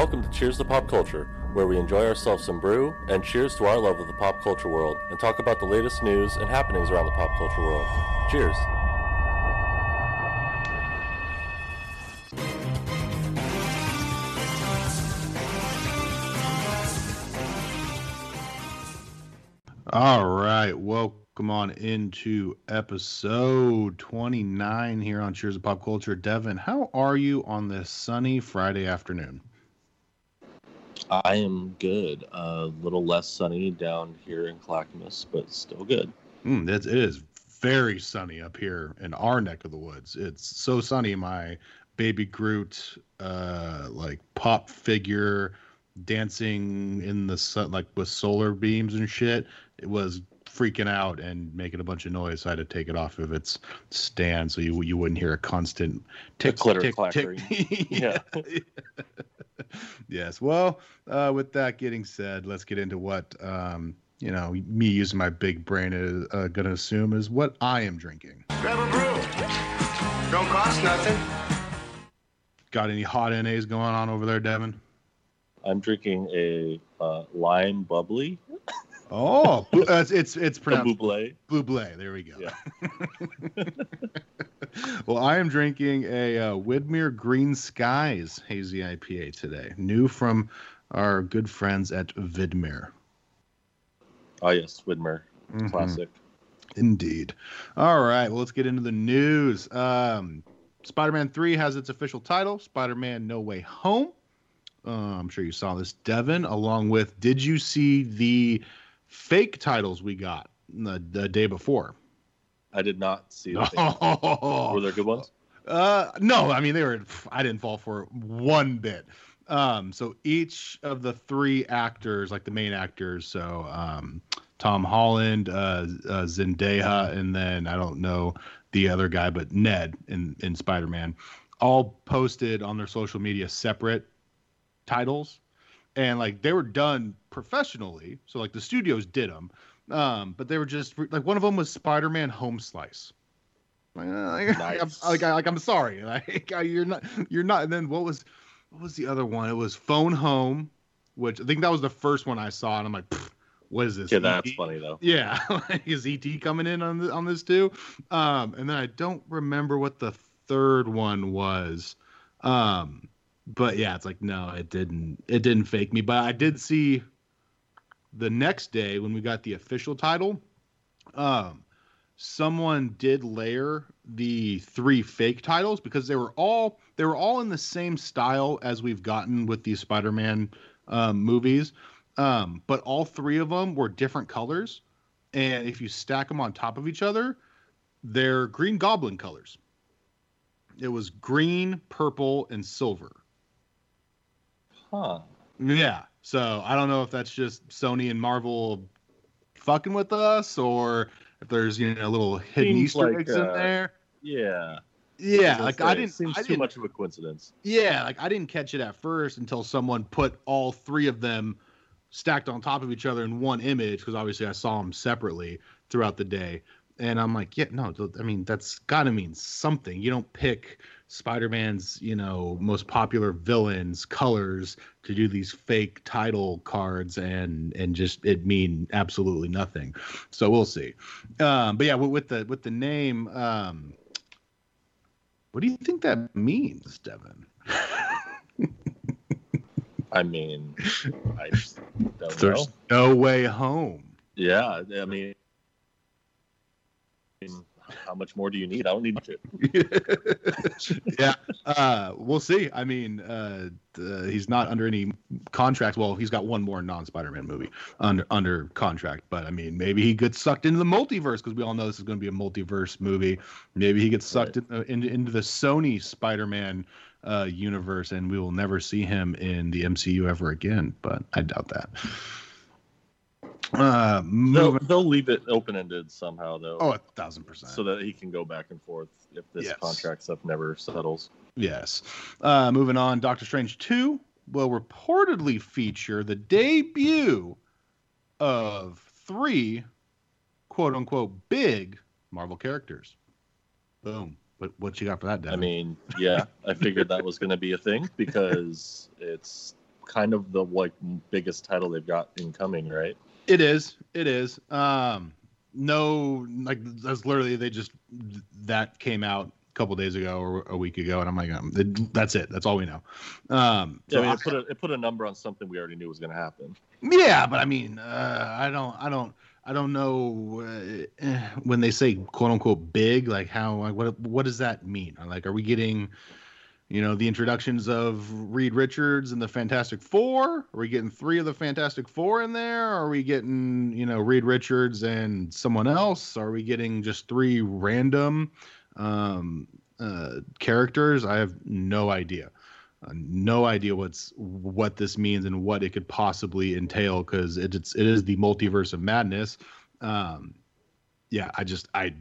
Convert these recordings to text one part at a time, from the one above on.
Welcome to Cheers to Pop Culture, where we enjoy ourselves some brew and cheers to our love of the pop culture world and talk about the latest news and happenings around the pop culture world. Cheers. All right, welcome on into episode 29 here on Cheers of Pop Culture. Devin, how are you on this sunny Friday afternoon? I am good. A little less sunny down here in Clackamas, but still good. Mm, it's, it is very sunny up here in our neck of the woods. It's so sunny. My baby Groot, uh, like pop figure dancing in the sun, like with solar beams and shit. It was freaking out and making a bunch of noise. So I had to take it off of its stand so you you wouldn't hear a constant tick, clitter tick, clattering. tick. yeah. yes. Well, uh, with that getting said, let's get into what um, you know. Me using my big brain is uh, going to assume is what I am drinking. Grab a brew. Don't cost nothing. Got any hot NAs going on over there, Devin? I'm drinking a uh, lime bubbly, Oh, uh, it's it's, pronounced buble. Buble. There we go. Yeah. well, I am drinking a uh, Widmer Green Skies hazy IPA today, new from our good friends at Vidmer. Ah, yes, Widmer, Mhm. classic. Indeed. All right, well, let's get into the news. Um, Spider-Man Three has its official title, Spider-Man: No Way Home. Uh, I'm sure you saw this, Devin. Along with, did you see the fake titles we got the, the day before? I did not see. The. Oh, Were there good ones? Uh, no, I mean they were. I didn't fall for one bit. Um, so each of the three actors, like the main actors, so um, Tom Holland, uh, uh, Zendaya, and then I don't know the other guy, but Ned in in Spider Man, all posted on their social media separate titles, and like they were done professionally. So like the studios did them, um, but they were just like one of them was Spider Man Home Slice. Like, uh, like, Nice. I'm, like, I, like I'm sorry, like you're not, you're not. And then what was, what was the other one? It was Phone Home, which I think that was the first one I saw, and I'm like, what is this? Yeah, that's ET? funny though. Yeah, like, is ET coming in on the, on this too? Um, and then I don't remember what the third one was. Um, but yeah, it's like no, it didn't. It didn't fake me. But I did see the next day when we got the official title. Um, someone did layer the three fake titles because they were all they were all in the same style as we've gotten with these Spider-Man um, movies, um, but all three of them were different colors, and if you stack them on top of each other, they're Green Goblin colors. It was green, purple, and silver. Huh. Yeah. So I don't know if that's just Sony and Marvel fucking with us, or if there's you know a little hidden Seems Easter like, eggs in uh, there. Yeah. Yeah, like gonna I didn't. Seems I too much of a coincidence. yeah, like I didn't catch it at first until someone put all three of them stacked on top of each other in one image because obviously I saw them separately throughout the day. And I'm like, yeah, no, I mean, that's got to mean something. You don't pick Spider-Man's, you know, most popular villains colors to do these fake title cards and and just it mean absolutely nothing. So we'll see. Um, but yeah, with, the with the name, um, what do you think that means, Devin? I mean, I don't know. There's no way home. Yeah, I mean, I mean, how much more do you need? I don't need much. yeah, uh, we'll see. I mean, uh, uh, he's not under any contract. Well, he's got one more non-Spider-Man movie under under contract, but I mean, maybe he gets sucked into the multiverse because we all know this is going to be a multiverse movie. Maybe he gets sucked in the, into, into the Sony Spider-Man uh, universe, and we will never see him in the MCU ever again. But I doubt that. Uh, They'll, they'll leave it open ended somehow, though, Oh, a thousand percent. so that he can go back and forth if this Yes. contract stuff never settles. Yes. Uh, moving on, Doctor Strange 2 will reportedly feature the debut of three quote unquote big Marvel characters. Boom. What, what you got for that, Devin? I mean, yeah, I figured that was going to be a thing because it's kind of the like biggest title they've got incoming, right? It is. It is. Um, no, like that's literally they just that came out a couple days ago or a week ago, and I'm like, um, that's it. That's all we know. Um, yeah, so I mean, it put a it put a number on something we already knew was going to happen. Yeah, but I mean, uh, I don't, I don't, I don't know uh, when they say quote unquote big, like how, like, what, what does that mean? Like, are we getting? You know, the introductions of Reed Richards and the Fantastic Four? Are we getting three of the Fantastic Four in there? Are we getting, you know, Reed Richards and someone else? Are we getting just three random um, uh, characters? I have no idea. Uh, no idea what's what this means and what it could possibly entail because it, it's it is the multiverse of madness. Um, yeah, I just I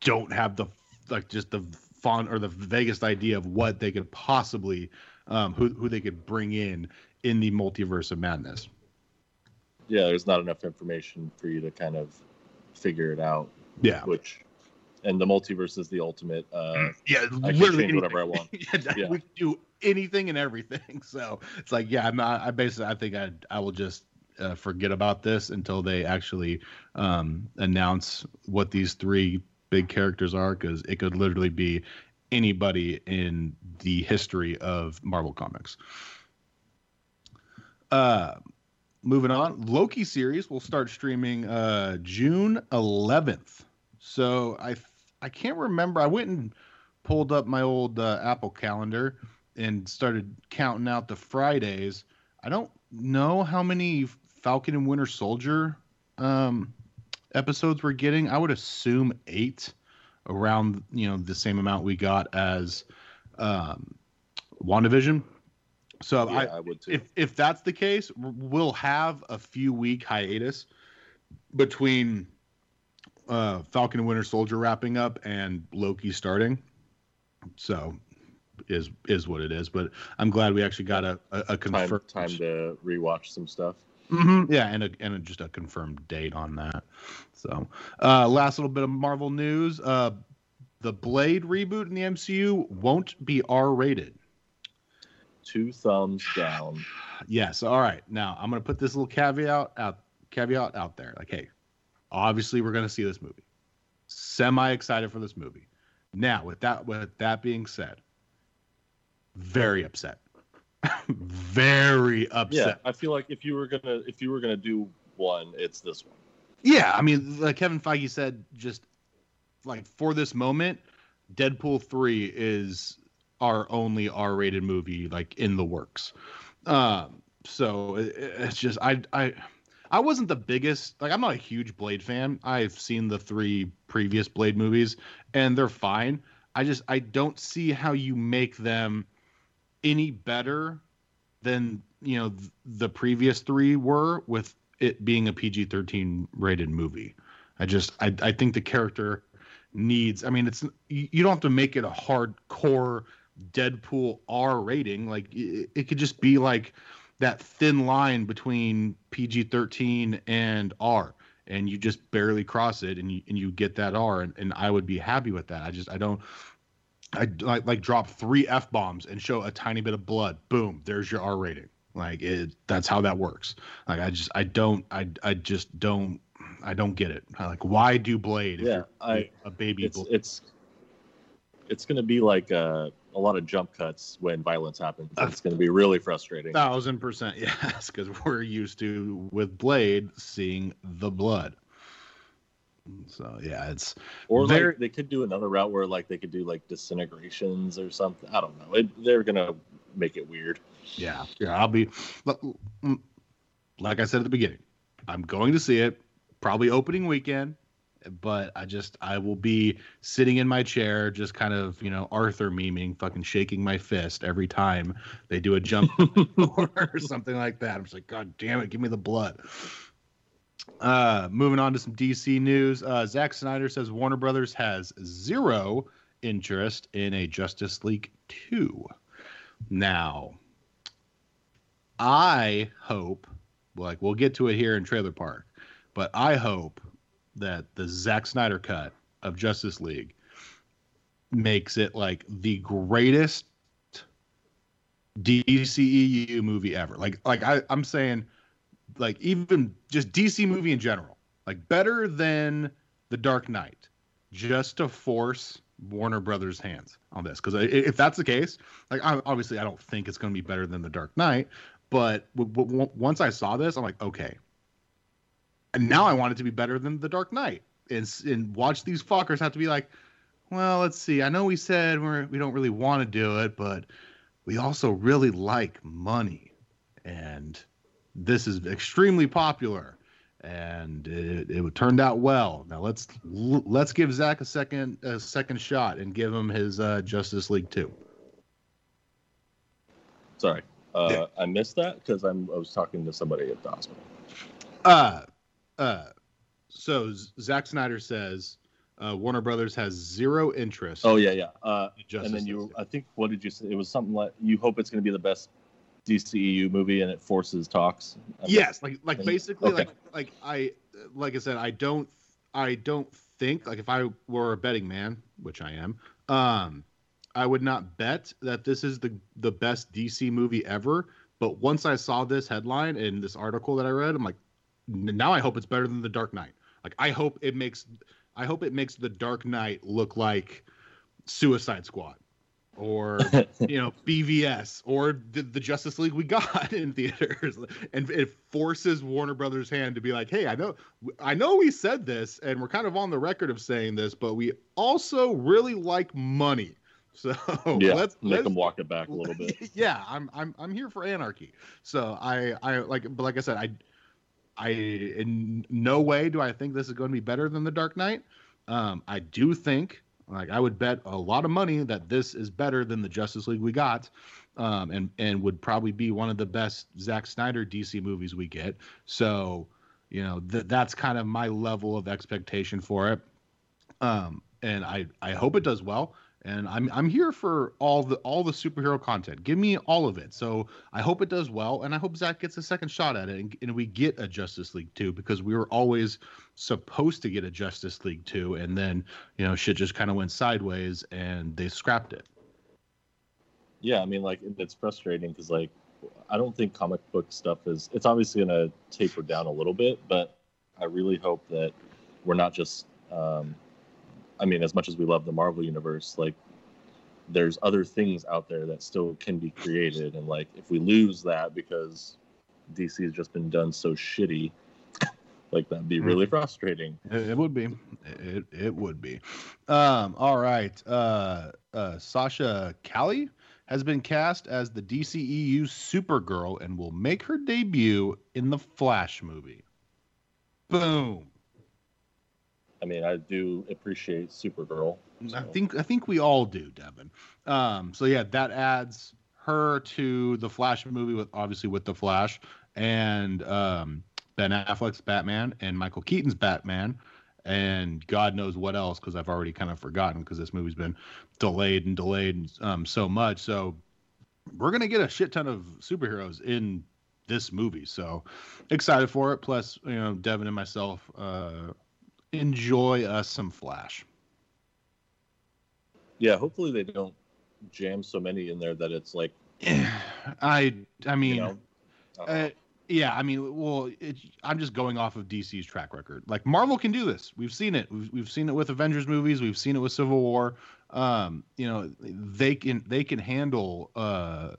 don't have the like just the font or the vaguest idea of what they could possibly um, who who they could bring in in the multiverse of madness. Yeah, there's not enough information for you to kind of figure it out. Yeah, which and the multiverse is the ultimate. Uh, yeah, I literally whatever I want. yeah, yeah, we can do anything and everything. So it's like, yeah, I'm not. I basically, I think I I will just uh, forget about this until they actually um, announce what these three big characters are because it could literally be anybody in the history of Marvel Comics. Uh, moving on, Loki series will start streaming uh, June 11th. So I I can't remember. I went and pulled up my old uh, Apple calendar and started counting out the Fridays. I don't know how many Falcon and Winter Soldier um, episodes we're getting. I would assume eight, around you know the same amount we got as um, WandaVision. So yeah, I, I would too. If if that's the case, we'll have a few week hiatus between uh, Falcon and Winter Soldier wrapping up and Loki starting. So is is what it is. But I'm glad we actually got a a, a confirmed time, time to rewatch some stuff. Mm-hmm. Yeah, and a, and a, just a confirmed date on that. So, uh, last little bit of Marvel news: uh, the Blade reboot in the MCU won't be R rated. Two thumbs down. yes. All right. Now I'm gonna put this little caveat out caveat out there. Like, hey, obviously we're gonna see this movie. Semi excited for this movie. Now, with that with that being said, very upset very upset. Yeah, I feel like if you were gonna if you were gonna do one, it's this one. Yeah, I mean, like Kevin Feige said, just like for this moment, Deadpool three is our only R-rated movie like in the works. Um, so it, it's just I I I wasn't the biggest like I'm not a huge Blade fan. I've seen the three previous Blade movies and they're fine. I just I don't see how you make them any better than you know th- the previous three were with it being a PG-13 rated movie. I just I I think the character needs I mean it's you don't have to make it a hardcore Deadpool R rating like it, it could just be like that thin line between PG-13 and R and you just barely cross it and you and you get that R and, and I would be happy with that. I just I don't I like, like drop three f bombs and show a tiny bit of blood. Boom, there's your R rating. Like it, that's how that works. Like I just, I don't, I, I just don't, I don't get it. Like why do Blade? yeah, I a baby. It's it's, it's going to be like uh, a lot of jump cuts when violence happens. It's going to be really frustrating. Thousand percent, yes, because we're used to with Blade seeing the blood. So yeah, it's or very... like they could do another route where like they could do like disintegrations or something. I don't know. It, they're gonna make it weird. Yeah, yeah. I'll be mm, like I said at the beginning. I'm going to see it probably opening weekend, but I just I will be sitting in my chair, just kind of you know Arthur memeing, fucking shaking my fist every time they do a jump or something like that. I'm just like, God damn it, give me the blood. Uh, moving on to some DC news. Uh, Zack Snyder says Warner Brothers has zero interest in a Justice League 2. Now, I hope, like, we'll get to it here in Trailer Park, but I hope that the Zack Snyder cut of Justice League makes it like the greatest DCEU movie ever. Like like I, I'm saying, like even just DC movie in general, like better than The Dark Knight, just to force Warner Brothers' hands on this. Because if that's the case, like I, obviously I don't think it's going to be better than The Dark Knight, but once I saw this, I'm like, okay. And now I want it to be better than The Dark Knight, and and watch these fuckers have to be like, well, let's see. I know we said we're we don't really want to do it, but we also really like money, and this is extremely popular, and it, it turned out well. Now let's let's give Zack a second a second shot and give him his uh, Justice League two. Sorry, uh, yeah. I missed that because I'm I was talking to somebody at the hospital. Uh, uh, so Zack Snyder says uh, Warner Brothers has zero interest. Oh yeah, yeah. Uh, and then you, I think, what did you say? It was something like you hope it's going to be the best DCEU movie, and it forces talks. yes, like like basically okay. like like I like I said, I don't I don't think like if I were a betting man, which I am, um, I would not bet that this is the the best DC movie ever. But once I saw this headline and this article that I read, I'm like, now I hope it's better than The Dark Knight. Like I hope it makes I hope it makes the Dark Knight look like Suicide Squad or you know BVS or the, the, Justice League we got in theaters, and it forces Warner Brothers' hand to be like, "Hey, I know, I know we said this, and we're kind of on the record of saying this, but we also really like money." So yeah, let's make let's, them walk it back a little bit. yeah, I'm I'm I'm here for anarchy. So I I like, but like I said, I I in no way do I think this is going to be better than the Dark Knight. Um, I do think, like, I would bet a lot of money that this is better than the Justice League we got, um, and and would probably be one of the best Zack Snyder DC movies we get. So, you know, th- that's kind of my level of expectation for it. Um, and I I hope it does well and I'm I'm here for all the all the superhero content. Give me all of it. So I hope it does well, and I hope Zack gets a second shot at it, and, and we get a Justice League two because we were always supposed to get a Justice League two, and then you know shit just kind of went sideways, and they scrapped it. Yeah, I mean, like it's frustrating because like I don't think comic book stuff is. It's obviously going to taper down a little bit, but I really hope that we're not just um, I mean, as much as we love the Marvel universe, like there's other things out there that still can be created, and like if we lose that because DC has just been done so shitty, like that'd be really mm. frustrating. It, it, would be. It it would be. Um. All right. Uh. Uh. Sasha Calle has been cast as the DCEU Supergirl and will make her debut in the Flash movie. Boom. I mean, I do appreciate Supergirl. So. I think I think we all do, Devin. Um, so yeah, that adds her to the Flash movie with obviously with the Flash and um, Ben Affleck's Batman and Michael Keaton's Batman and God knows what else because I've already kind of forgotten because this movie's been delayed and delayed um, so much. So we're gonna get a shit ton of superheroes in this movie. So excited for it. Plus, you know, Devin and myself uh, enjoy us some Flash. Yeah, hopefully they don't jam so many in there that it's like. I I mean, you know, uh, yeah, I mean, well, it, I'm just going off of DC's track record. Like Marvel can do this. We've seen it. We've, we've seen it with Avengers movies. We've seen it with Civil War. Um, you know, they can they can handle uh,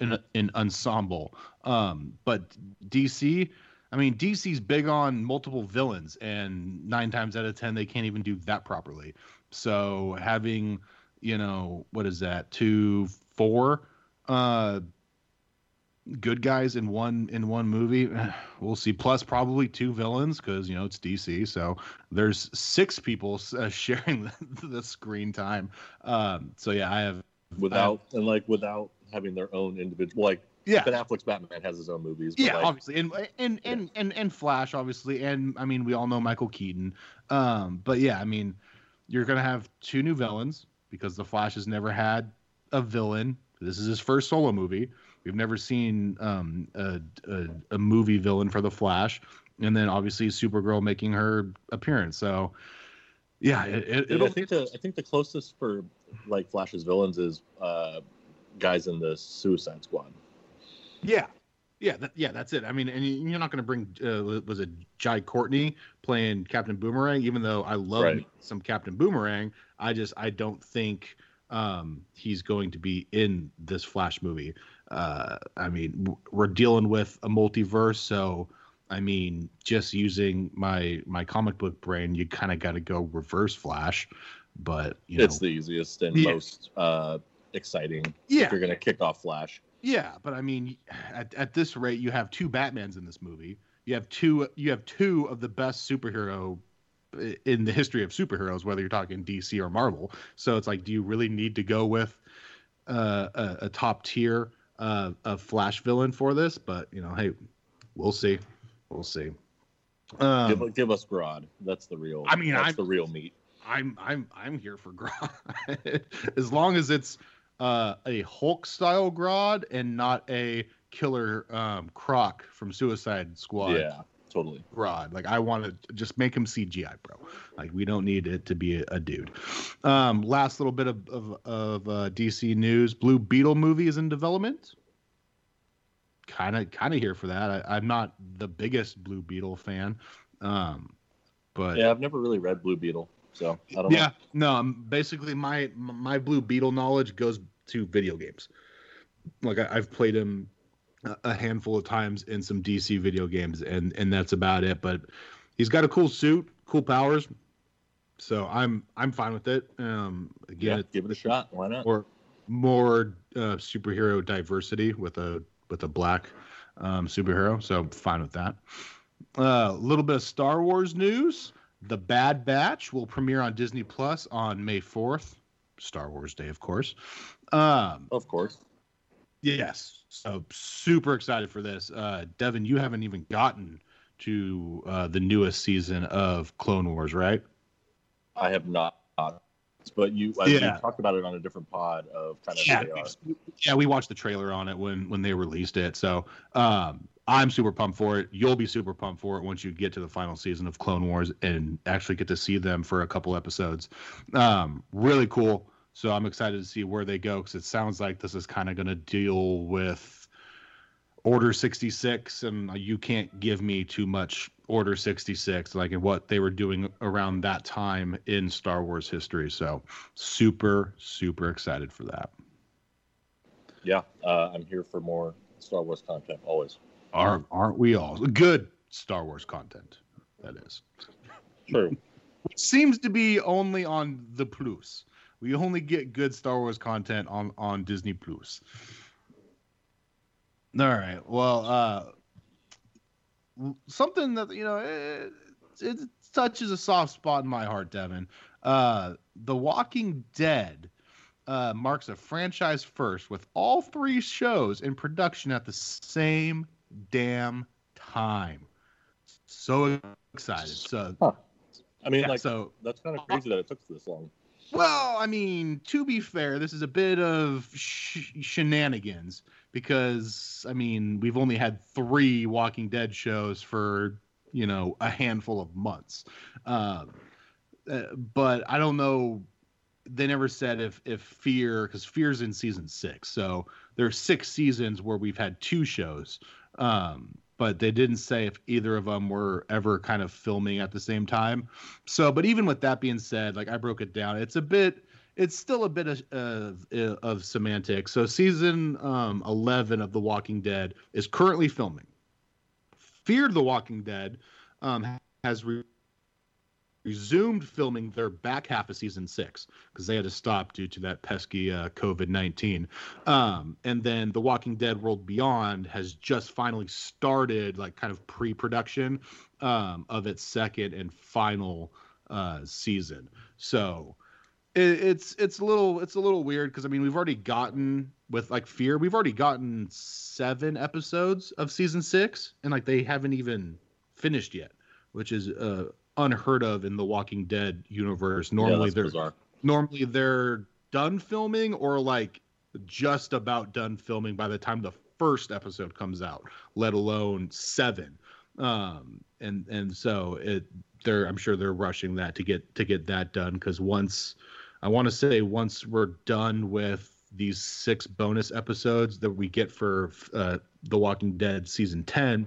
an, an ensemble. Um, but DC, I mean, DC's big on multiple villains, and nine times out of ten, they can't even do that properly. So having, you know, what is that? Two, four, uh, good guys in one in one movie. We'll see. Plus, probably two villains because you know it's DC. So there's six people uh, sharing the, the, screen time. Um, so yeah, I have without I have, and like without having their own individual like yeah. Ben Affleck's Batman has his own movies. yeah, like, obviously, and and and, yeah. and and Flash, obviously, and I mean, we all know Michael Keaton. Um, but yeah, I mean, you're gonna have two new villains because the Flash has never had a villain. This is his first solo movie. We've never seen um, a, a, a movie villain for the Flash, and then obviously Supergirl making her appearance. So, yeah, it, it, I think the I think the closest for like Flash's villains is uh, guys in the Suicide Squad. Yeah, yeah, that, yeah. That's it. I mean, and you're not going to bring uh, was it Jai Courtney playing Captain Boomerang? Even though I love Right. some Captain Boomerang, I just I don't think um, he's going to be in this Flash movie. Uh, I mean, we're dealing with a multiverse, so I mean, just using my my comic book brain, you kind of got to go reverse Flash. But you know, it's the easiest and Yeah. most uh, exciting. Yeah. If you're gonna kick off Flash. Yeah, but I mean, at, at this rate, you have two Batmans in this movie. You have two. You have two of the best superhero in the history of superheroes, whether you're talking DC or Marvel. So it's like, do you really need to go with uh, a, a top tier uh, a Flash villain for this? But you know, hey, we'll see. We'll see. Um, give, give us Grodd. That's the real. I mean, that's I'm- the real meat. I'm I'm I'm here for Grodd as long as it's uh, a Hulk style Grodd and not a killer um, Croc from Suicide Squad Yeah, totally. Grodd. Like I want to just make him CGI, bro. Like we don't need it to be a, a dude. Um, last little bit of of, of uh, DC news: Blue Beetle movie is in development. Kind of kind of here for that. I, I'm not the biggest Blue Beetle fan, um, but Yeah, I've never really read Blue Beetle, so I don't yeah, no. um, Basically, my my Blue Beetle knowledge goes to video games. Like I, I've played him a- a handful of times in some DC video games, and and that's about it. But he's got a cool suit, cool powers, so I'm I'm fine with it. Um, again, Yeah, give it a shot. Why not? or more uh, superhero diversity with a with a black um, superhero. So fine with that. A uh, little bit of Star Wars news. The Bad Batch will premiere on Disney Plus on May 4th, Star Wars Day, of course. Um, Of course. yes, so super excited for this. Uh, Devin, you haven't even gotten to uh, the newest season of Clone Wars, right? I have not, but you, I Yeah. you talked about it on a different pod of kind of yeah, who they are. we- yeah, we watched the trailer on it when when they released it. So um, I'm super pumped for it. You'll be super pumped for it once you get to the final season of Clone Wars and actually get to see them for a couple episodes. Um, really cool. So I'm excited to see where they go because it sounds like this is kind of going to deal with Order 66, and you can't give me too much Order 66, like in what they were doing around that time in Star Wars history. So super, super excited for that. Yeah, uh, I'm here for more Star Wars content always. Aren't aren't we all good Star Wars content? That is. True. Which seems to be only on the Plus. We only get good Star Wars content on on Disney Plus. All right. Well, uh something that you know it, it touches a soft spot in my heart, Devin. Uh The Walking Dead uh, marks a franchise first with all three shows in production at the same damn time. So excited. So, I mean, yeah, like so that's kind of crazy that it took this long. well, I mean, to be fair, this is a bit of sh- shenanigans because I mean, we've only had three Walking Dead shows for you know a handful of months, um, uh, but I don't know. They never said if if Fear because Fear's in season six, so there are six seasons where we've had two shows. Um, but they didn't say if either of them were ever kind of filming at the same time. So, but even with that being said, like I broke it down, it's a bit, it's still a bit of of, semantics. So, season um, eleven of The Walking Dead is currently filming. Fear the Walking Dead um, has re- resumed filming their back half of season six because they had to stop due to that pesky uh, COVID nineteen. Um, and then The Walking Dead World Beyond has just finally started, like kind of pre-production um, of its second and final uh, season. So it, it's it's a little it's a little weird because I mean we've already gotten with like Fear we've already gotten seven episodes of season six and like they haven't even finished yet, which is uh, unheard of in the Walking Dead universe. Normally that's they're bizarre. normally they're done filming or like just about done filming by the time the first episode comes out let alone seven um and and so it they're i'm sure they're rushing that to get to get that done because once i want to say once we're done with these six bonus episodes that we get for uh, The Walking Dead season 10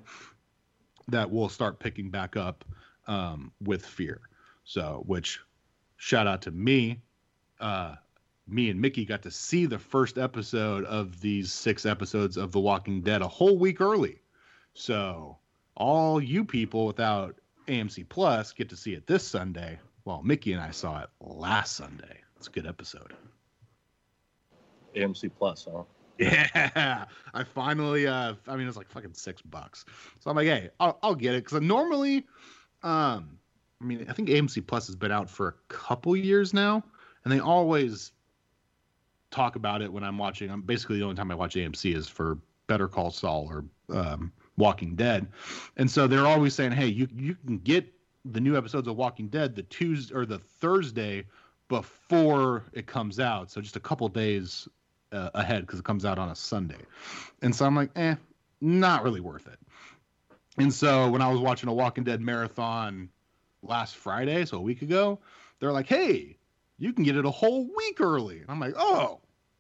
that we'll start picking back up um, with Fear. So, which shout out to me. Uh, me and Mickey got to see the first episode of these six episodes of The Walking Dead a whole week early. So, all you people without AMC Plus get to see it this Sunday. Well, Mickey and I saw it last Sunday. It's a good episode. AMC Plus, huh? Yeah, I finally. Uh, I mean, it's like fucking six bucks. So I'm like, hey, I'll, I'll get it because normally, um, I mean, I think AMC Plus has been out for a couple years now, and they always talk about it when I'm watching. I'm basically the only time I watch AMC is for Better Call Saul or um, Walking Dead, and so they're always saying, hey, you you can get the new episodes of Walking Dead the Tuesday or the Thursday before it comes out. So just a couple days uh, ahead because it comes out on a Sunday. And so I'm like, eh, not really worth it. And so when I was watching a Walking Dead marathon last Friday, so a week ago, they're like, hey, you can get it a whole week early. And I'm like, oh,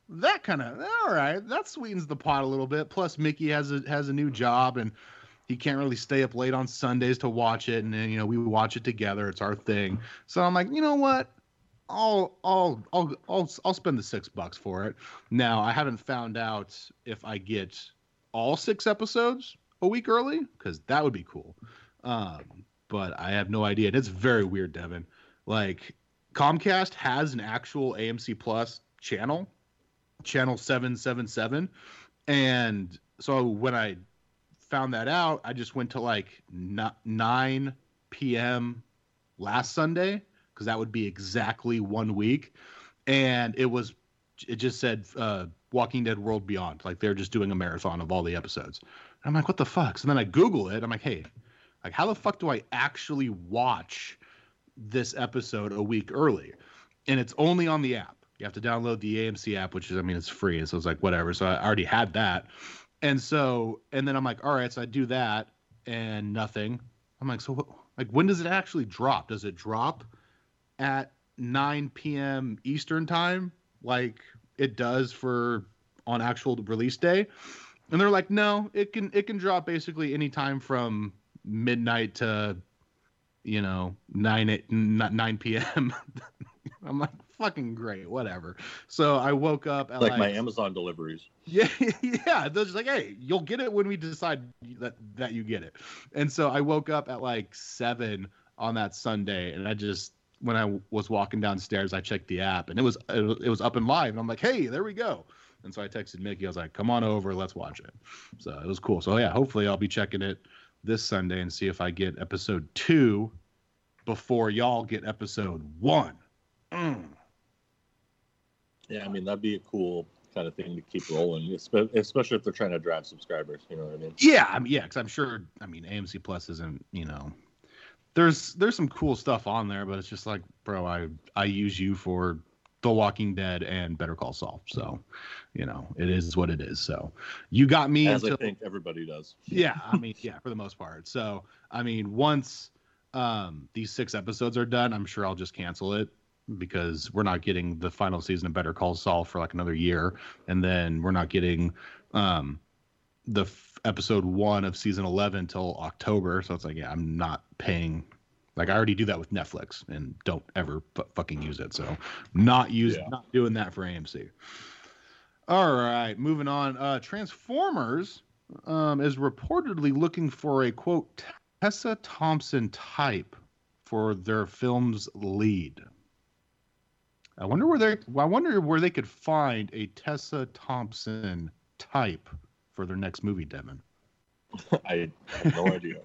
that kind of all right. That sweetens the pot a little bit. Plus, Mickey has a has a new job and he can't really stay up late on Sundays to watch it. And then, you know, we watch it together. It's our thing. So I'm like, you know what? I'll I'll I'll I'll I'll spend the six bucks for it. Now I haven't found out if I get all six episodes a week early because that would be cool. Um, but I have no idea. And it's very weird, Devin. Like Comcast has an actual AMC Plus channel, channel seven seven seven, and so when I found that out, I just went to like nine p.m. last Sunday because that would be exactly one week. And it was, it just said uh, Walking Dead World Beyond. Like they're just doing a marathon of all the episodes. I'm like, what the fuck? So then I Google it. I'm like, hey, like how the fuck do I actually watch this episode a week early? And it's only on the app. You have to download the AMC app, which is, I mean, it's free. So it's like, whatever. So I already had that. And so, and then I'm like, all right, so I do that and nothing. I'm like, so what, like, when does it actually drop? Does it drop at 9 p.m. Eastern time, like it does for on actual release day. And they're like, no, it can it can drop basically any time from midnight to you know 9 at 9 p.m. I'm like fucking great, whatever. So I woke up at like, like my Amazon deliveries. Yeah, yeah. They're just like, hey, you'll get it when we decide that that you get it. And so I woke up at like seven on that Sunday, and I just when I was walking downstairs, I checked the app and it was it was up and live. And I'm like, hey, there we go. And so I texted Mickey. I was like, come on over, let's watch it. So it was cool. So yeah, hopefully I'll be checking it this Sunday and see if I get episode two before y'all get episode one. Mm. Yeah, I mean that'd be a cool kind of thing to keep rolling, especially if they're trying to drive subscribers. You know what I mean? Yeah, I mean, yeah, because I'm sure. I mean, AMC Plus isn't you know there's there's some cool stuff on there, but it's just like, bro, I I use you for The Walking Dead and Better Call Saul. So, you know, it is what it is. So, you got me. As I think everybody does. Yeah, I mean, yeah, for the most part. So, I mean, once um, these six episodes are done, I'm sure I'll just cancel it because we're not getting the final season of Better Call Saul for like another year, and then we're not getting um, the episode one of season 11 till October. So it's like, yeah, I'm not paying. Like I already do that with Netflix and don't ever f- fucking use it. So not using, yeah. not doing that for AMC. All right, moving on. Uh, Transformers um, is reportedly looking for a quote Tessa Thompson type for their film's lead. I wonder where they. I wonder where they could find a Tessa Thompson type for their next movie, Devin? I have no idea.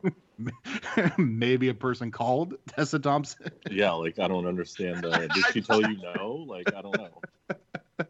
Maybe a person called Tessa Thompson. yeah, like I don't understand. Uh, did she tell you no? Like I don't know.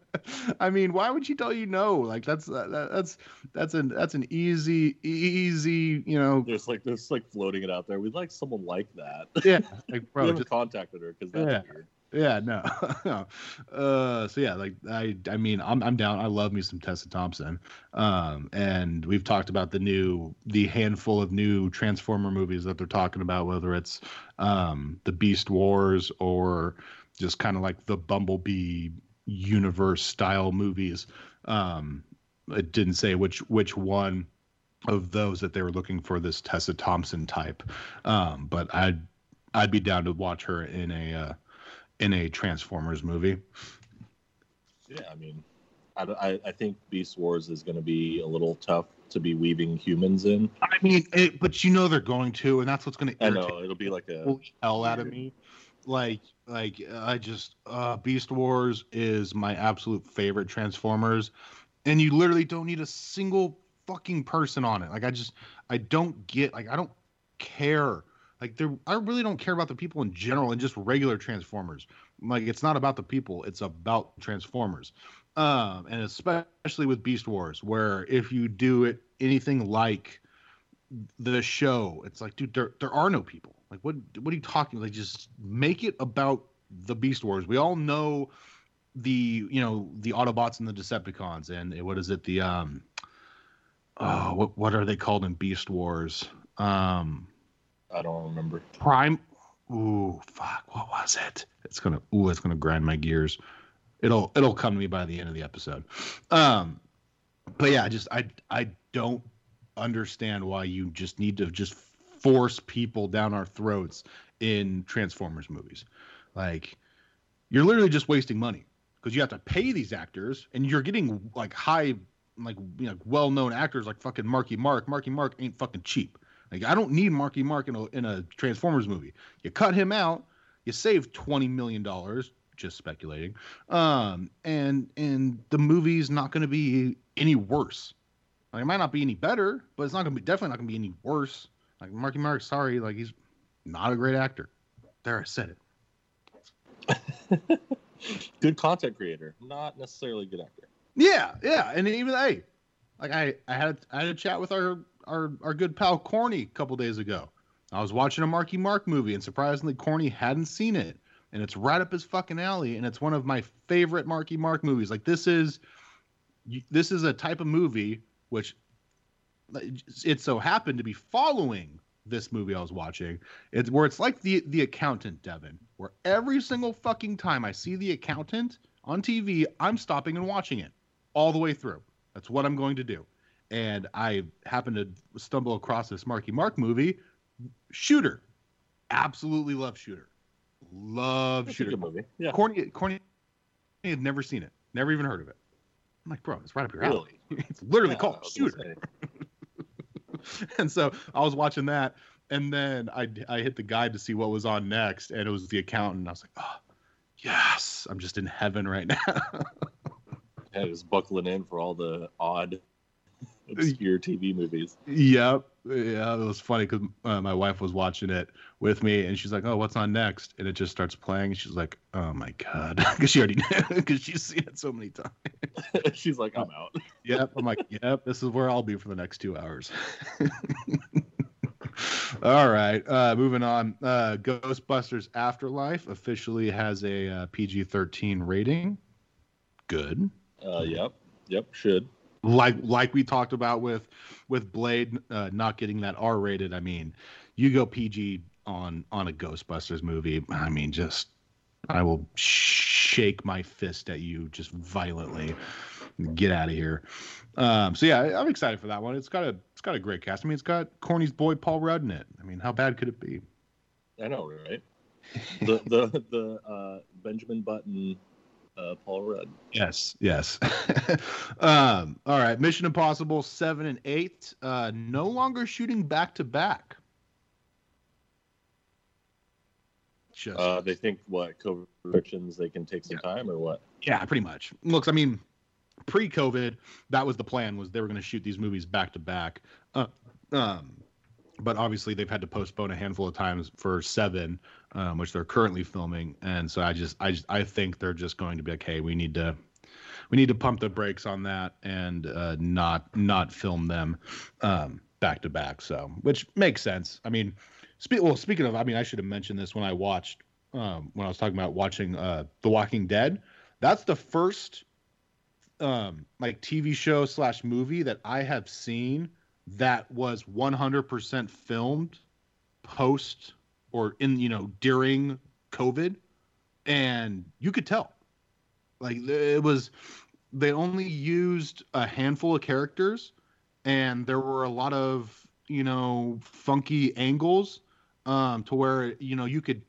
I mean, why would she tell you no? Like that's that, that's that's an that's an easy easy you know. There's like there's like floating it out there. We'd like someone like that. Yeah, like bro, just, contacted her because that's yeah. weird. Yeah, no. uh, so yeah, like I, I mean, I'm, I'm down. I love me some Tessa Thompson. Um, and we've talked about the new, the handful of new Transformer movies that they're talking about, whether it's um, the Beast Wars or just kind of like the Bumblebee universe style movies. Um, it didn't say which which one of those that they were looking for this Tessa Thompson type. Um, but I'd I'd be down to watch her in a uh, in a Transformers movie. Yeah, I mean, I, I, think Beast Wars is going to be a little tough to be weaving humans in. I mean, it, but you know they're going to, and that's what's going to I know it'll be like a hell out of me. Like, like I just uh, Beast Wars is my absolute favorite Transformers, and you literally don't need a single fucking person on it. Like, I just I don't get like I don't care. Like, there I really don't care about the people in general and just regular Transformers. Like, it's not about the people; it's about Transformers. Um, and especially with Beast Wars, where if you do it anything like the show, it's like, dude, there there are no people. Like, what what are you talking? Like, just make it about the Beast Wars. We all know the you know the Autobots and the Decepticons, and what is it? The um, oh, what what are they called in Beast Wars? Um, I don't remember. Prime. Ooh, fuck. What was it? It's gonna. Ooh, it's gonna grind my gears. It'll it'll come to me by the end of the episode. Um, but yeah, I just I I don't understand why you just need to just force people down our throats in Transformers movies. Like you're literally just wasting money because you have to pay these actors and you're getting like high like you know well-known actors like fucking Marky Mark. Marky Mark ain't fucking cheap. Like I don't need Marky Mark in a in a Transformers movie. You cut him out, you save 20 million dollars just speculating. Um, and and the movie's not going to be any worse. Like, it might not be any better, but it's not going to be definitely not going to be any worse. Like Marky Mark, sorry, like he's not a great actor. There, I said it. good content creator, not necessarily good actor. Yeah, yeah, and even hey, like I, I had I had a chat with our our our good pal Corny a couple days ago. I was watching a Marky Mark movie, and surprisingly, Corny hadn't seen it and it's right up his fucking alley and it's one of my favorite marky mark movies like this is this is a type of movie which it so happened to be following this movie I was watching. It's where it's like the the accountant, Devin, where every single fucking time I see the accountant on TV, I'm stopping and watching it all the way through. That's what I'm going to do. And I happened to stumble across this Marky Mark movie, Shooter. Absolutely love Shooter. Love That's Shooter. movie. Yeah. Corny, Corny had never seen it, never even heard of it. I'm like, bro, it's right up your alley. Really? it's literally Yeah, called Shooter. and so I was watching that, and then I I hit the guide to see what was on next, and it was the accountant. I was like, oh, yes, I'm just in heaven right now. Yeah, just buckling in for all the odd, obscure TV movies. yep, yeah, it was funny because uh, my wife was watching it with me, and she's like, "Oh, what's on next?" And it just starts playing. And she's like, "Oh my god," because she already knew because she's seen it so many times. She's like, I'm out. Yep. I'm like, yep, this is where I'll be for the next two hours. All right. Uh, moving on. Uh, Ghostbusters Afterlife officially has a uh, PG 13 rating. Good. Uh, yep, yep, should. Like like we talked about with with Blade uh, not getting that R rated. I mean, you go PG on on a Ghostbusters movie. I mean, just I will shake my fist at you just violently. Get out of here. Um, so yeah, I'm excited for that one. It's got a it's got a great cast. I mean, it's got Corny's boy Paul Rudd in it. I mean, how bad could it be? I know, right? The the the uh, Benjamin Button, uh, Paul Rudd. Yes, yes. um, all right, Mission Impossible seven and eight, uh, no longer shooting back to back. Just Uh, they think what COVID restrictions they can take some time or what? yeah, pretty much. Looks, I mean, pre-COVID, that was the plan was they were going to shoot these movies back to back. Uh, um, but obviously they've had to postpone a handful of times for seven, um, which they're currently filming. And so I just, I just, I think they're just going to be like, hey, we need to, we need to pump the brakes on that and uh, not, not film them um, back to back. So, which makes sense. I mean, spe- well, speaking of, I mean, I should have mentioned this when I watched, um, when I was talking about watching uh, The Walking Dead. That's the first um like TV show slash movie that I have seen that was 100% filmed post or in you know during COVID, and you could tell. Like it was, they only used a handful of characters, and there were a lot of you know funky angles, um, to where you know you could.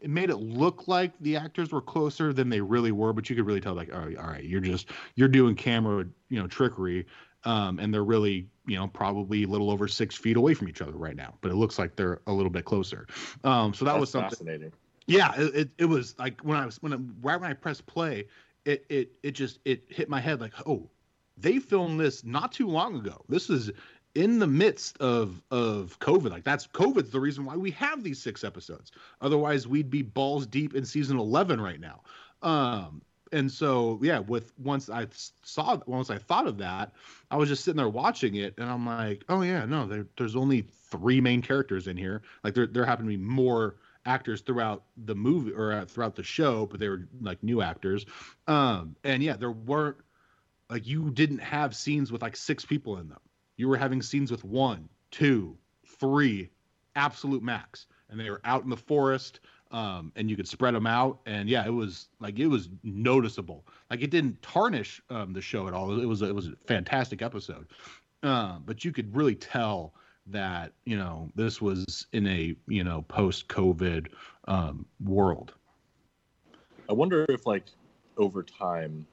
It made it look like the actors were closer than they really were, but you could really tell, like, oh, all right, you're just you're doing camera, you know, trickery, um, and they're really, you know, probably a little over six feet away from each other right now, but it looks like they're a little bit closer. Um, so that That's was something fascinating. yeah it, it, it was like when i was when I, right when i pressed play it it it just it hit my head like oh they filmed this not too long ago this is in the midst of of covid like that's covid's the reason why we have these six episodes otherwise we'd be balls deep in season 11 right now um and so yeah with once i saw once i thought of that i was just sitting there watching it and i'm like oh yeah no there, there's only three main characters in here like there, there happen to be more actors throughout the movie or uh, throughout the show, but they were like new actors. Um, and yeah, there weren't like you didn't have scenes with like six people in them. You were having scenes with one, two, three, absolute max, and they were out in the forest. Um, and you could spread them out, and yeah, it was like it was noticeable. Like it didn't tarnish um, the show at all. It was it was a fantastic episode, uh, but you could really tell that you know this was in a you know post covid um world I wonder if like over time,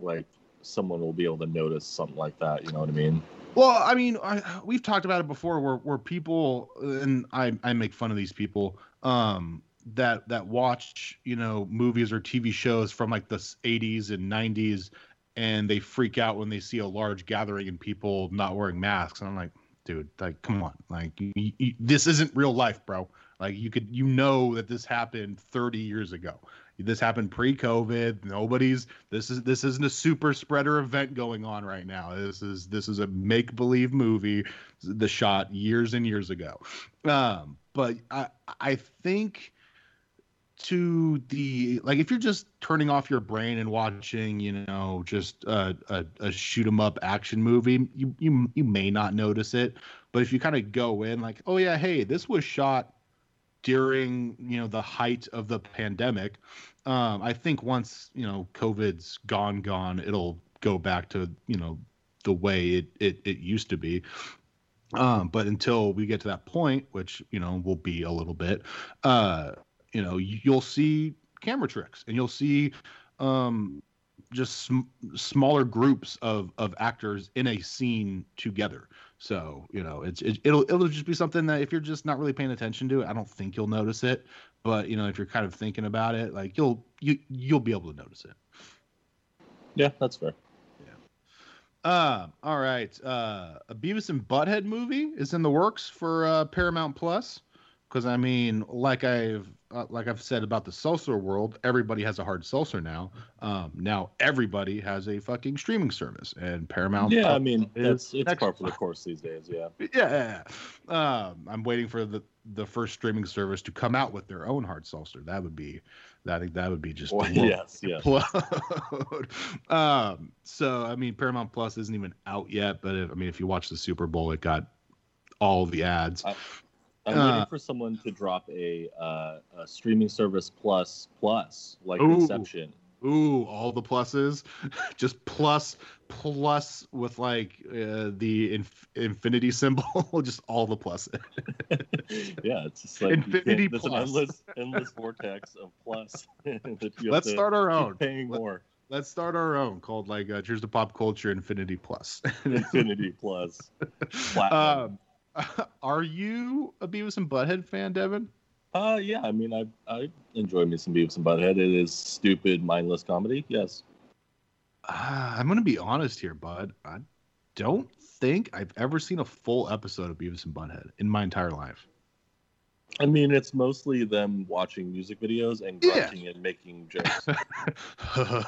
like someone will be able to notice something like that. You know what I mean? well i mean I, we've talked about it before where where people and i i make fun of these people um that that watch you know movies or tv shows from like the 80s and 90s and they freak out when they see a large gathering and people not wearing masks. And i'm like dude like come on. Like you, you, this isn't real life bro. Like you could you know that this happened 30 years ago. This happened pre-covid. Nobody's this is this isn't a super spreader event going on right now. This is this is a make-believe movie the shot years and years ago. Um but i i think to the like if you're just turning off your brain and watching you know just a, a, a shoot 'em up action movie you you you may not notice it. But if you kind of go in like oh yeah hey this was shot during you know the height of the pandemic um i think once you know covid's gone gone it'll go back to you know the way it it, it used to be. Um but until we get to that point which you know will be a little bit uh you know you'll see camera tricks and you'll see um just sm- smaller groups of of actors in a scene together. So you know it's it, it'll it'll just be something that if you're just not really paying attention to it i don't think you'll notice it. But you know if you're kind of thinking about it like you'll you you'll be able to notice it. Yeah, that's fair. Yeah. um all right. Uh a beavis and butthead movie is in the works for uh paramount plus because i mean like i've uh, like i've said about the seltzer world everybody has a hard seltzer now um now everybody has a fucking streaming service and paramount Yeah, I mean it's it's next par for the course these days. Yeah. yeah, um, I'm waiting for the the first streaming service to come out with their own hard seltzer. That would be, I think that would be just Well, yes, yes. um, so I mean, Paramount Plus isn't even out yet, but if, I mean, if you watch the Super Bowl, it got all the ads. I- I'm Uh, waiting for someone to drop a, uh, a streaming service plus plus like Ooh. Inception. Ooh, all the pluses, just plus plus with like uh, the inf- infinity symbol, just all the pluses. yeah, it's just like Infinity plus. an endless endless vortex of plus. that you have Let's start our own. Paying Let- more. Let's start our own called like uh, Cheers to Pop Culture Infinity Plus. Infinity plus. Platinum. um, are you a Beavis and Butthead fan, Devin? Uh, yeah, I mean, I I enjoy me some Beavis and Butthead. It is stupid, mindless comedy. Yes. Uh, I'm gonna be honest here, bud. I don't think I've ever seen a full episode of Beavis and Butthead in my entire life. I mean, it's mostly them watching music videos and Yeah. grunting and making jokes.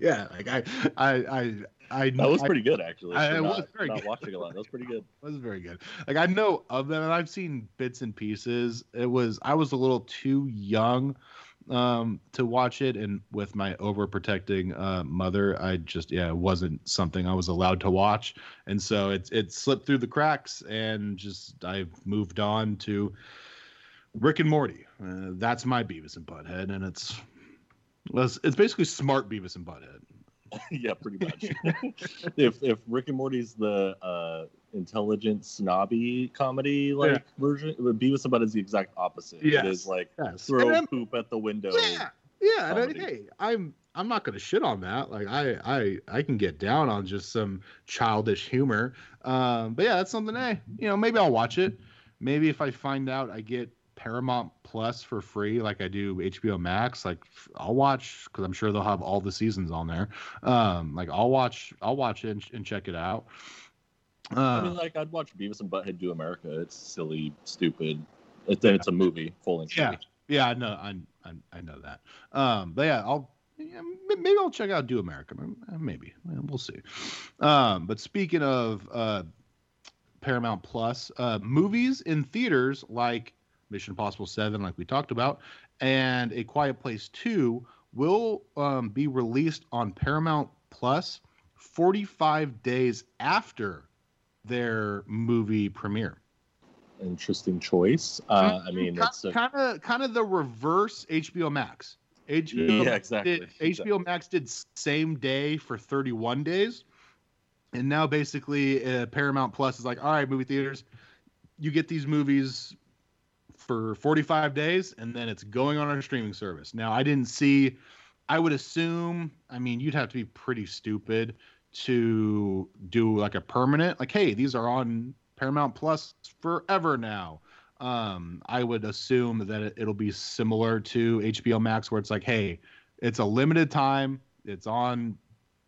yeah, like I, I, I, I. Know. That was I- pretty good, actually. I- for it was not, very not good. watching a lot. That was pretty good. That was very good. Like I know of them, and I've seen bits and pieces. It was I was a little too young um to watch it and with my overprotecting uh mother i just yeah it wasn't something i was allowed to watch and so it's it slipped through the cracks and just i've moved on to rick and morty uh, that's my beavis and butthead and it's, it's basically smart Beavis and Butthead. yeah, pretty much. if if Rick and Morty's the uh, intelligent snobby comedy like Yeah. version, Beavis and Butt is the exact opposite. Yes. It is like Yes. throw poop at the window. Yeah, yeah. And I, hey, I'm I'm not gonna shit on that. Like I I I can get down on just some childish humor. Um, but yeah, that's something. Hey, you know, maybe I'll watch it. Maybe if I find out I get Paramount Plus for free, like I do HBO Max, like I'll watch because I'm sure they'll have all the seasons on there. Um, like I'll watch I'll watch it and, and check it out. Uh, I mean, like I'd watch Beavis and Butthead do America. It's silly, stupid. It's, it's a movie, full length. Yeah. movie. Yeah, I know, I, I, I know that. Um, but yeah, I'll yeah, maybe I'll check out Do America. Maybe we'll see. Um, but speaking of uh, Paramount Plus, uh, movies in theaters like Mission Impossible Seven, like we talked about, and A Quiet Place Two will um, be released on Paramount Plus 45 days after their movie premiere. Interesting choice. Uh, I mean, it's kind of kind of the reverse HBO Max. HBO Yeah, exactly. Did, HBO Max did same day for 31 days, and now basically uh, Paramount Plus is like, all right, movie theaters, you get these movies for 45 days, and then it's going on our streaming service. Now, I didn't see. I would assume. I mean, you'd have to be pretty stupid to do like a permanent, like, hey, these are on Paramount Plus forever now. Um, I would assume that it, it'll be similar to HBO Max, where it's like, hey, it's a limited time. It's on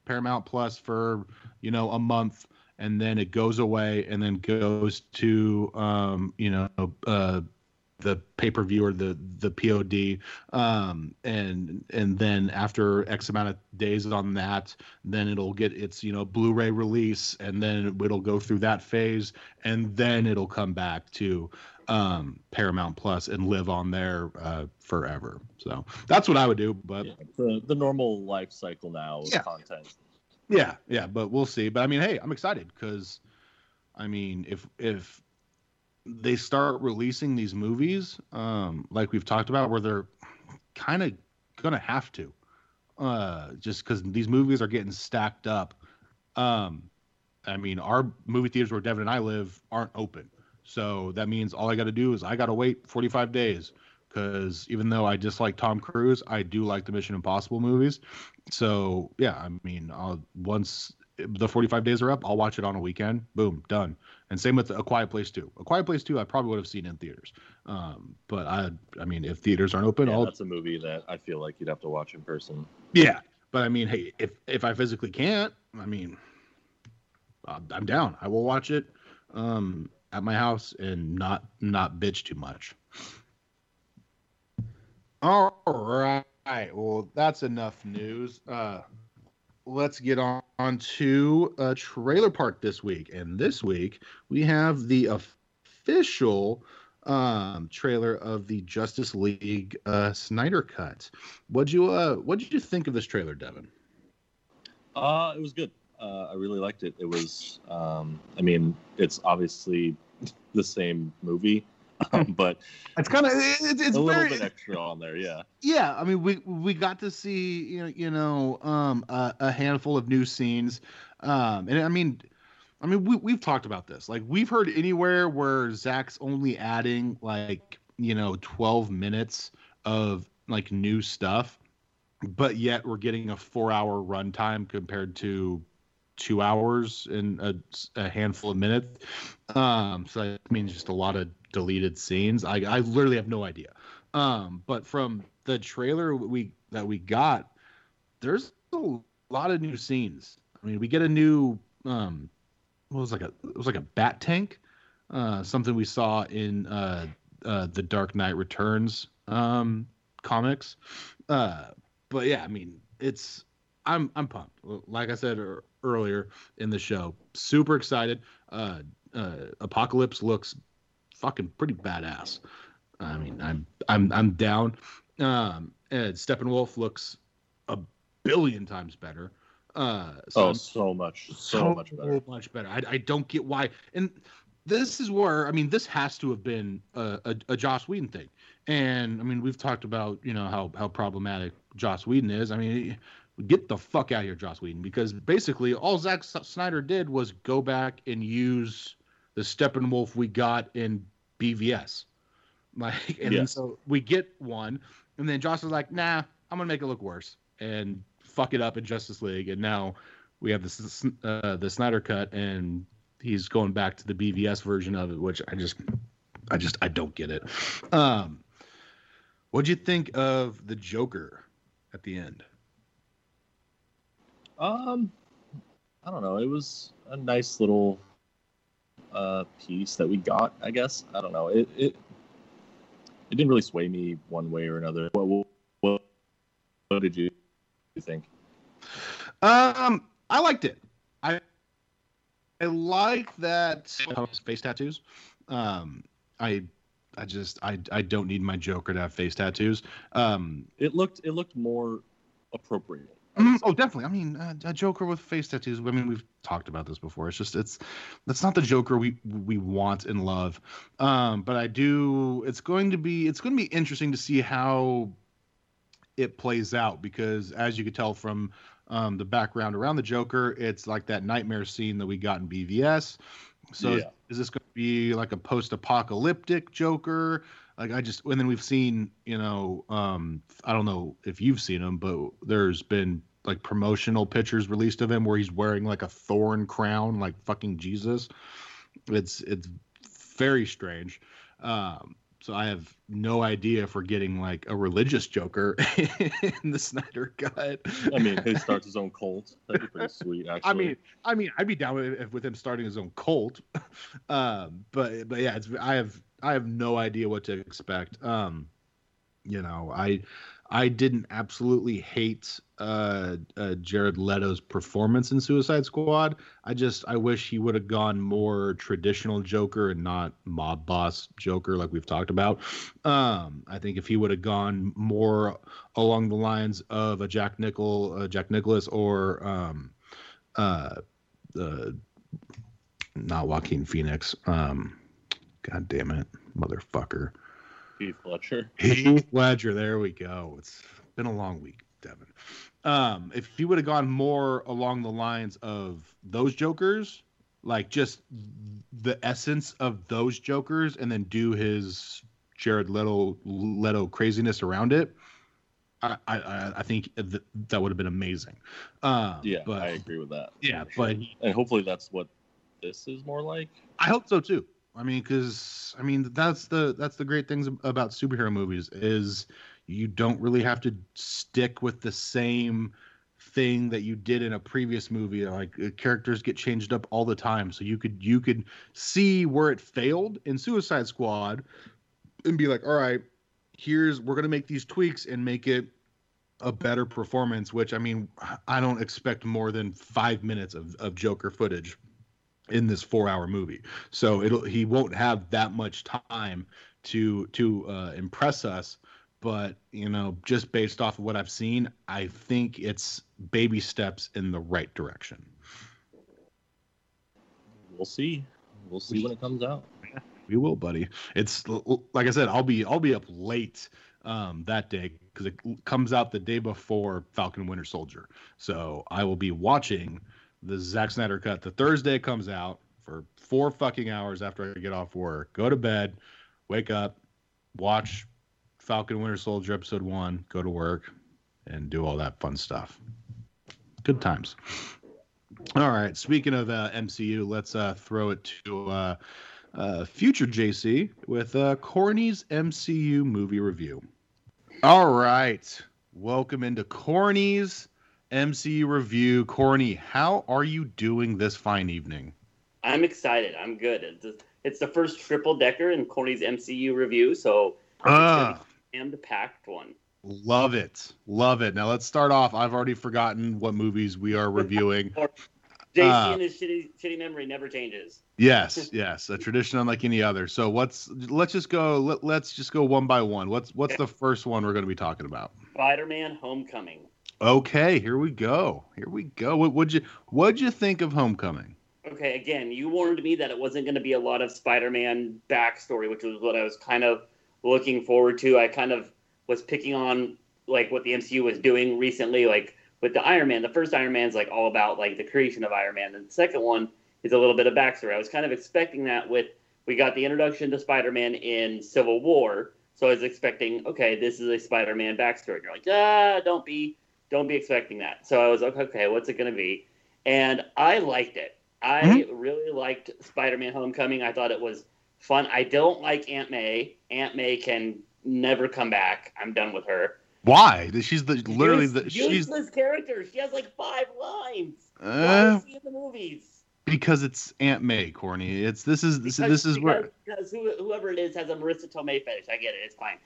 Paramount Plus for you know a month, and then it goes away, and then goes to um, you know uh, the pay per view or the the POD, um, and and then after X amount of days on that, then it'll get its you know Blu-ray release, and then it'll go through that phase, and then it'll come back to um, Paramount Plus and live on there uh, forever. So that's what I would do. But yeah, the, the normal life cycle now Yeah. content. yeah, yeah, but we'll see. But I mean, hey, I'm excited because, I mean, if if they start releasing these movies, um, like we've talked about, where they're kind of gonna have to, uh, just because these movies are getting stacked up. Um, I mean, our movie theaters where Devin and I live aren't open, so that means all I got to do is I got to wait 45 days. Because even though I dislike Tom Cruise, I do like the Mission Impossible movies. So yeah, I mean, I'll, once the 45 days are up, I'll watch it on a weekend. Boom, done. And same with A Quiet Place 2. A Quiet Place 2, I probably would have seen in theaters. Um, but I, I mean, if theaters aren't open, Yeah, I'll that's a movie that I feel like you'd have to watch in person. yeah. But I mean, hey, if if I physically can't, I mean, I'm I'm down. I will watch it um, at my house and not not bitch too much. All right. Well, that's enough news. Uh, let's get on, on to uh, Trailer Park this week. And this week we have the official um, trailer of the Justice League uh, Snyder Cut. What'd you uh, What did you think of this trailer, Devin? Uh, it was good. Uh, I really liked it. It was, um, I mean, it's obviously the same movie, but It's kind of it's, it's a little very, bit extra on there. Yeah. yeah i mean we we got to see you know, you know um a, a handful of new scenes um and i mean i mean we, we've talked about this like we've heard anywhere where zack's only adding like you know 12 minutes of like new stuff but yet we're getting a four hour runtime compared to two hours and a, a handful of minutes um so that means just a lot of deleted scenes i i literally have no idea um, but from the trailer we that we got, there's a lot of new scenes. I mean, we get a new um, what was like a it was like a bat tank, uh, something we saw in uh, uh, the Dark Knight Returns um, comics. Uh, but yeah, I mean, it's I'm I'm pumped. Like I said earlier in the show, super excited. Uh, uh, Apocalypse looks fucking pretty badass. I mean, I'm I'm I'm down. Um, and Steppenwolf looks a billion times better. Uh, so Oh, I'm so much, so, much better. much better. I, I don't get why. And this is where I mean, this has to have been a, a, a Joss Whedon thing. And I mean, we've talked about you know how how problematic Joss Whedon is. I mean, get the fuck out of here, Joss Whedon, because basically all Zack Snyder did was go back and use the Steppenwolf we got in BVS. Like, and yes. so we get one, and then Joss is like, "Nah, I'm gonna make it look worse and fuck it up in Justice League." And now we have this uh, the Snyder cut, and he's going back to the BVS version of it, which I just, I just, I don't get it. Um, what'd you think of the Joker at the end? Um, I don't know. It was a nice little uh piece that we got. I guess I don't know. It it it didn't really sway me one way or another. What what, what did you think? Um, I liked it. I I like that face tattoos. Um, I I just I I don't need my Joker to have face tattoos. Um, it looked it looked more appropriate. Mm, oh, definitely. I mean, uh, a Joker with face tattoos. I mean, we've talked about this before. It's just it's that's not the Joker we we want and love. Um, but I do. It's going to be it's going to be interesting to see how it plays out because, as you could tell from um, the background around the Joker, it's like that nightmare scene that we got in BVS. So, yeah. is, is this going to be like a post-apocalyptic Joker? like I just and then we've seen you know um I don't know if you've seen them, but there's been like promotional pictures released of him where he's wearing like a thorn crown like fucking Jesus. It's it's very strange. Um so I have no idea if we're getting like a religious Joker in the Snyder cut. I mean, he starts his own cult. That'd be pretty sweet, actually. I mean, I mean, I'd be down with, with him starting his own cult. Um, but but yeah, it's I have I have no idea what to expect. Um, you know, I I didn't absolutely hate uh, uh, Jared Leto's performance in Suicide Squad. I just I wish he would have gone more traditional Joker and not mob boss Joker like we've talked about. Um, I think if he would have gone more along the lines of a Jack Nickel, uh, Jack Nicholas, or um, uh, uh, not Joaquin Phoenix. Um, God damn it, motherfucker. Heath Ledger. Heath Ledger. There we go. It's been a long week, Devin. Um, if he would have gone more along the lines of those Jokers, like just the essence of those Jokers, and then do his Jared Leto Leto craziness around it, I I, I think th- that would have been amazing. Um, yeah, but, I agree with that. Yeah, but and hopefully that's what this is more like. I hope so too. I mean, because I mean that's the that's the great things about superhero movies is you don't really have to stick with the same thing that you did in a previous movie. Like uh, characters get changed up all the time. So you could you could see where it failed in suicide squad and be like all right here's we're going to make these tweaks and make it a better performance which i mean i don't expect more than five minutes of, of joker footage in this four hour movie. So it'll he won't have that much time to to uh, impress us. But you know, just based off of what I've seen, I think it's baby steps in the right direction. We'll see. We'll see when it comes out. We will, buddy. It's like I said, I'll be I'll be up late um, that day because it comes out the day before Falcon Winter Soldier. So I will be watching the Zack Snyder cut. The Thursday comes out for four fucking hours after I get off work. Go to bed, wake up, watch Falcon Winter Soldier episode one, go to work, and do all that fun stuff. Good times. All right. Speaking of uh, MCU, let's uh, throw it to uh, uh future JC with uh, Corny's MCU movie review. All right. Welcome into Corny's MCU review. Corny, how are you doing this fine evening? I'm excited. I'm good. It's, it's the first triple decker in Corny's MCU review, so uh, and the packed one. Love it. Love it. Now let's start off. I've already forgotten what movies we are reviewing. JC uh, and his shitty, shitty memory never changes. Yes, yes, a tradition unlike any other. So what's let's just go. Let, let's just go one by one. What's what's the first one we're going to be talking about? Spider-Man: Homecoming. Okay, here we go. Here we go. What would you what'd you think of Homecoming? Okay, again, you warned me that it wasn't going to be a lot of Spider-Man backstory, which was what I was kind of looking forward to. I kind of was picking on like what the MCU was doing recently, like with the Iron Man. The first Iron Man's like all about like the creation of Iron Man, and the second one is a little bit of backstory. I was kind of expecting that with we got the introduction to Spider-Man in Civil War, so I was expecting okay, this is a Spider-Man backstory. And you're like, ah, don't be don't be expecting that. So I was like, okay, what's it gonna be? And I liked it. I mm-hmm. really liked Spider-Man: Homecoming. I thought it was fun. I don't like Aunt May. Aunt May can never come back. I'm done with her. Why? She's the literally the useless she's character. She has like five lines. Uh, Why is in the movies? Because it's Aunt May, Corny. It's this is this, because, this is because, where because whoever it is has a Marisa Tomei fetish. I get it. It's fine.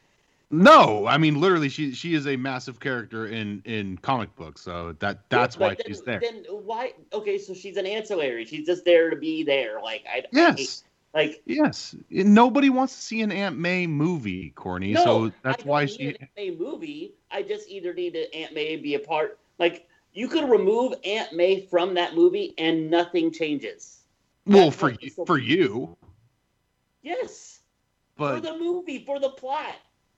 No, I mean literally, she she is a massive character in in comic books, so that that's yeah, why then, she's there. Then why? Okay, so she's an ancillary. She's just there to be there. Like I yes. I like yes, nobody wants to see an Aunt May movie, Corny. No, so that's why she an Aunt May movie. I just either need to Aunt May be a part. Like you could remove Aunt May from that movie and nothing changes. Well, that's for you, for you. Yes. But for the movie, for the plot.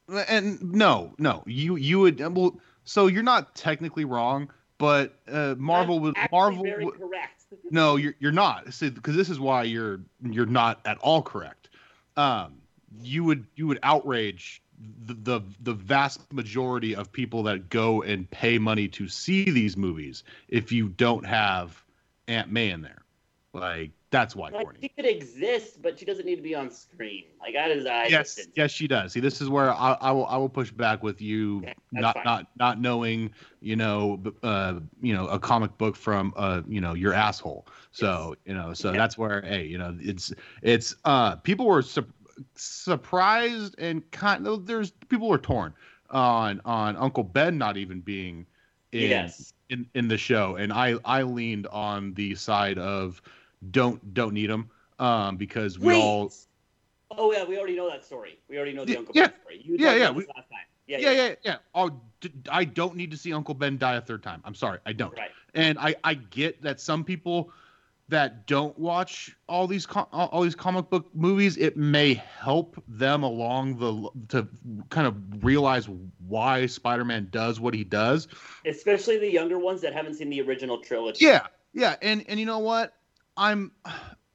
And no, no, you you would well. So you're not technically wrong, but uh, Marvel would Marvel. Very correct no, you're you're not. Because this is why you're you're not at all correct. Um, you would you would outrage the, the the vast majority of people that go and pay money to see these movies if you don't have Aunt May in there. Like that's why like, She could exist, but she doesn't need to be on screen. Like that is I yes, yes, she does. See, this is where I, I will I will push back with you okay, not fine. not not knowing you know uh you know a comic book from uh you know your asshole. So yes. you know so yeah. that's where hey you know it's it's uh people were su- surprised and kind of there's people were torn on on Uncle Ben not even being in yes. in in the show, and I I leaned on the side of don't don't need them um, because we Wait. all. Oh yeah, we already know that story. We already know the yeah, Uncle Ben story. You yeah, yeah, we, last time. Yeah, yeah, yeah, yeah. yeah. Oh, I don't need to see Uncle Ben die a third time. I'm sorry, I don't. Right. And I I get that some people that don't watch all these all these comic book movies, it may help them along the to kind of realize why Spider-Man does what he does. Especially the younger ones that haven't seen the original trilogy. Yeah, yeah, and and you know what? I'm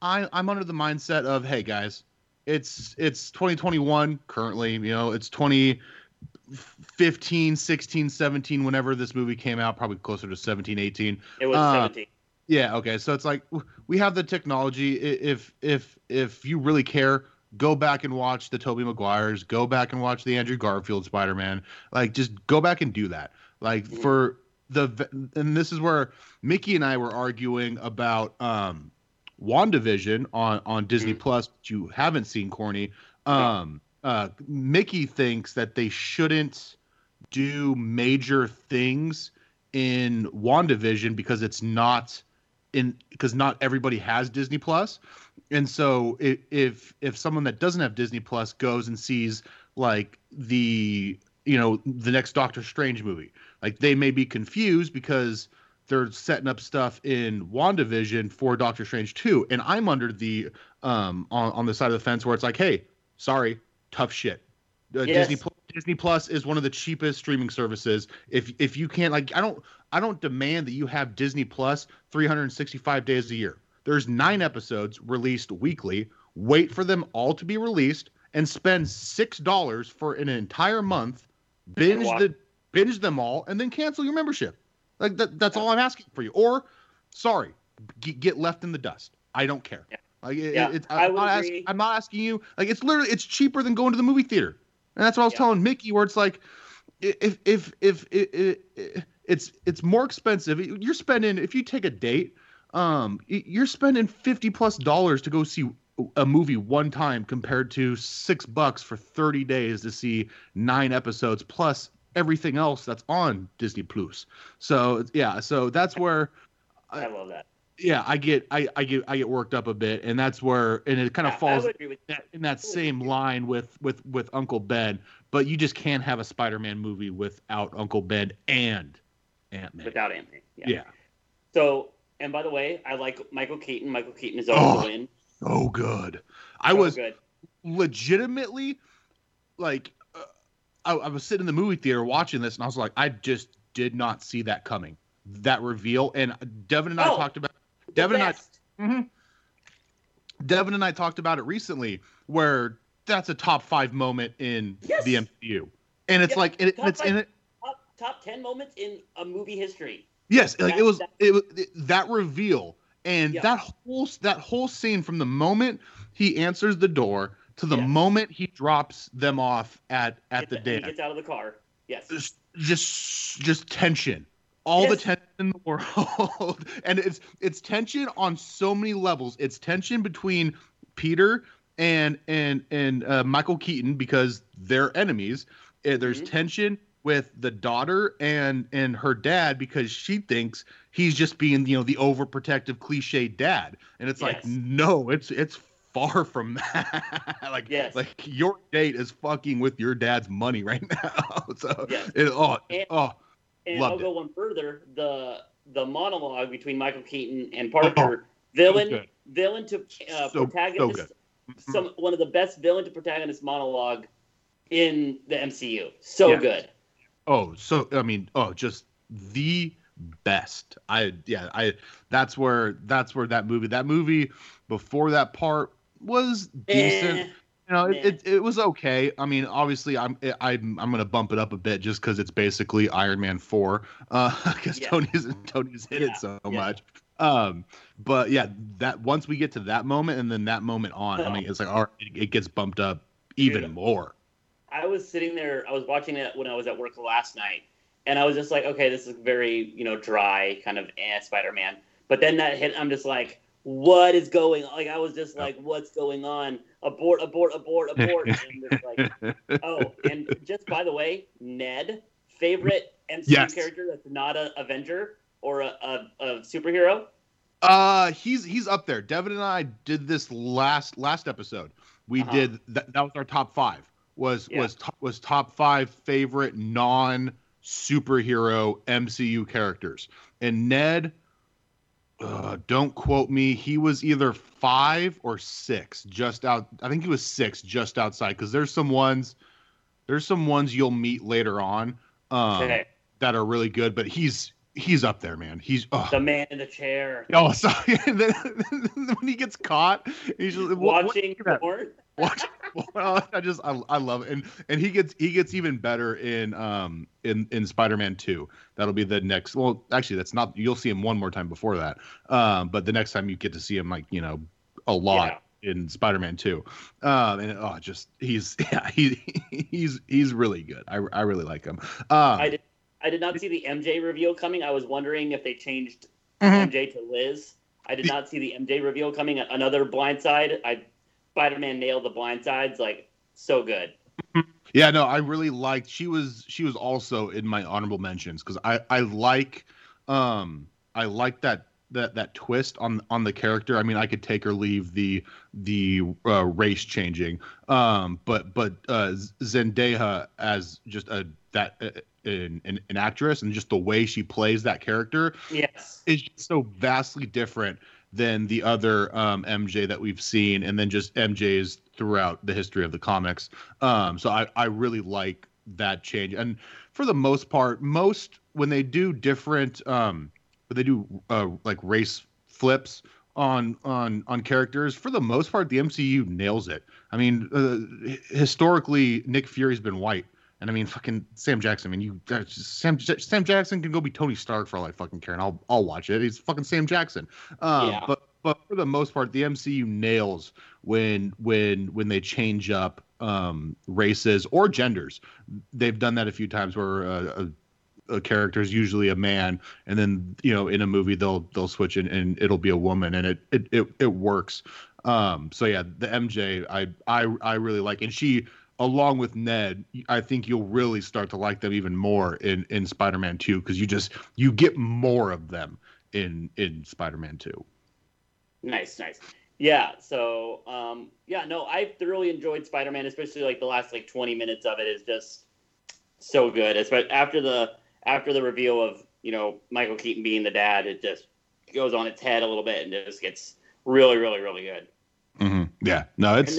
I I'm under the mindset of hey guys, it's it's 2021 currently, you know, it's 2015, 16, 17 whenever this movie came out, probably closer to 17, 18. It was uh, 17. Yeah, okay. So it's like we have the technology if if if you really care, go back and watch the Tobey Maguires, go back and watch the Andrew Garfield Spider-Man. Like just go back and do that. Like mm-hmm. for the and this is where Mickey and I were arguing about um WandaVision on on Disney mm-hmm. Plus, but you haven't seen Corny. Um uh Mickey thinks that they shouldn't do major things in WandaVision because it's not in because not everybody has Disney Plus. And so if, if if someone that doesn't have Disney Plus goes and sees like the you know the next Doctor Strange movie like they may be confused because they're setting up stuff in WandaVision for Doctor Strange 2. And I'm under the um on, on the side of the fence where it's like, hey, sorry, tough shit. Uh, yes. Disney Disney Plus is one of the cheapest streaming services. If if you can't like I don't I don't demand that you have Disney Plus 365 days a year. There's 9 episodes released weekly. Wait for them all to be released and spend $6 for an entire month binge the binge them all, and then cancel your membership. Like that, that's all I'm asking for you. Or, sorry, get left in the dust. I don't care. Yeah. Like it, yeah, it's, I'm, not asking, I'm not asking you. Like it's literally it's cheaper than going to the movie theater, and that's what I was yeah. telling Mickey. Where it's like, if if if, if, if it's it's more expensive. You're spending if you take a date, um, you're spending fifty plus dollars to go see a movie one time compared to six bucks for 30 days to see nine episodes plus everything else that's on Disney Plus. So yeah, so that's where I, I love that. Yeah, I get I, I get I get worked up a bit, and that's where and it kind of yeah, falls that, in that same line with with with Uncle Ben. But you just can't have a Spider-Man movie without Uncle Ben and Aunt May. Without Aunt May, yeah. yeah. So, and by the way, I like Michael Keaton. Michael Keaton is also oh, in. Oh, good. I was good. legitimately like I, I was sitting in the movie theater watching this, and I was like, I just did not see that coming. That reveal, and Devin and I Oh, talked about Devin and I best. Mm-hmm. Devin and I talked about it recently, where that's a top five moment in Yes. the MCU, and it's Yeah, like it, it's in five. it. top, top 10 moments in a movie history. Yes, like That- it was that- it, was that reveal and Yeah. that whole that whole scene from the moment he answers the door to the Yes. moment he drops them off at at the Gets- he dance. gets out of the car. Yes. Just just just tension. All the tension in the world. and it's it's tension on so many levels. It's tension between Peter and and and uh, Michael Keaton because they're enemies. There's Mhm. tension with the daughter and and her dad because she thinks he's just being you know the overprotective cliche dad and it's like no it's it's far from that like Yes. like your date is fucking with your dad's money right now so Yes. it, oh And- oh And I'll it. go one further. The the monologue between Michael Keaton and Parker, villain, Oh, good. villain to uh, So- so protagonist, good. Mm-hmm. some one of the best villain to protagonist monologue in the MCU. So Yeah. good. Oh, so I mean, oh, just the best. I yeah, I that's where that's where that movie that movie before that part was decent. Eh, you know, it, it, it was okay. I mean, obviously, I'm I'm I'm gonna bump it up a bit just because it's basically Iron Man four, uh, because Yeah. Tony's Tony's hit Yeah, it so yeah. much. Um, but yeah, that once we get to that moment and then that moment on, I mean, it's like all right, it, it gets bumped up even Dude. more. I was sitting there. I was watching it when I was at work last night, and I was just like, okay, this is very you know dry kind of eh, Spider-Man. But then that hit. I'm just like, what is going? on? Like I was just like, what's going on? Abort! Abort! Abort! Abort! and just like, oh, and just by the way, Ned, favorite MCU Yes. character that's not an Avenger or a, a, a superhero. Uh, he's he's up there. Devin and I did this last last episode. We Uh-huh. did that. That was our top five. Was Yeah. was top, was top five favorite non superhero MCU characters. And Ned, uh, don't quote me. He was either five or six, just out. I think he was six, just outside. Because there's some ones, there's some ones you'll meet later on, um, Okay, that are really good. But he's he's up there, man. He's oh, the man in the chair, Oh, sorry. Then, when he gets caught, he's just what- what- watching look at that. porn. Watch- well, I just I, I love it, and and he gets he gets even better in um in in Spider-Man Two. That'll be the next. Well, actually, that's not. You'll see him one more time before that. Um, but the next time you get to see him, like you know, a lot in Spider-Man Two. Um, and oh, just he's yeah he he's he's really good. I I really like him. Um, I did. I did not see the MJ reveal coming. I was wondering if they changed Mhm. MJ to Liz. I did not see the MJ reveal coming. Another blind side. I Spider-Man nailed the blind sides like so good. Yeah, no, I really liked. She was she was also in my honorable mentions because I I like um I like that that that twist on on the character. I mean, I could take or leave the the uh, race changing, um, but but uh, Zendaya as just a that uh, an, an an actress and just the way she plays that character Yes. is just so vastly different than the other um, MJ that we've seen, and then just MJs throughout the history of the comics. Um, so I, I really like that change, and for the most part, most when they do different, um, when they do uh, like race flips on on on characters, for the most part, the MCU nails it. I mean, uh, historically, Nick Fury's been white. And I mean, fucking Sam Jackson. I mean, you uh, Sam Sam Jackson can go be Tony Stark for all I fucking care, and I'll I'll watch it. He's fucking Sam Jackson. Um, Yeah. But but for the most part, the MCU nails when when when they change up um, races or genders. They've done that a few times where uh, a, a character is usually a man, and then you know in a movie they'll they'll switch it and it'll be a woman, and it it it, it works. Um, so yeah, the MJ I I I really like, and she along with Ned, I think you'll really start to like them even more in in Spider-Man 2 because you just you get more of them in in Spider-Man 2. Nice, nice. Yeah. So, um, yeah, no, I thoroughly enjoyed Spider-Man, especially like the last like 20 minutes of it is just so good. Especially after the after the reveal of you know Michael Keaton being the dad, it just goes on its head a little bit and just gets really, really, really good. Mm-hmm. Yeah, no, it's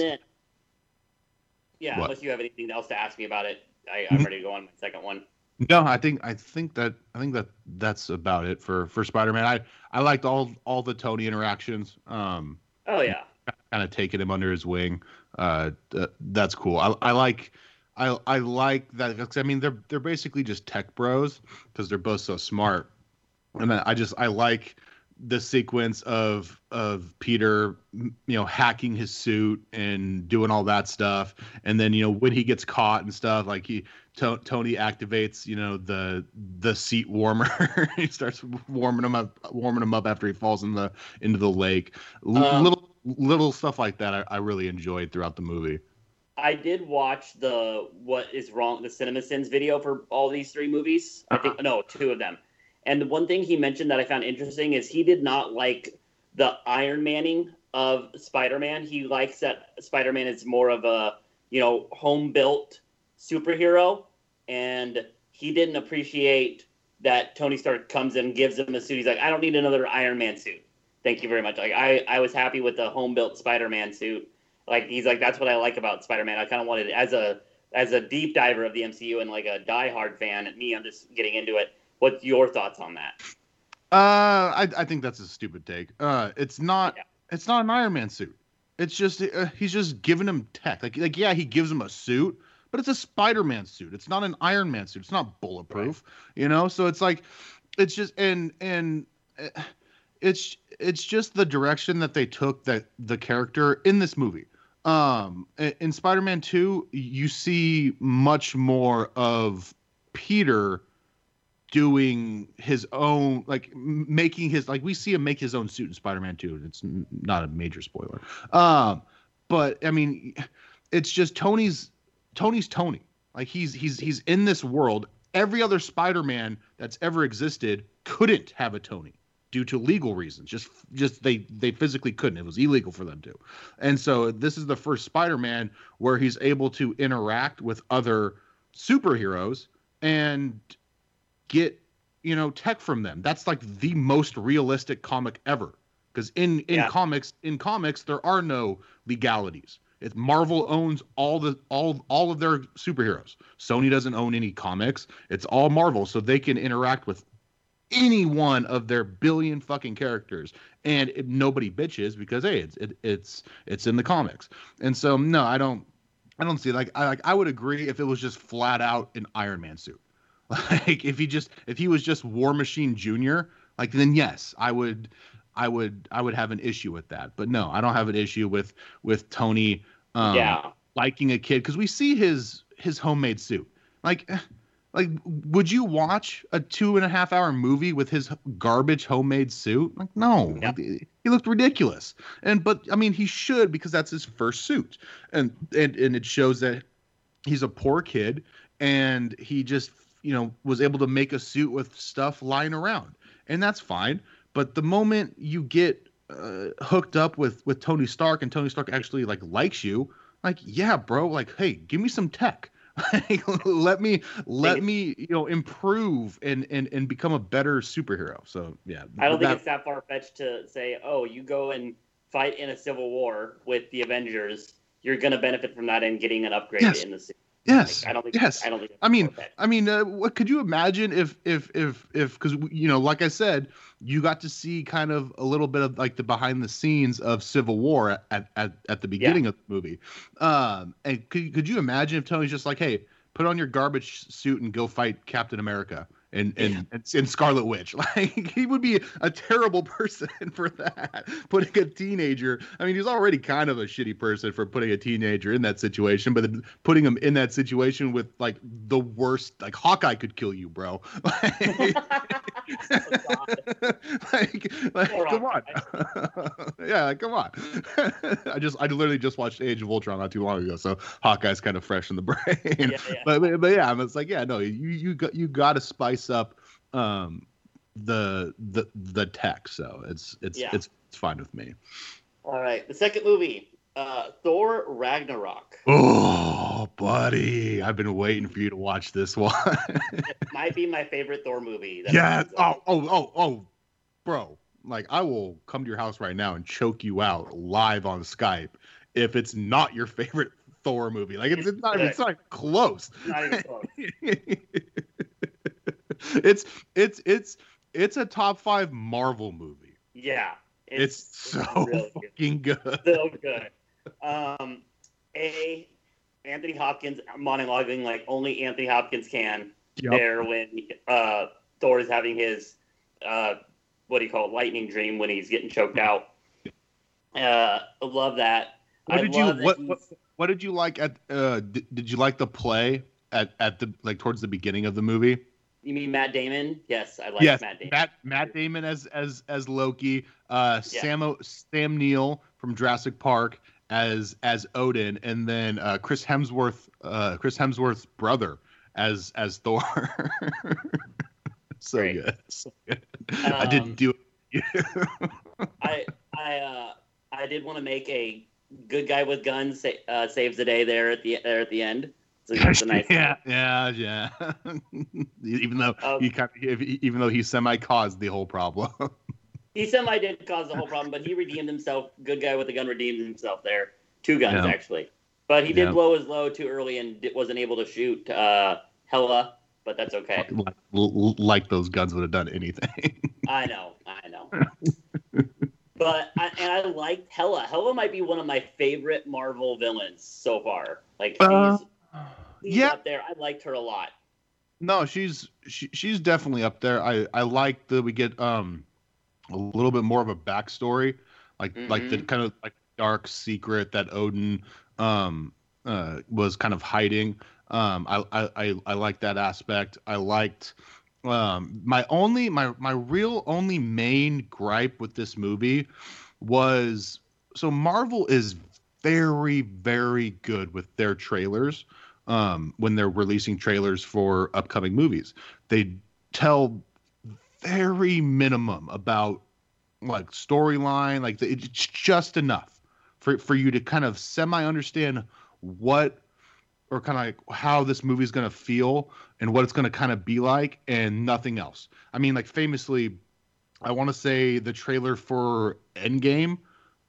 yeah, What? unless you have anything else to ask me about it, I, I'm ready to go on my second one. No, I think I think that I think that that's about it for for Spider-Man. I I liked all all the Tony interactions. Um, Oh yeah, kind of taking him under his wing. Uh, th- that's cool. I I like. I, I like that 'cause, I mean they're they're basically just tech bros because they're both so smart, and then I just I like the sequence of of Peter you know hacking his suit and doing all that stuff, and then you know when he gets caught and stuff like he to, Tony activates you know the the seat warmer he starts warming him up warming him up after he falls in the into the lake L- Um, little little stuff like that I, I really enjoyed throughout the movie. I did watch the what is wrong the Cinema Sins video for all these three movies. I think no, two of them. And the one thing he mentioned that I found interesting is he did not like the Iron Manning of Spider-Man. He likes that Spider-Man is more of a you know home built superhero, and he didn't appreciate that Tony Stark comes in and gives him a suit. He's like, I don't need another Iron Man suit. Thank you very much. Like I, I was happy with the home built Spider-Man suit. Like he's like, that's what I like about Spider-Man. I kind of wanted as a as a deep diver of the MCU and like a diehard fan. Me, I'm just getting into it. What's your thoughts on that? Uh, I I think that's a stupid take. Uh, it's not Yeah. it's not an Iron Man suit. It's just uh, he's just giving him tech. Like like yeah, he gives him a suit, but it's a Spider-Man suit. It's not an Iron Man suit. It's not bulletproof. You know, so it's like it's just and and uh, it's it's just the direction that they took that the character in this movie. Um, in Spider-Man Two, you see much more of Peter doing his own like making his like we see him make his own suit in spider-man 2 and it's not a major spoiler. Um but i mean it's just tony's tony's tony. Like he's he's he's in this world. Every other spider-man that's ever existed couldn't have a tony due to legal reasons. Just just they they physically couldn't. It was illegal for them to. And so this is the first spider-man where he's able to interact with other superheroes and get you know tech from them. That's like the most realistic comic ever. Because in in Yeah. comics in comics there are no legalities. It's marvel owns all the all all of their superheroes. Sony doesn't own any comics. It's all marvel so they can interact with any one of their billion fucking characters and it, nobody bitches because hey it's it, it's it's in the comics. And so no i don't i don't see like i like i would agree if it was just flat out an iron man suit like if he just if he was just war machine junior like then yes i would i would i would have an issue with that. But no i don't have an issue with with tony um yeah, liking a kid because we see his his homemade suit. Like like would you watch a two and a half hour movie with his garbage homemade suit? Like no. Yeah. He looked ridiculous. And but i mean he should because that's his first suit. And and and it shows that he's a poor kid and he just you know was able to make a suit with stuff lying around and that's fine but the moment you get uh, hooked up with with tony stark and tony stark actually like likes you like yeah bro like hey give me some tech let me let me you know improve and and and become a better superhero so yeah I don't that- think it's that far fetched to say, oh, you go and fight in a civil war with the Avengers. You're gonna benefit from that and getting an upgrade Yes. in the suit. Yes Like, I don't think. yes I don't think. I mean. I mean, uh, what could you imagine if if if if because you know, like I said, you got to see kind of a little bit of like the behind the scenes of Civil War at at, at the beginning of the movie. Um, and could could you imagine if Tony's just like, hey, put on your garbage suit and go fight Captain America? And and, and, and Scarlet Witch, like he would be a terrible person for that. Putting a teenager, I mean, he's already kind of a shitty person for putting a teenager in that situation, but putting him in that situation with like the worst, like Hawkeye could kill you, bro. like, like Poor come on. yeah, like, come on. I just, I literally just watched Age of Ultron not too long ago, so Hawkeye's kind of fresh in the brain. yeah, yeah. But, but, yeah, it's like, yeah, no, you you got you got to spice up um the the the tech, so it's it's Yeah. it's it's fine with me. All right, the second movie, uh, Thor Ragnarok. Oh, buddy, I've been waiting for you to watch this one. it might be my favorite Thor movie. yeah. Oh, oh, oh, oh, bro. Like, I will come to your house right now and choke you out live on Skype if it's not your favorite Thor movie. Like it's, it's not it's not close. Not even close. it's it's it's it's a top five Marvel movie. Yeah, It's, so really good. fucking good. so good. Um, a Anthony Hopkins monologuing like only Anthony Hopkins can Yep. there when uh, Thor is having his uh, what do you call it, lightning dream when he's getting choked out. Uh, love that. What I did you what, what what did you like at uh did, did you like the play at at the like towards the beginning of the movie? You mean Matt Damon? Yes, I like yes, Matt Damon. Matt Matt Damon as as as Loki, uh Yeah. Sam Sam Neill from Jurassic Park as as Odin and then uh Chris Hemsworth uh Chris Hemsworth's brother as as Thor. so good. So good. I didn't Um, do it. I I uh, I did want to make a good guy with guns sa- uh, saves the day there at the there at the end. So that's a nice. yeah, yeah, yeah. even though Um, he kind of, even though he semi caused the whole problem. He semi did cause the whole problem, but he redeemed himself. Good guy with a gun redeemed himself there. Two guns Yeah. actually, but he did Yeah. blow his load too early and wasn't able to shoot uh, Hela. But that's okay. like, those guns would have done anything. I know, I know. but I, and I liked Hela. Hela might be one of my favorite Marvel villains so far. Like Uh, she's, she's yeah. up there. I liked her a lot. no, she's she, she's definitely up there. I I like that we get um a little bit more of a backstory, like like the Mhm. kind of like dark secret that Odin um uh was kind of hiding. Um, I I I, I like that aspect. I liked um my only my my real only main gripe with this movie was so Marvel is very very good with their trailers um when they're releasing trailers for upcoming movies they tell very minimum about like storyline like it's just enough for for you to kind of semi understand what or kind of like how this movie's going to feel and what it's going to kind of be like and nothing else. I mean like famously I want to say the trailer for Endgame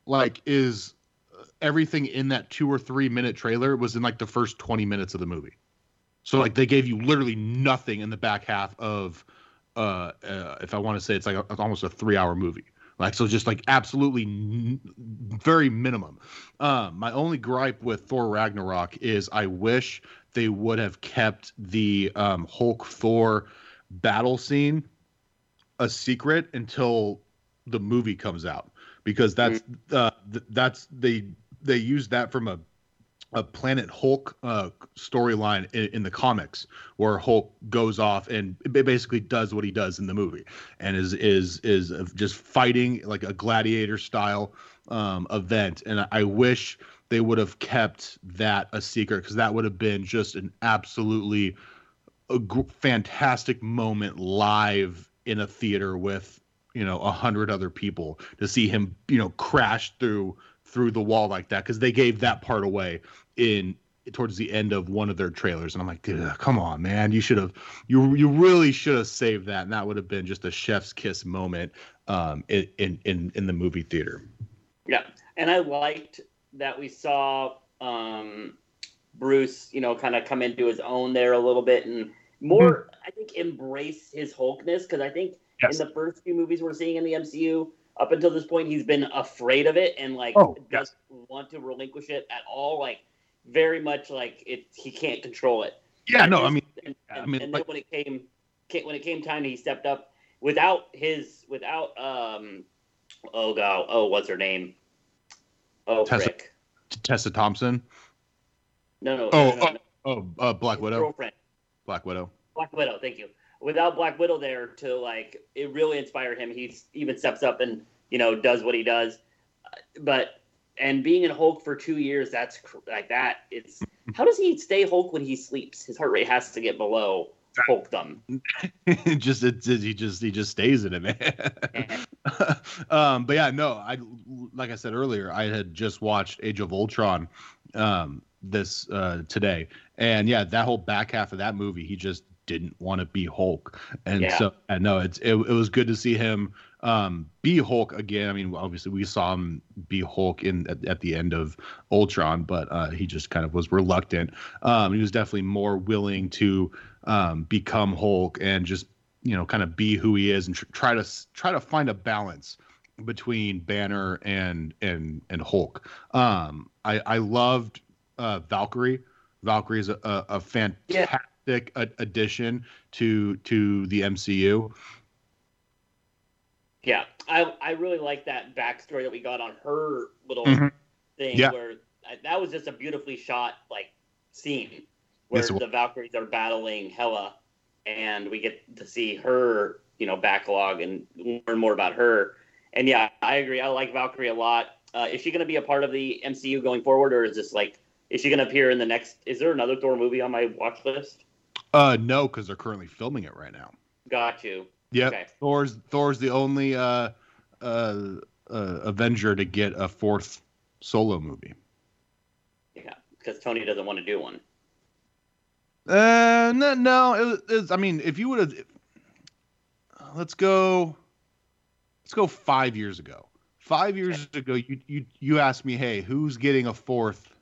like is uh, everything in that 2 or 3 minute trailer was in like the first 20 minutes of the movie. So like they gave you literally nothing in the back half of uh, uh if I want to say it's like a, almost a 3 hour movie. Like so just like absolutely n- very minimum. Um, my only gripe with Thor Ragnarok is I wish they would have kept the um, Hulk Thor battle scene a secret until the movie comes out because that's uh, th- that's they they use that from a a Planet Hulk uh, storyline in, in the comics where Hulk goes off and basically does what he does in the movie and is is is just fighting like a gladiator style um, event. And I wish they would have kept that a secret because that would have been just an absolutely gr- fantastic moment live in a theater with you know a hundred other people to see him you know crash through through the wall like that because they gave that part away in towards the end of one of their trailers and i'm like "Ugh, come on man you should have you you really should have saved that and that would have been just a chef's kiss moment um in in in, in the movie theater Yeah, and I liked that we saw um, Bruce, you know, kind of come into his own there a little bit and more, I think, embrace his Hulkness because I think Yes. in the first few movies we're seeing in the MCU, up until this point, he's been afraid of it and like Oh, doesn't want to relinquish it at all. Like very much like it, he can't control it. yeah no i mean and, I mean, and like- then when it came, when it came time, he stepped up without his without um oh god oh what's her name? Oh Tessa- frick tessa thompson? No no Oh, no, no, no. oh uh, black His widow? girlfriend. Black widow. Black Widow thank you. Without Black Widow there to like it really inspired him. He even steps up and you know does what he does. But and being in Hulk for two years that's cr- like that it's how does he stay Hulk when he sleeps? His heart rate has to get below Hulkdom just it, it- he just he just stays in it man. Um but yeah no i like i said earlier i had just watched age of ultron um this uh today. And yeah that whole back half of that movie he just didn't want to be Hulk, and Yeah. so and no, it's it, it was good to see him um, be Hulk again. I mean, obviously we saw him be Hulk in at, at the end of Ultron, but uh, he just kind of was reluctant. Um, he was definitely more willing to um, become Hulk and just you know kind of be who he is and tr- try to try to find a balance between Banner and and and Hulk. Um, I I loved uh, Valkyrie. Valkyrie is a, a, a fantastic a- addition to to the MCU. Yeah, I I really like that backstory that we got on her little Mhm. thing Yeah. where uh, that was just a beautifully shot like scene where Yes, the Valkyries are battling Hela, and we get to see her you know backlog and learn more about her. And yeah, I agree. I like Valkyrie a lot. Uh, is she going to be a part of the MCU going forward, or is this like is she going to appear in the next? Is there another Thor movie on my watch list? Uh, no, because they're currently filming it right now. Got you. Yep. Okay. Thor's Thor's the only uh, uh, uh, Avenger to get a fourth solo movie. Yeah, because Tony doesn't want to do one. Uh, no, no. It, was- I mean, if you would have, let's go, let's go five years ago. Five years ago, you you you asked me, hey, who's getting a fourth,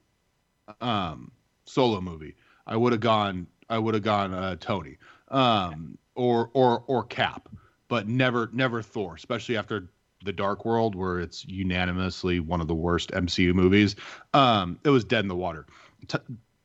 um, solo movie? I would have gone. I would have gone uh, Tony, um, or or or Cap, but never never Thor, especially after the Dark World, where it's unanimously one of the worst MCU movies. Um, it was dead in the water. T-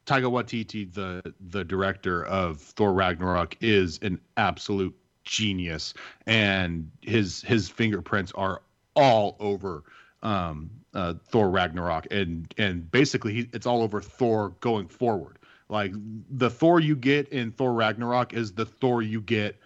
Taika Waititi, the the director of Thor Ragnarok, is an absolute genius, and his his fingerprints are all over um, uh, Thor Ragnarok, and and basically he, it's all over Thor going forward. Like the Thor you get in Thor Ragnarok is the Thor you get.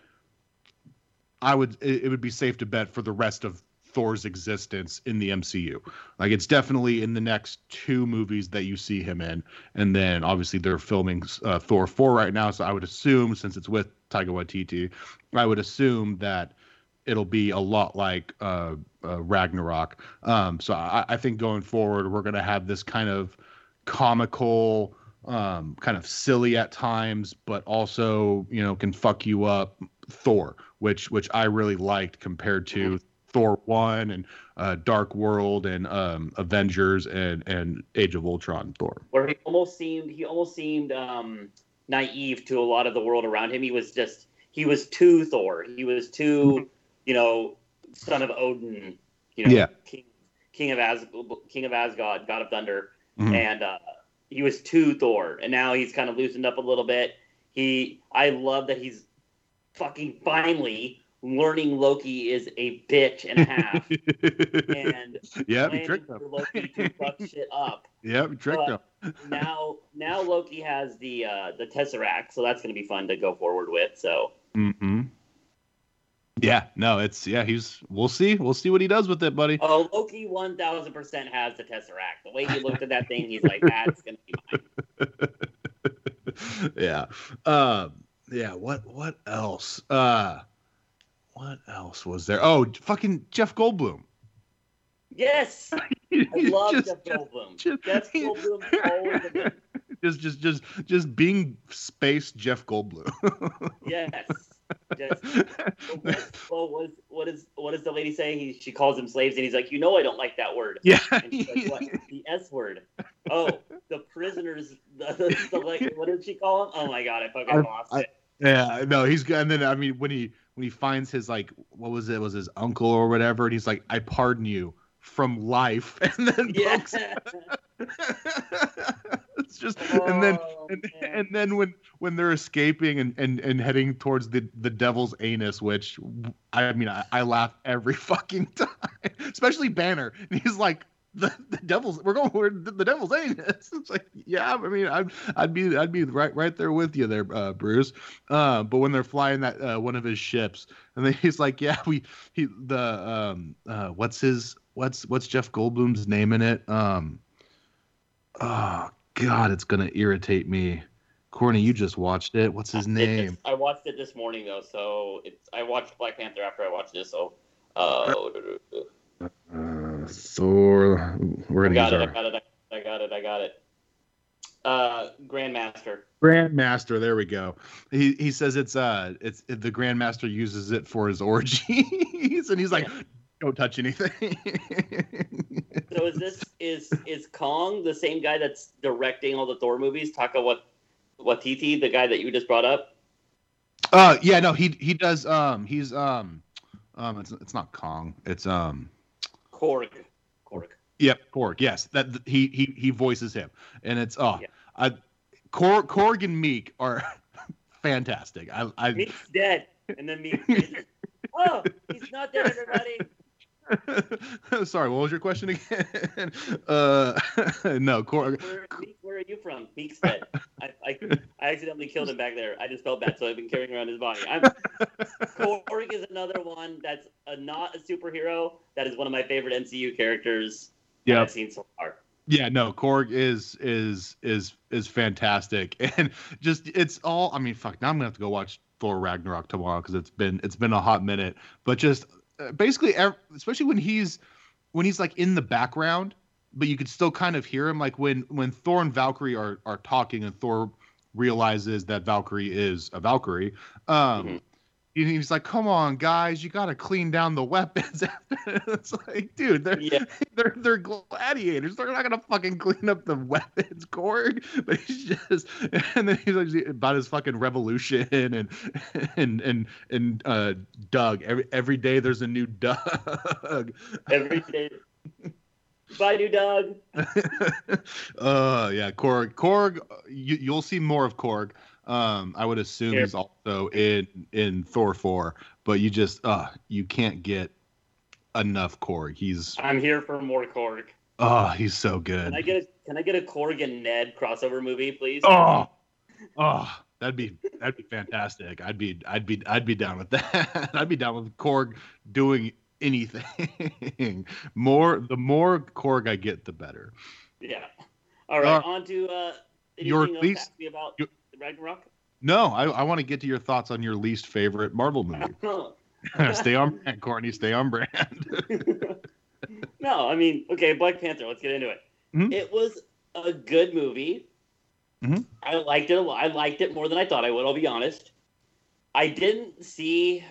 I would it, would be safe to bet for the rest of Thor's existence in the MCU. Like it's definitely in the next two movies that you see him in, and then obviously they're filming uh, Thor four right now. So I would assume since it's with Taika Waititi, I would assume that it'll be a lot like uh, uh, Ragnarok. Um, so I, I think going forward we're gonna have this kind of comical. Um, kind of silly at times, but also you know can fuck you up. Thor, which which I really liked compared to Thor one and uh, Dark World and um, Avengers and and Age of Ultron Thor. where he almost seemed he almost seemed um, naive to a lot of the world around him. He was just he was too Thor. He was too you know son of Odin. You know Yeah. king king of As king of Asgard, god of thunder, Mhm. and uh, he was too Thor. And now he's kind of loosened up a little bit. He I love that he's fucking finally learning Loki is a bitch and a half. and yeah, he tricked for him. Loki to fuck shit up Yeah, he tricked him. now now Loki has the uh, the Tesseract, so that's going to be fun to go forward with. So hmm Yeah, no, it's yeah. He's we'll see. We'll see what he does with it, buddy. oh, Loki one thousand percent has the Tesseract. The way he looked at that thing, he's like, that's to be mine. yeah. Um. yeah. What? What else? Uh. What else was there? Oh, fucking Jeff Goldblum. Yes, I love Just- Jeff Goldblum. just- Jeff Goldblum's always a good. just just just just being space Jeff Goldblum. Yes. Just, what, well, what, is, what is what does the lady say? He, she calls him slaves, and he's like, you know, I don't like that word. yeah. And she's like, what? The S word. Oh, the prisoners. The, the, the, like, what did she call him? Oh my god, I fucking I- lost I- it. Yeah, no, he's good. And then I mean, when he when he finds his like, what was it? Was his uncle or whatever? And he's like, "I pardon you from life." And then Yeah. it's just and then Oh, and, and then when when they're escaping and, and and heading towards the the devil's anus which i mean i, I laugh every fucking time especially banner. And he's like the, the devil's we're going where the, the devil's anus. It's like yeah i mean i'd i'd be i'd be right right there with you there uh, bruce. Uh, but when they're flying that uh, one of his ships and then he's like yeah we he the um uh what's his what's what's jeff goldblum's name in it? Um oh god it's gonna irritate me Corny, you just watched it. What's his It name? just- I watched it this morning though, so it's I watched Black Panther after I watched this. So, uh, Uh, Thor. We're gonna got it. I got it. I got it. I got it. Uh, Grandmaster. Grandmaster, there we go. He he says it's uh it's the Grandmaster uses it for his orgies, and he's like, Yeah. don't touch anything. So is this is is Kong the same guy that's directing all the Thor movies? Taka Wat Watiti, the guy that you just brought up. uh yeah, no, he he does um he's um um it's it's not Kong. It's um Korg. Korg. Yep, Korg. Yes, that he he he voices him, and it's oh, Yeah. I Korg, Korg and Meek are fantastic. I I Meek's dead, and then Meek. oh, he's not dead, everybody. sorry, what was your question again? uh, no, Korg. Where, where are you from? Meek's dead. I, I, I accidentally killed him back there. I just felt bad, so I've been carrying around his body. I'm, Korg is another one that's a, not a superhero. That is one of my favorite MCU characters that Yep. I've seen so far. Yeah, no, Korg is is is is fantastic, and just it's all. I mean, fuck. Now I'm gonna have to go watch Thor Ragnarok tomorrow because it's been it's been a hot minute. But just basically, especially when he's when he's like in the background, but you could still kind of hear him. Like when when Thor and Valkyrie are are talking, and Thor realizes that Valkyrie is a Valkyrie. Um, Mhm. And he's like, "Come on, guys, you got to clean down the weapons." it's like, dude, they're Yeah. they're they're gladiators. They're not gonna fucking clean up the weapons, Korg. But he's just, and then he's like about his fucking revolution and and and and uh, Doug. Every every day there's a new Doug. Every day. Bye, new Doug. uh yeah, Korg. Korg. You, you'll see more of Korg. Um, I would assume Yeah. he's also in in Thor four, but you just uh you can't get enough Korg. He's I'm here for more Korg. oh he's so good. Can I get a Can I get a Korg and Ned crossover movie, please? Oh, oh, that'd be that'd be fantastic. I'd be I'd be I'd be down with that. I'd be down with Korg doing anything. more the more Korg I get, the better. Yeah. All right. Uh, on to uh, your anything least- to ask me about your- Ragnarok. No, I, I want to get to your thoughts on your least favorite Marvel movie. stay on brand, Courtney. Stay on brand. no, I mean, okay, Black Panther. Let's get into it. Mhm. It was a good movie. Mhm. I liked it a lot. I liked it more than I thought I would. I'll be honest. I didn't see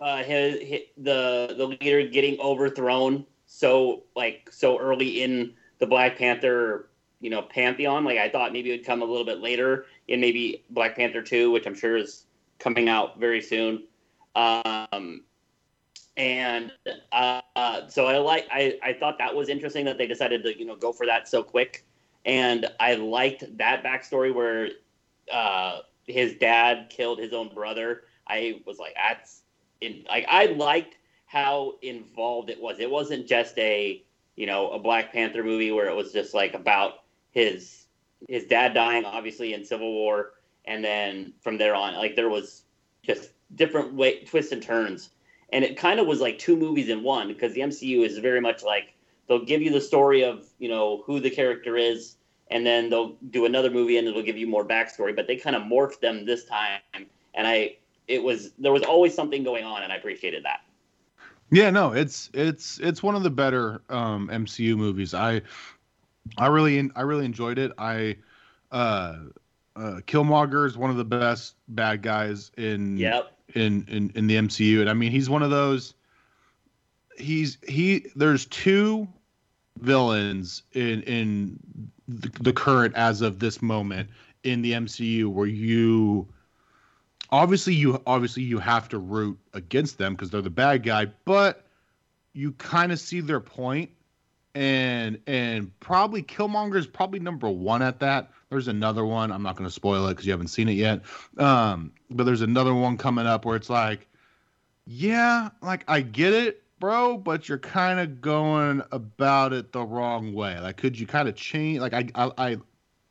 uh, his, his the the leader getting overthrown so like so early in the Black Panther you know pantheon. Like I thought maybe it would come a little bit later in maybe Black Panther two, which I'm sure is coming out very soon. Um, and uh, so I like I, I thought that was interesting that they decided to you know go for that so quick, and I liked that backstory where uh, his dad killed his own brother. I was like that's in like I liked how involved it was. It wasn't just a you know a Black Panther movie where it was just like about his his dad dying obviously in Civil War, and then from there on like there was just different way twists and turns and it kind of was like two movies in one because the MCU is very much like they'll give you the story of you know who the character is, and then they'll do another movie and it'll give you more backstory. But they kind of morphed them this time, and I it was there was always something going on, and I appreciated that. Yeah, no, it's it's it's one of the better um, MCU movies. I I really I really enjoyed it. I uh, uh, Killmonger is one of the best bad guys in Yep. in, in in the MCU, and I mean he's one of those. He's he. There's two villains in in the, the current as of this moment in the MCU where you obviously you obviously you have to root against them because they're the bad guy, but you kind of see their point and and probably Killmonger is probably number one at that. There's another one. I'm not going to spoil it because you haven't seen it yet. Um, but there's another one coming up where it's like, yeah, like I get it, bro, but you're kind of going about it the wrong way. Like, could you kind of change? Like, I I I,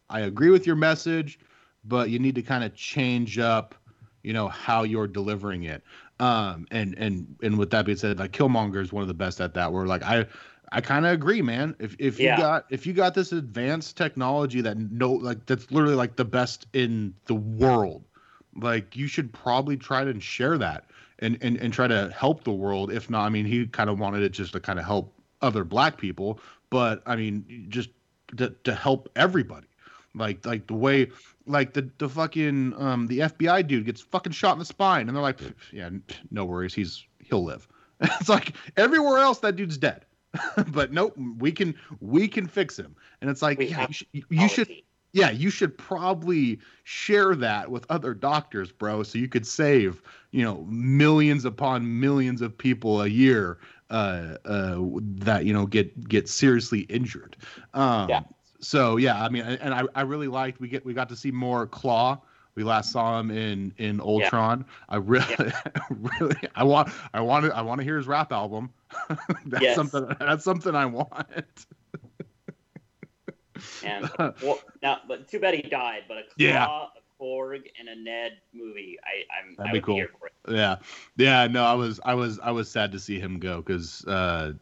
I agree with your message, but you need to kind of change up, you know, how you're delivering it. Um, and and and with that being said, like Killmonger is one of the best at that. Where like I I kind of agree, man. If if you Yeah. got if you got this advanced technology that no like that's literally like the best in the world, like you should probably try to share that and and and try to help the world. If not, I mean, he kind of wanted it just to kind of help other black people, but I mean, just to to help everybody. Like like the way like the the fucking um the FBI dude gets fucking shot in the spine, and they're like, yeah, no worries, he's he'll live. it's like everywhere else that dude's dead, but nope, we can we can fix him, and it's like We yeah, you should, you should yeah, you should probably share that with other doctors, bro, so you could save, you know, millions upon millions of people a year uh, uh, that you know get get seriously injured. Um, Yeah. So yeah, I mean, and I, I really liked we get we got to see more Klaue. We last saw him in in Ultron. I really, really, I want, I want to, I want to hear his rap album. that's Yes. something. That's something I want. And well, now, but too bad he died. But a Klaue, Yeah. a Korg, and a Ned movie, I, I'm That'd I be cool. here for it. Yeah, yeah. No, I was, I was, I was sad to see him go because uh,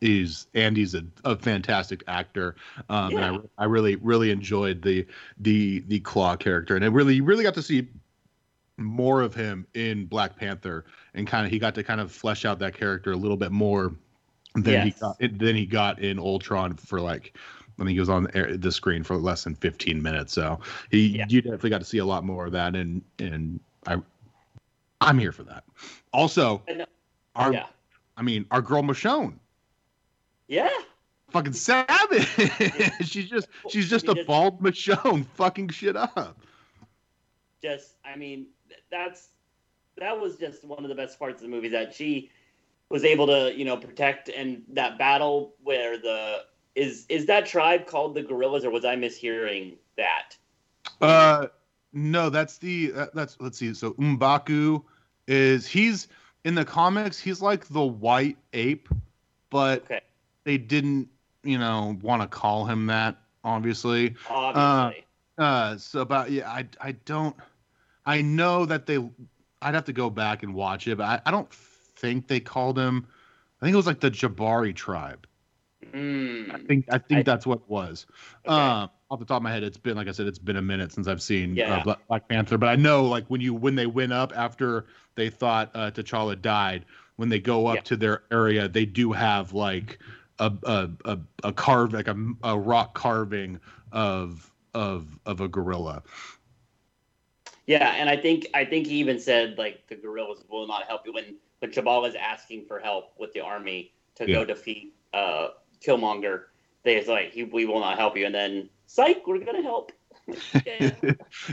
he's Andy's a, a fantastic actor, um, Yeah. and I, I really, really enjoyed the the the Klaue character, and I really, really got to see more of him in Black Panther, and kind of he got to kind of flesh out that character a little bit more than he got than he got in Ultron for like. I think he was on the, the screen for less than 15 minutes, so he Yeah. you definitely got to see a lot more of that, and and I I'm here for that. Also, our yeah, I mean, our girl Michonne, yeah. fucking savage. she's just she's just mean, a it's- bald Michonne, fucking shit up. just I mean that's that was just one of the best parts of the movie that she was able to you know protect and that battle where the is is that tribe called the gorillas or was I mishearing that? Uh, no, that's the that, that's let's see. So M'Baku is he's in the comics. He's like the white ape, but Okay, they didn't you know want to call him that. Obviously, obviously. Uh, so about yeah, I I don't, I know that they, I'd have to go back and watch it, but I, I don't think they called him. I think it was like the Jabari tribe. Mm, I think I think I- that's what it was. okay. Um, off the top of my head, it's been like I said, it's been a minute since I've seen Yeah. uh, Black, Black Panther, but I know like when you when they went up after they thought uh, T'Challa died, when they go up Yeah. to their area, they do have like a a a, a carve like a, a rock carving of of of a gorilla. yeah, and I think I think he even said like the gorillas will not help you when when Chabal is asking for help with the army to Yeah. go defeat uh, Killmonger. They was like he, we will not help you, and then psych, we're gonna help. yeah.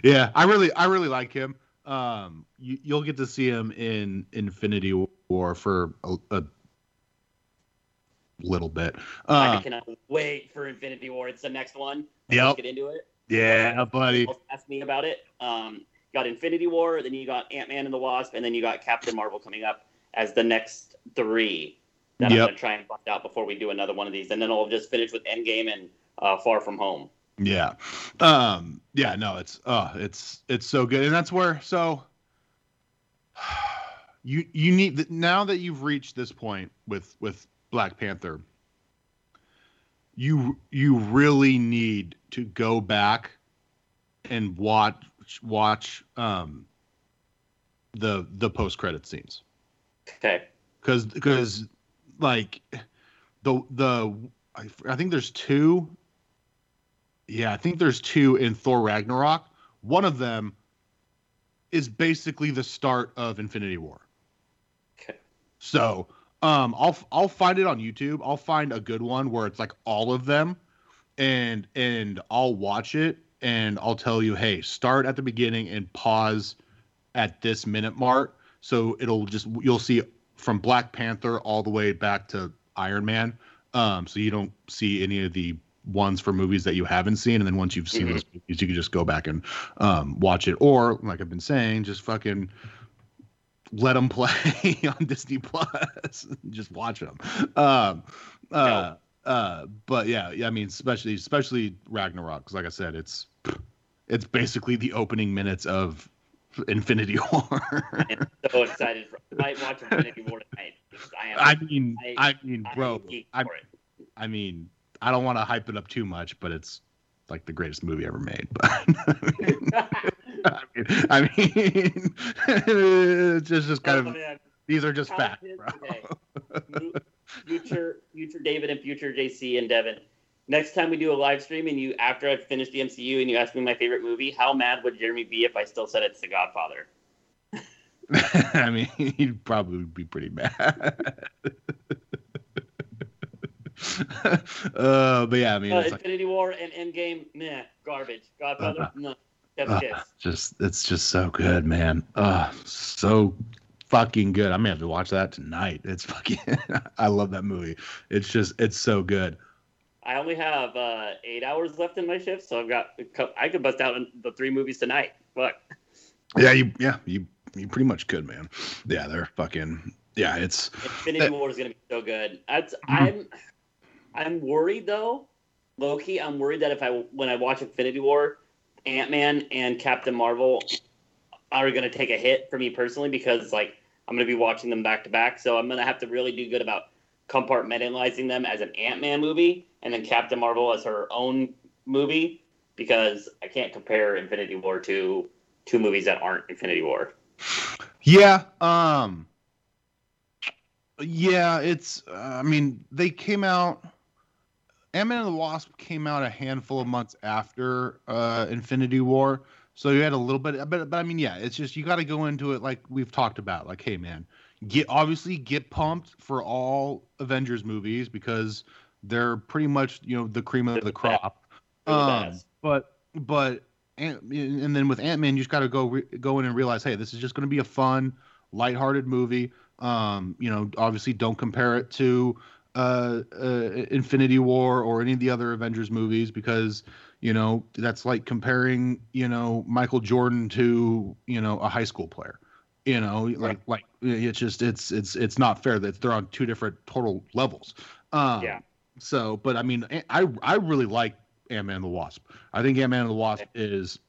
yeah, I really, I really like him. Um, you, you'll get to see him in Infinity War for a, a little bit. I Uh, cannot wait for Infinity War. It's the next one. Yeah. Get into it. yeah, buddy. People Ask me about it. Um, got Infinity War, then you got Ant Man and the Wasp, and then you got Captain Marvel coming up as the next three that I'm gonna try and find out before we do another one of these, and then I'll just finish with Endgame and uh, Far From Home. Yeah. Um, yeah, no, it's uh it's it's so good. And that's where so you you need now that you've reached this point with with Black Panther, you you really need to go back and watch watch um the the post credit scenes Okay. because because like the the I, I think there's two yeah i think there's two in thor ragnarok one of them is basically the start of infinity war Okay. so um i'll i'll find it on youtube. I'll find a good one where it's like all of them and and i'll watch it and i'll tell you hey start at the beginning and pause at this minute mark. So it'll just you'll see from black panther all the way back to iron man. Um so you don't see any of the ones for movies that you haven't seen and then once you've seen Mhm. those movies you can just go back and um watch it. Or like i've been saying just fucking let them play on Disney Plus. Just watch them. Um, uh, uh, but yeah, yeah, I mean, especially especially Ragnarok, because like I said, it's it's basically the opening minutes of Infinity War. I'm so excited. For, I might watch Infinity War tonight. I am. I mean, I- I mean, I'm bro, I. I mean, I don't want to hype it up too much, but it's like the greatest movie ever made. But I mean, I mean, it's just, just kind Oh, of man. these are just facts, bro. future future David and future JC and Devin next time we do a live stream and you after I've finished the MCU and you ask me my favorite movie, how mad would Jeremy be if I still said it's The Godfather? I mean, he'd probably be pretty mad. uh, but yeah, I mean, Uh, it's like, Infinity War and Endgame, meh, garbage. Godfather, Uh-huh. no, that's uh, just it's just so good, man. Uh, so fucking good. I'm gonna have to watch that tonight. It's fucking. I love that movie. It's just it's so good. I only have uh, eight hours left in my shift, so I've got I could bust out the three movies tonight. Fuck. Yeah, you yeah you you pretty much could, man. Yeah, they're fucking. Yeah, it's Infinity War is gonna be so good. That's, Mm-hmm. I'm I'm worried though, Loki. I'm worried that if I when I watch Infinity War, Ant Man and Captain Marvel are gonna take a hit for me personally because like I'm gonna be watching them back to back. So I'm gonna have to really do good about compartmentalizing them as an Ant Man movie and then Captain Marvel as her own movie because I can't compare Infinity War to two movies that aren't Infinity War. Yeah. Um. Yeah, it's. Uh, I mean, they came out. Ant-Man and the Wasp came out a handful of months after uh, Infinity War, so you had a little bit. But, but I mean, yeah, it's just you got to go into it like we've talked about. Like, hey, man, get obviously get pumped for all Avengers movies because they're pretty much you know the cream of the crop. Um, but but Ant, and then with Ant Man, you just got to go re- go in and realize, hey, this is just going to be a fun, lighthearted movie. Um, you know, obviously, don't compare it to uh, uh, Infinity War or any of the other Avengers movies because you know that's like comparing you know Michael Jordan to you know a high school player. You know, like like it's just it's it's it's not fair that they're on two different total levels. Um, Yeah. So, but I mean, I I really like Ant Man the Wasp. I think Ant Man and the Wasp is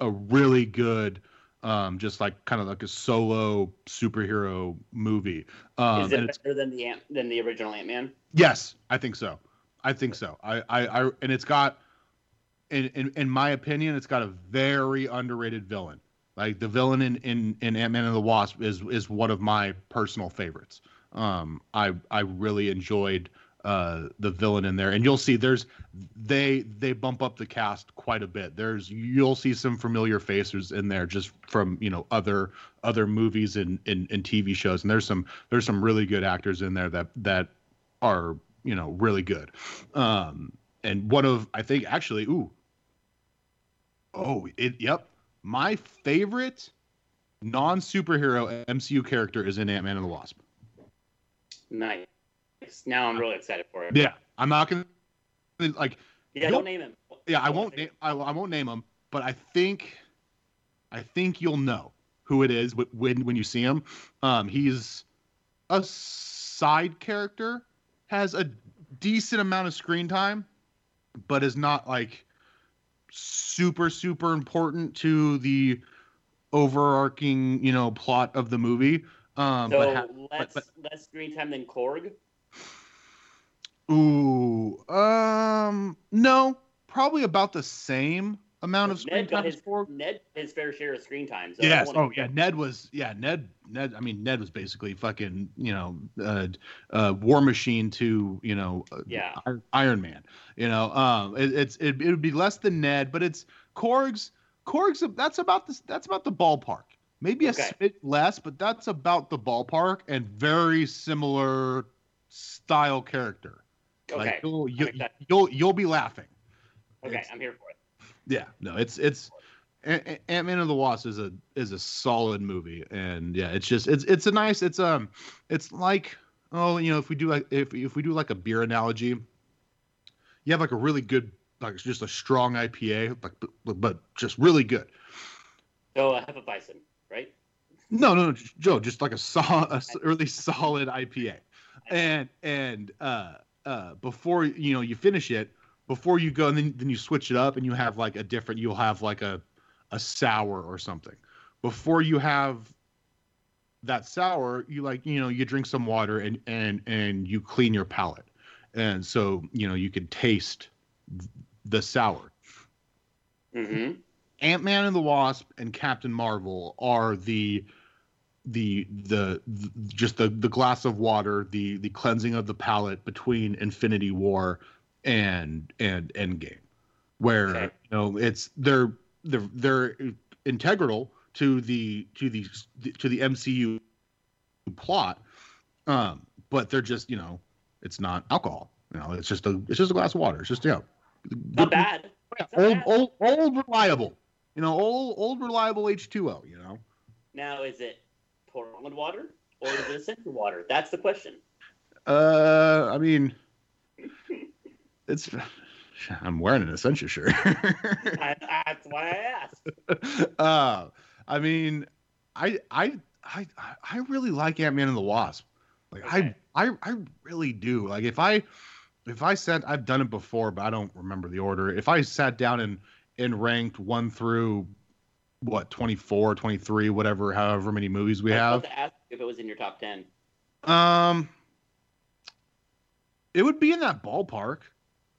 a really good, um, just like kind of like a solo superhero movie. Um, Is it it's, better than the Ant than the original Ant Man? yes, I think so. I think so. I, I, I and it's got, in, in in my opinion, it's got a very underrated villain. Like the villain in in, in Ant Man and the Wasp is is one of my personal favorites. Um, I I really enjoyed uh the villain in there. And you'll see there's they they bump up the cast quite a bit. There's you'll see some familiar faces in there just from you know other other movies and and, and tv shows. And there's some there's some really good actors in there that that are you know really good. Um and one of i think actually ooh. Oh it yep. My favorite non-superhero mcu character is in ant-man and the wasp. Nice. Now I'm really excited for it. yeah i'm not gonna like Yeah, don't name him. yeah i won't name I, I won't name him but i think i think you'll know who it is when when you see him um he's a side character has a decent amount of screen time but is not like super super important to the overarching you know plot of the movie um So but ha- less but- less screen time than Korg. Ooh um no probably about the same amount of screen Ned time his Korg. Ned his fair share of screen time. So Yes. Oh yeah. Ned was yeah. Ned. Ned. I mean, Ned was basically fucking you know, uh, uh, War Machine to you know, uh, Yeah. Iron Man. You know, um, it, it's it, it would be less than Ned, but it's Korg's. Korg's. That's about the that's about the ballpark. Maybe a Okay. bit less, but that's about the ballpark and very similar style character. Okay. Like you'll you, like that. you'll you'll be laughing. okay, it's- I'm here for it. Yeah, no, it's it's Ant Man and the Wasp is a is a solid movie, and yeah, it's just it's it's a nice it's um it's like oh you know if we do like if if we do like a beer analogy, you have like a really good like just a strong IPA like but, but just really good. So uh have a Hefeweizen, right? No, no, no, Joe, just like a solid, a really solid IPA, and and uh uh before you know you finish it, before you go and then then you switch it up and you have like a different, you'll have like a a sour or something. Before you have that sour, you like you know you drink some water and and and you clean your palate, and so you know you can taste the sour. Mm-hmm. Ant Man and the Wasp and Captain Marvel are the the the, just the the glass of water, the the cleansing of the palate between Infinity War and and Endgame, where Okay. you know it's they're they're they're integral to the to the to the MCU plot, um, but they're just you know it's not alcohol. You know, it's just a it's just a glass of water. It's just you know, Not bad. yeah, not old bad. old old reliable. You know, old old reliable H two O. You know. Now, is it Portland water or is it Essentia water? That's the question. Uh, I mean, it's. I'm wearing an Essentia shirt. I, that's why I asked. uh, I mean, I I I I really like Ant Man and the Wasp. Like Okay. I I I really do. Like if I if I said I've done it before, but I don't remember the order. If I sat down and and ranked one through what 24, 23, whatever, however many movies we have, if it was in your top ten. um, it would be in that ballpark.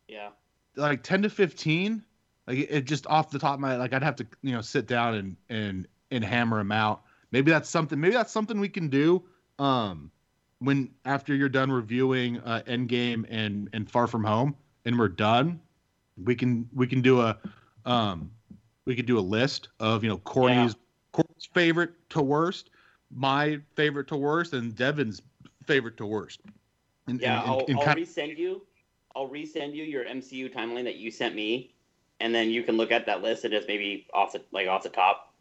Yeah. like 10 to 15 like it, it just off the top of my like i'd have to you know sit down and and and hammer them out maybe that's something maybe that's something we can do um when after you're done reviewing uh endgame and and far from home and we're done we can we can do a um we could do a list of you know corny's corny's favorite to worst my favorite to worst and devin's favorite to worst and, Yeah, and- I'll, and- and I'll resend you. I'll resend you your MCU timeline that you sent me, and then you can look at that list and just maybe off the like off the top.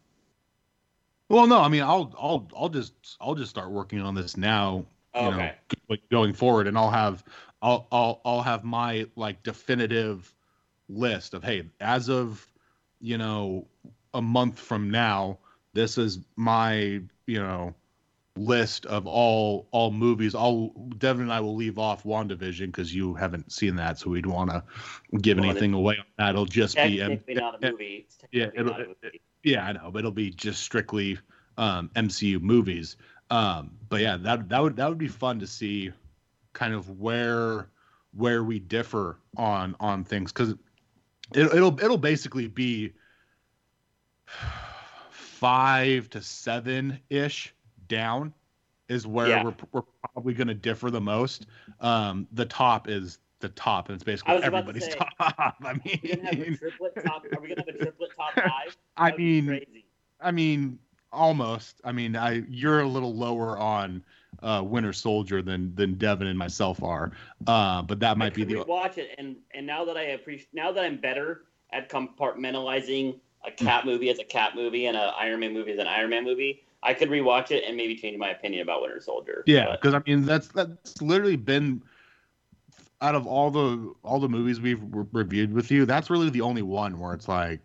Well, no, I mean, I'll, I'll, I'll just, I'll just start working on this now. Oh, you know, okay. like going forward, and I'll have, I'll, I'll, I'll have my like definitive list of hey, as of, you know, a month from now, this is my, you know, list of all all movies. I'll Devin and I will leave off WandaVision because you haven't seen that, so we'd want to give anything away on that. It'll just be not a movie. It's yeah, it'll- not a movie. yeah, I know, but it'll be just strictly um, MCU movies. Um, but yeah, that that would that would be fun to see, kind of where where we differ on on things because it, it'll it'll basically be five to seven ish down is where Yeah. we're we're probably going to differ the most. Um, the top is the top, and it's basically to everybody's say, top. I Are we gonna have a mean, triplet top? Are we gonna have a triplet top five? I That would be mean, crazy. I mean, almost. I mean, I you're a little lower on uh, Winter Soldier than than Devin and myself are, uh, but that might I be the watch it, and and now that I appreciate, now that I'm better at compartmentalizing a cat movie as a cat movie and an Iron Man movie as an Iron Man movie, I could rewatch it and maybe change my opinion about Winter Soldier. yeah. Because I mean, that's that's literally been out of all the all the movies we've re- reviewed with you. That's really the only one where it's like.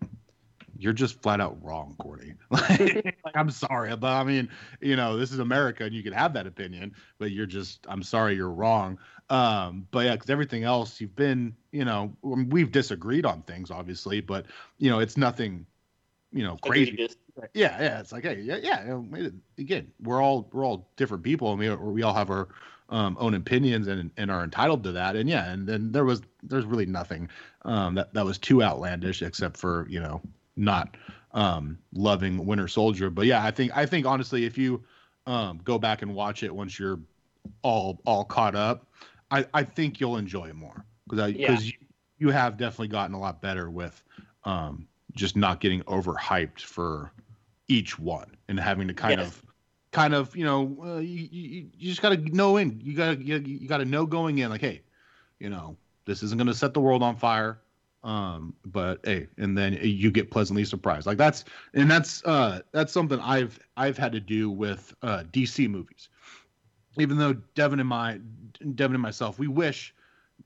You're just flat out wrong, Courtney. like, I'm sorry, but I mean, you know, this is America, and you can have that opinion, but you're just, I'm sorry, you're wrong. Um, but yeah, because everything else you've been, you know, we've disagreed on things, obviously, but you know, it's nothing, you know, crazy. Yeah, yeah, it's like, hey, yeah, yeah. you know, it- Again, we're all we're all different people, and we we all have our um, own opinions and and are entitled to that. And yeah, and then there was there's really nothing um, that that was too outlandish, except for you know not um, loving Winter Soldier. But yeah, I think I think honestly, if you um, go back and watch it once you're all all caught up, I I think you'll enjoy it more because Yeah. because you, you have definitely gotten a lot better with um, just not getting overhyped for each one and having to kind Yes. of kind of you know uh, you, you, you just got to know in you got to you, you got to know going in like hey you know this isn't going to set the world on fire um but hey and then you get pleasantly surprised. Like that's and that's uh that's something i've i've had to do with uh dc movies. Even though devin and my devin and myself we wish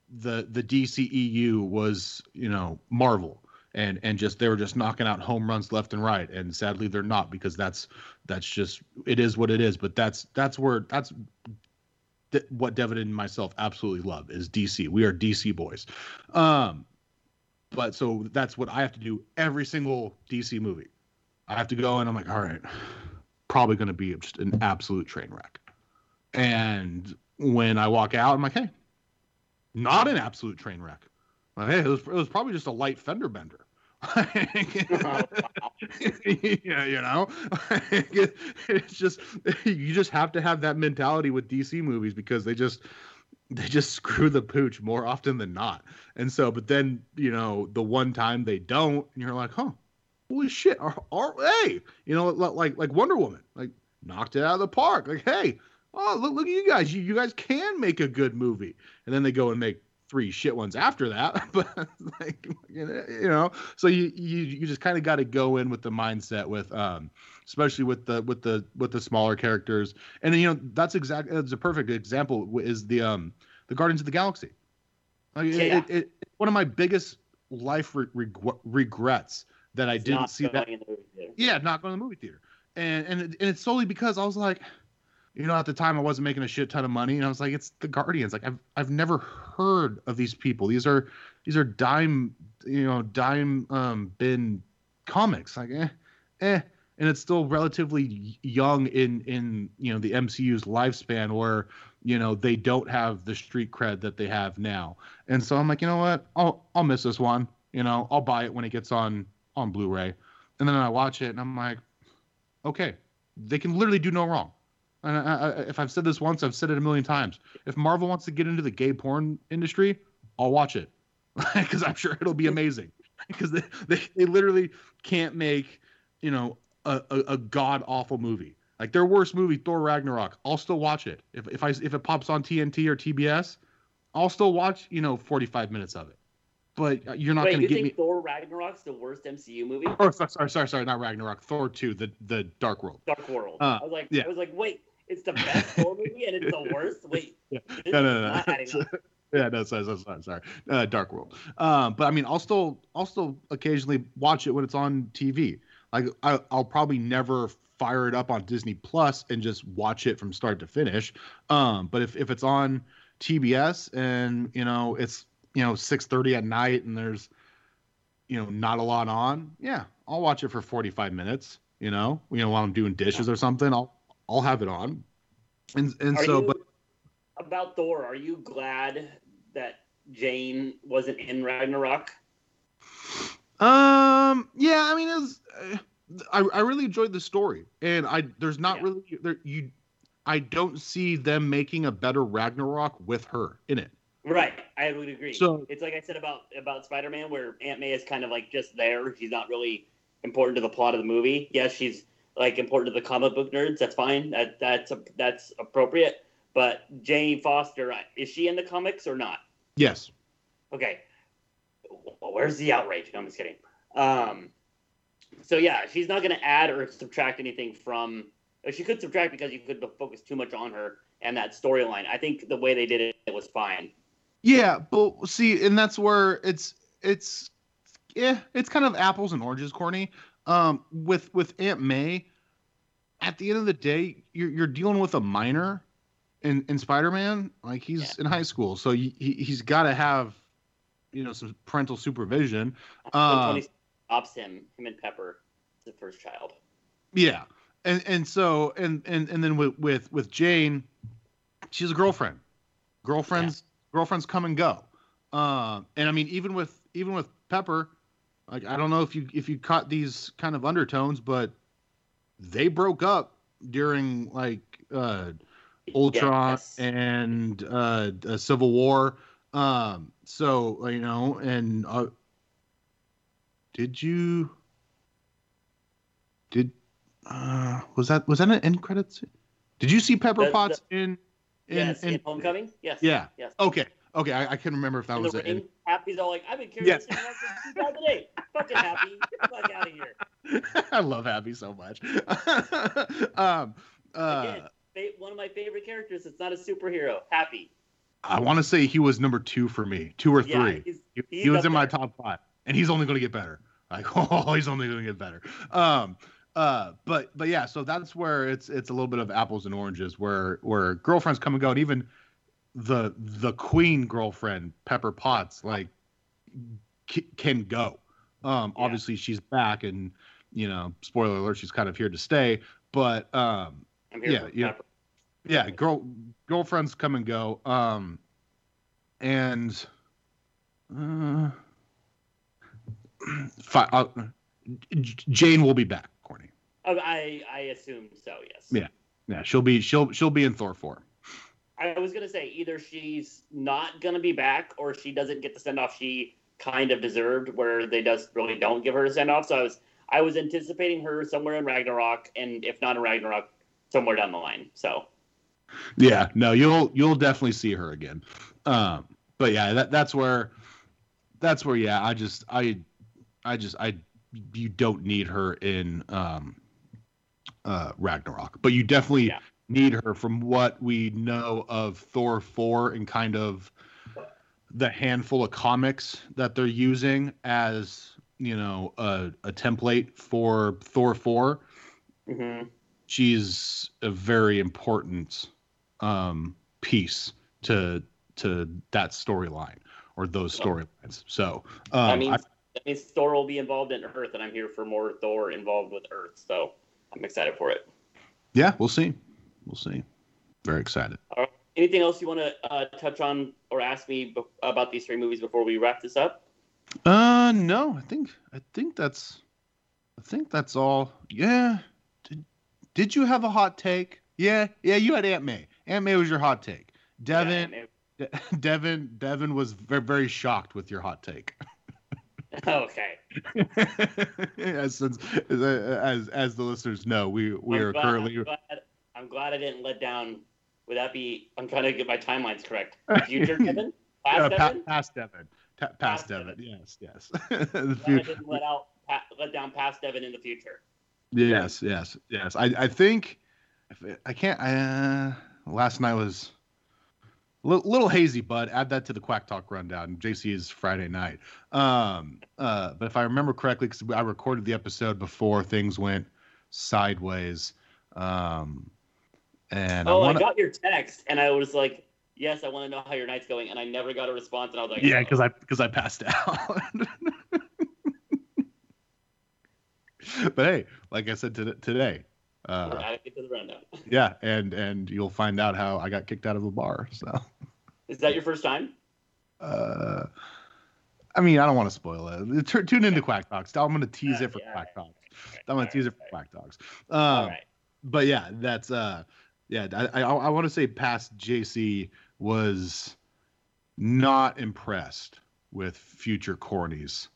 the the dceu was you know marvel and and just they were just knocking out home runs left and right. And sadly they're not because that's that's just it is what it is. But that's that's where that's th- what devin and myself absolutely love is dc we are dc boys. Um but so that's what i have to do every single dc movie. I have to go and i'm like all right probably going to be just an absolute train wreck. And when i walk out i'm like hey not an absolute train wreck. Like, hey, it was, it was probably just a light fender bender. yeah, you know, it's just you just have to have that mentality with DC movies because they just they just screw the pooch more often than not. And so, but then you know, the one time they don't, and you're like, huh, holy shit, are, are hey, you know, like like Wonder Woman, like knocked it out of the park. Like, hey, oh look look at you guys, you you guys can make a good movie. And then they go and make three shit ones after that. but like you know, so you you you just kind of got to go in with the mindset with um especially with the with the with the smaller characters. And then, you know, that's exactly that's a perfect example is the um the Guardians of the Galaxy. Like, yeah. it, it, it, one of my biggest life re- reg- regrets that I didn't see that. Yeah, not going to the movie theater, and and and it's solely because I was like, you know, at the time I wasn't making a shit ton of money, and I was like, it's the Guardians. Like I've I've never heard of these people. These are these are dime you know dime um bin comics. Like eh eh and it's still relatively young in in you know the MCU's lifespan where you know they don't have the street cred that they have now. And so I'm like, you know what? I'll I'll miss this one. You know, I'll buy it when it gets on on Blu-ray. And then I watch it and I'm like, okay, they can literally do no wrong. And I, I, if I've said this once, I've said it a million times. If Marvel wants to get into the gay porn industry, I'll watch it because I'm sure it'll be amazing. Because they, they, they literally can't make you know a, a, a god awful movie. Like their worst movie, Thor Ragnarok, I'll still watch it. If if I if it pops on TNT or TBS, I'll still watch you know 45 minutes of it. But uh, you're not going to get me. Thor Ragnarok's the worst MCU movie? Oh, sorry, sorry, sorry, not Ragnarok. Thor 2, the the Dark World. Dark World. Uh, I was like, yeah. I was like, wait, it's the best Thor movie and it's the worst. Wait, yeah. no, no, no, no. yeah, no, sorry, sorry, sorry. Uh, Dark World. Um, but I mean, I'll still, I'll still occasionally watch it when it's on TV. Like I, I'll probably never fire it up on Disney Plus and just watch it from start to finish. Um, but if if it's on TBS and you know it's you know 6:30 at night and there's you know not a lot on, yeah, I'll watch it for 45 minutes. You know, you know while I'm doing dishes or something, I'll I'll have it on. And and are so, you, but about Thor, are you glad that Jane wasn't in Ragnarok? Um, yeah, I mean, it was, uh, I I really enjoyed the story, and I there's not yeah. really there you, I don't see them making a better Ragnarok with her in it. Right, I would agree. So it's like I said about about Spider Man, where Aunt May is kind of like just there. She's not really important to the plot of the movie. Yes, she's like important to the comic book nerds. That's fine. That that's a, that's appropriate. But Jane Foster, is she in the comics or not? Yes. Okay where's the outrage? No, I'm just kidding. Um, so yeah, she's not going to add or subtract anything from. She could subtract because you could focus too much on her and that storyline. I think the way they did it, it was fine. Yeah, but see, and that's where it's it's yeah, it's kind of apples and oranges, Corny. Um, with with Aunt May, at the end of the day, you're you're dealing with a minor in in Spider Man. Like he's yeah. in high school, so he he's got to have you know some parental supervision. Uh, Tony stops him, him and Pepper, the first child. Yeah, and and so and and and then with with with Jane, she's a girlfriend. Girlfriends yeah. girlfriends come and go. Uh, and I mean even with even with Pepper, like I don't know if you if you caught these kind of undertones, but they broke up during like uh Ultron yes. and uh, Civil War. Um, so you know, and uh, did you did uh was that was that an end credits? Did you see Pepper the, Potts the, in in, yes, in, in Homecoming? Yes. Yeah. Yes. Okay. Okay, I, I can remember if that in was it. Happy's all like, I've been curious since 2008. Fucking Happy, get the fuck out of here. I love Happy so much. um, uh, Again, one of my favorite characters. It's not a superhero. Happy. I want to say he was number two for me, two or three. Yeah, he's, he's he was in my top five, and he's only going to get better. Like, oh, he's only going to get better. Um, uh, but but yeah, so that's where it's it's a little bit of apples and oranges, where where girlfriends come and go, and even the the queen girlfriend Pepper Potts like c- can go. Um, yeah. obviously she's back, and you know, spoiler alert, she's kind of here to stay. But um, yeah, yeah, yeah, girl girlfriends come and go. Um, and uh, fi- uh, Jane will be back, Corny. Oh, I I assume so. Yes. Yeah, yeah. She'll be she'll she'll be in Thor four. I was gonna say either she's not gonna be back or she doesn't get the send off she kind of deserved, where they just really don't give her a send off. So I was I was anticipating her somewhere in Ragnarok, and if not in Ragnarok, somewhere down the line. So Yeah, no, you'll you'll definitely see her again. Um, but yeah, that that's where that's where yeah, I just I I just I you don't need her in um uh Ragnarok, but you definitely Yeah. Need her from what we know of Thor 4 and kind of the handful of comics that they're using as, you know, a, a template for Thor 4 mhm. she's a very important um, piece to to that storyline or those storylines. So um, that means I- that means Thor will be involved in Earth, and I'm here for more Thor involved with Earth. So I'm excited for it. yeah, we'll see. We'll see. Very excited. Anything else you want to uh, touch on or ask me be- about these three movies before we wrap this up? Uh, no, I think I think that's I think that's all. Yeah. Did Did you have a hot take? Yeah, yeah. You had Aunt May. Aunt May was your hot take. Devin, Yeah, Devin, Devin was very, very shocked with your hot take. okay. as, since, as as as the listeners know, we we I'm are glad, currently I'm glad, I didn't let down. Would that be? I'm trying to get my timelines correct. Future Devin, past uh, pa- Devin. past Devin, Ta- past, Past Devin. Devin. Yes, yes, the Glad I future, didn't let out, pa- let down past Devin in the future. yes, yes, yes. I I think I can't. Uh, last night was a li- little hazy, bud. Add that to the Quack Talk rundown. JC's Friday night. Um, uh, but if I remember correctly, because I recorded the episode before things went sideways. Um, and I Oh, I, wanna, got your text, and I was like, "Yes, I want to know how your night's going," and I never got a response, and I was like, Yeah, "Oh." because I because I passed out. but hey, like I said to, today, We're uh, to the rundown. yeah, and and you'll find out how I got kicked out of a bar. So, Is that your first time? uh, I mean, I don't want to spoil it. T- tune into Quack Talks. I'm going to tease it for Quack Talks. I'm going to tease it for Quack Talks. Um, right. but yeah, that's uh, yeah, I I, I want to say past JC was not impressed with future cornies.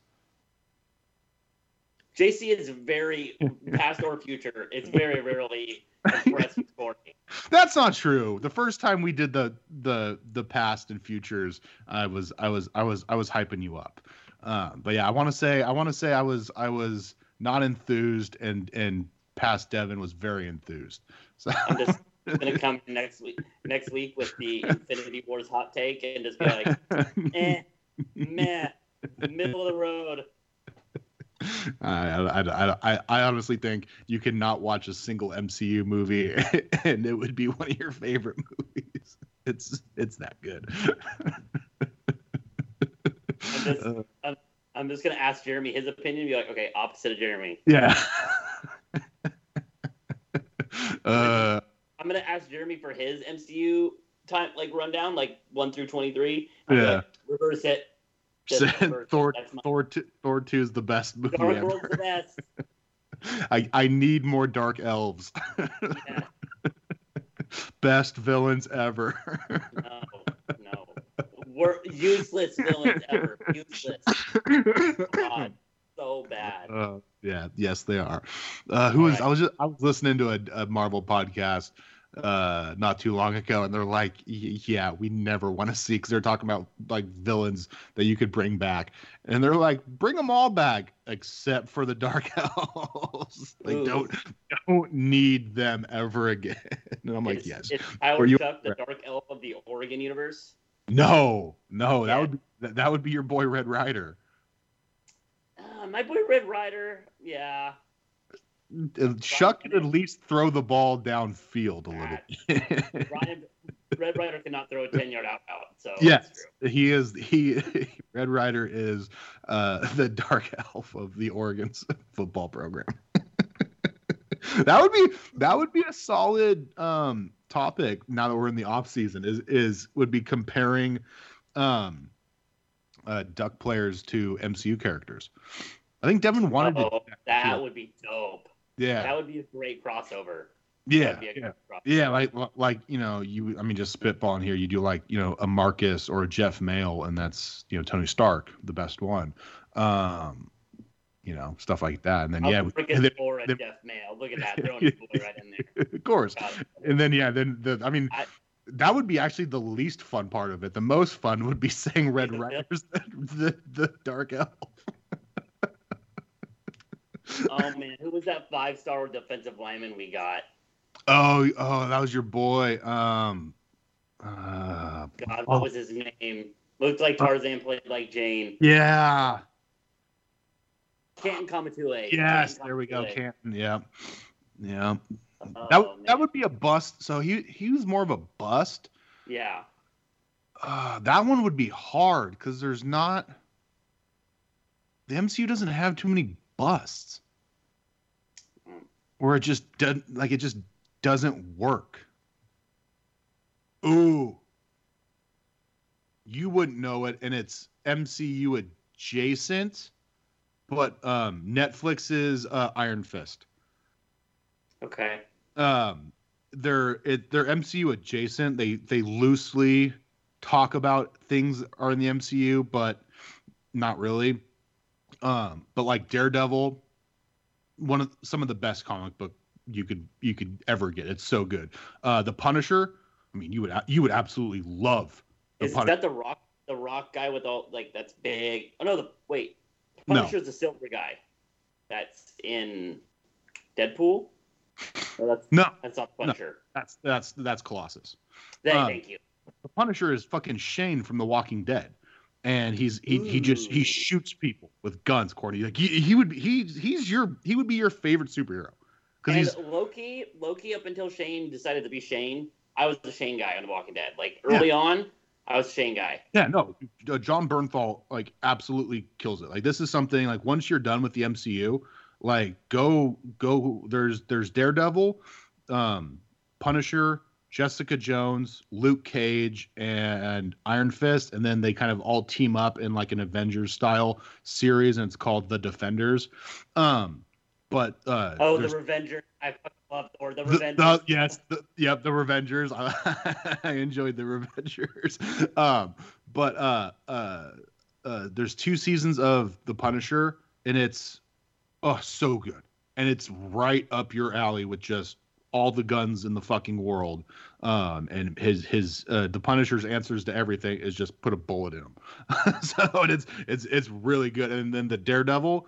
JC is very past or future. It's very rarely impressed with Courtney. That's not true. The first time we did the the the past and futures, I was I was I was I was hyping you up. Um, but yeah, I want to say I want to say I was I was not enthused, and and past Devin was very enthused. So I'm just gonna come next week next week with the Infinity Wars hot take and just be like, eh, meh, middle of the road. I, I, I, I, honestly think you cannot watch a single MCU movie and it would be one of your favorite movies. It's it's that good. I'm just, Uh, I'm, I'm just gonna ask Jeremy his opinion. Be like, okay, opposite of Jeremy. yeah. uh, I'm gonna ask Jeremy for his MCU time like rundown, like one through twenty three. Yeah. reverse it. Just reverse. Thor my- Thor two, Thor two is the best movie Dark ever. World's the best. I I need more dark elves. Yeah. best villains ever. No, no. We're useless villains ever. Useless. God, so bad. Uh, yeah, yes, they are. Uh, who was Alright. I was just I was listening to a, a Marvel podcast uh not too long ago and they're like yeah we never want to see because they're talking about like villains that you could bring back and they're like bring them all back except for the dark elves like Ooh. don't don't need them ever again and i'm like Is- yes Is Tyler you- the Dark Elf of the Oregon universe? no no that would be that, that would be your boy red rider Uh, my boy Red Rider. Yeah. Uh, Chuck could at least throw the ball downfield a little. Ryan, Red Rider cannot throw a 10 yard out out. So yes, he is. He Red Rider is uh, the dark elf of the Oregon's football program. that would be that would be a solid um, topic now that we're in the off season. Is is would be comparing um, uh, duck players to MCU characters. I think Devin wanted Oh, to. that would be dope. Yeah, That would be a great crossover. Yeah, That'd be a yeah. drop. Yeah, like like you know, you I mean just spitballing here, you do like, you know, a Marcus or a Jeff Maehl and that's, you know, Tony Stark, the best one. Um you know, stuff like that. And then I'll yeah, freaking then- then- Jeff Maehl. Look at that, throwing his boy right in there. of course. And then yeah, then the I mean I- that would be actually the least fun part of it. The most fun would be saying Red Riders the, the, the Dark Elf. Oh man, who was that five star defensive lineman we got? Oh, oh, that was your boy. Um uh God, what Oh. was his name? Looked like Tarzan, played like Jane. yeah. Canton Kaumatule. Yes, Canton there we go. Kaumatule. Canton. Yeah. Yeah. Oh, that man. that would be a bust. So he he was more of a bust. Yeah. Uh, that one would be hard because there's not. The MCU doesn't have too many busts, where it just doesn't like it just doesn't work. Ooh, you wouldn't know it, and it's MCU adjacent, but um, Netflix's uh, Iron Fist. Okay. um they're it they're MCU adjacent. They they loosely talk about things that are in the MCU, but not really. Um, but like Daredevil, one of some of the best comic book you could you could ever get. It's so good. Uh, the Punisher. I mean, you would you would absolutely love Is Punisher. that the rock the rock guy with all like that's big? Oh no, the wait. No. Punisher's the silver guy. That's in Deadpool? No, that's No, that's not No. Punisher. that's that's that's Colossus. Thank, Um, thank you. the Punisher is fucking Shane from The Walking Dead, and he's he, he just he shoots people with guns. Courtney, like he, he would he he's your he would be your favorite superhero because And he's Loki, Loki, up until Shane decided to be Shane, I was the Shane guy on The Walking Dead. Like early on, I was Shane guy. yeah no uh, Jon Bernthal like absolutely kills it. Like this is something like once you're done with the MCU, like go go there's there's Daredevil, um, Punisher. Jessica Jones, Luke Cage, and Iron Fist, and then they kind of all team up in like an Avengers style series, and it's called The Defenders. Um, but uh, Oh, the Revenger. I fucking love or the the, the- yes, the, yep, the Revengers. I, enjoyed the Revengers. Um, but uh, uh, uh, there's two seasons of The Punisher, and it's oh so good, and it's right up your alley with just all the guns in the fucking world. Um, and his his uh, the Punisher's answers to everything is just put a bullet in him. so it's it's it's really good. And then the Daredevil.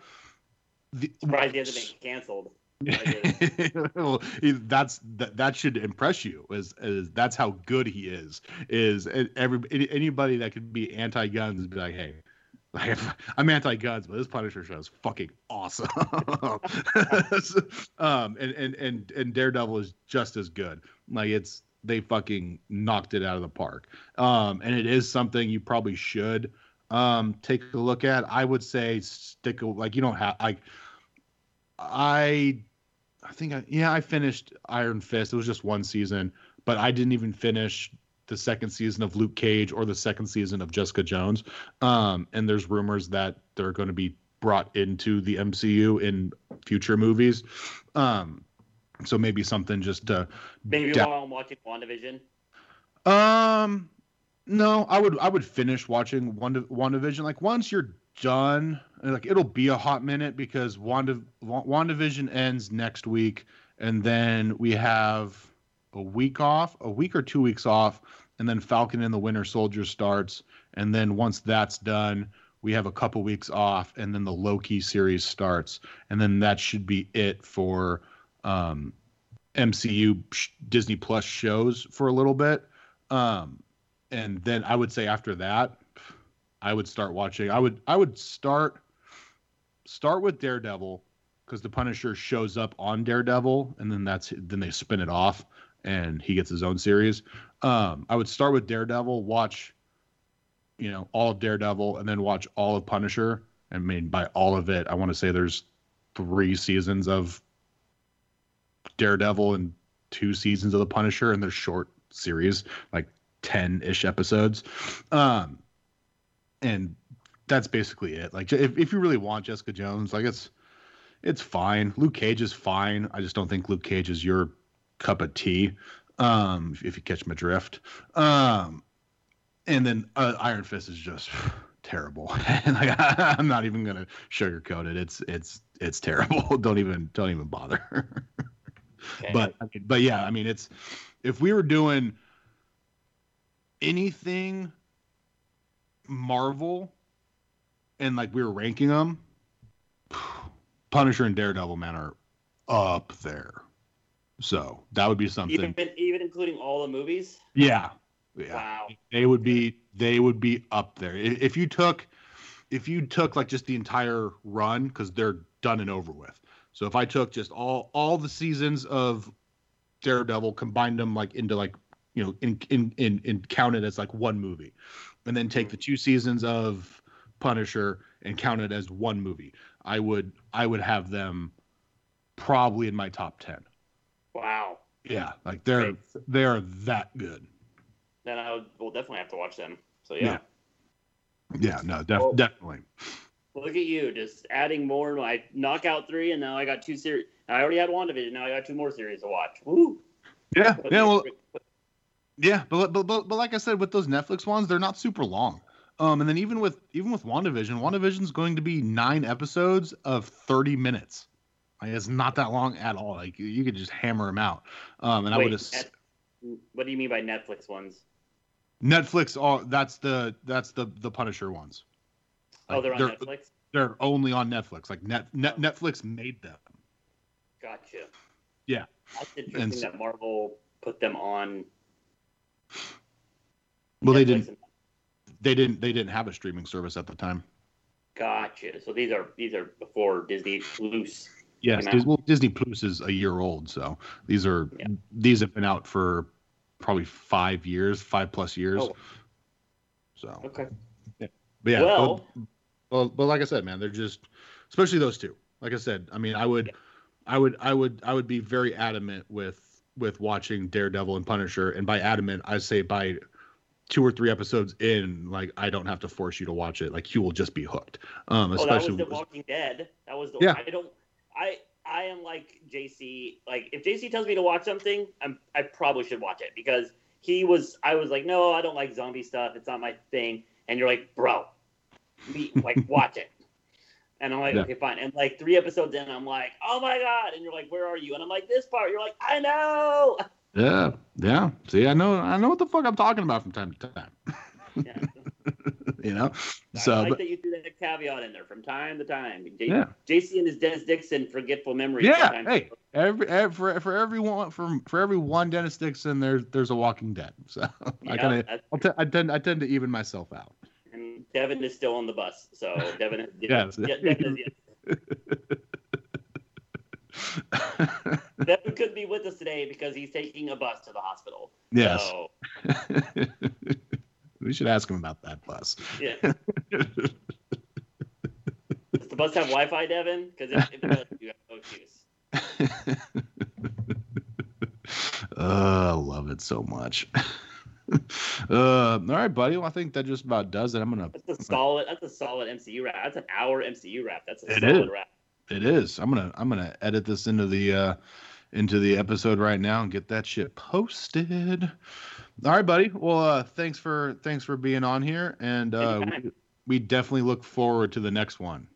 The, Surprised he hasn't been canceled. well, that's that, that should impress you is, is that's how good he is is every anybody that could be anti-guns be like hey I'm anti-guns, but this Punisher show is fucking awesome. um, and, and and and Daredevil is just as good. Like it's they fucking knocked it out of the park. Um, and it is something you probably should um take a look at. I would say stick like you don't have like I I think I yeah I finished Iron Fist. It was just one season, but I didn't even finish the second season of Luke Cage or the second season of Jessica Jones. Um, and there's rumors that they're going to be brought into the MCU in future movies. Um, so maybe something just to Maybe da- while I'm watching WandaVision. um, no, I would I would finish watching Wanda WandaVision. Like once you're done, like it'll be a hot minute because Wanda WandaVision ends next week, and then we have a week off, a week or two weeks off, and then Falcon and the Winter Soldier starts, and then once that's done, we have a couple weeks off, and then the Loki series starts, and then that should be it for um, MCU Disney Plus shows for a little bit. Um, and then I would say after that, I would start watching. I would I would start start with Daredevil because the Punisher shows up on Daredevil, and then that's then they spin it off, and he gets his own series. Um, I would start with Daredevil, watch, you know, all of Daredevil, and then watch all of Punisher. I mean, by all of it, I want to say there's three seasons of Daredevil and two seasons of the Punisher, and they're short series, like 10 ish episodes. Um, and that's basically it. Like, if, if you really want Jessica Jones, like, it's, it's fine. Luke Cage is fine. I just don't think Luke Cage is your cup of tea. Um, if, if you catch my drift. Um, and then uh, Iron Fist is just terrible. and like, I'm not even gonna sugarcoat it. It's it's it's terrible. don't even don't even bother. Okay. but I mean, but yeah, I mean, it's if we were doing anything Marvel and like we were ranking them, Punisher and Daredevil man are up there. So that would be something. even even including all the movies. yeah, yeah. Wow. They would be they would be up there. If you took if you took like just the entire run cuz they're done and over with. So if I took just all all the seasons of Daredevil combined them like into like you know in in in, in counted as like one movie and then take the two seasons of Punisher and count it as one movie. I would I would have them probably in my top 10. Wow. Yeah, like they're Great. they're that good. Then I would, will definitely have to watch them. So yeah. Yeah. Yeah, no, def- Well- definitely. Look at you, just adding more. I knockout three, and now I got two series. I already had WandaVision. Now I got two more series to watch. Woo! Yeah, But- yeah, well, yeah, but, but but but like I said, with those Netflix ones, they're not super long. Um, and then even with even with WandaVision, WandaVision's going to be nine episodes of thirty minutes. Like it's not that long at all. Like you, could just hammer them out. Um, and I would have Net- what do you mean by Netflix ones? Netflix. All that's the that's the the Punisher ones. Oh, they're on they're, Netflix. They're only on Netflix. Like net, net Netflix made them. Gotcha. Yeah. That's interesting that Marvel put them on. Well, they didn't. and- They didn't. They didn't have a streaming service at the time. Gotcha. So these are these are before Disney Plus. Yes, Dis- well, Disney Plus is a year old, so these are Yeah. these have been out for probably five years, five plus years. Oh. So, Okay. but yeah, well, but, well, but like I said, man, they're just, especially those two. Like I said, I mean, I would, I would, I would, I would be very adamant with with watching Daredevil and Punisher, and by adamant, I say by two or three episodes in, like I don't have to force you to watch it. Like you will just be hooked. Um, oh, that was especially The Walking Dead. That was the. Yeah. I don't. I I am like JC. Like if JC tells me to watch something, I'm I probably should watch it because he was. I was like, no, I don't like zombie stuff. It's not my thing. And you're like, bro, me, like watch it. And I'm like, Yeah. okay, fine. And like three episodes in, I'm like, oh my god. And you're like, where are you? And I'm like, this part. You're like, I know. Yeah, yeah. See, I know, I know what the fuck I'm talking about from time to time. Yeah. you know, So I like but, that you threw that caveat in there from time to time. J- yeah, JC and his Dennis Dixon forgetful memory. yeah. sometimes- Hey, every, every for for everyone for for every one Dennis Dixon, there's there's a Walking Dead. So I kind of t- I tend I tend to even myself out. and Devin is still on the bus. So Devin, Yes. yeah, Devin, is- Devin couldn't be with us today because he's taking a bus to the hospital. yes, So, we should ask him about that bus. yeah. Does the bus have Wi-Fi, Devin? Because if, if it does, you have no excuse. oh, I love it so much. uh, all right, buddy. Well, I think that just about does it. I'm gonna. That's a solid. That's a solid MCU wrap. That's an hour MCU wrap. That's a It solid is. wrap. It is. I'm gonna. I'm gonna edit this into the uh, into the episode right now and get that shit posted. All right, buddy. Well, uh, thanks for thanks for being on here, and uh, we, we definitely look forward to the next one.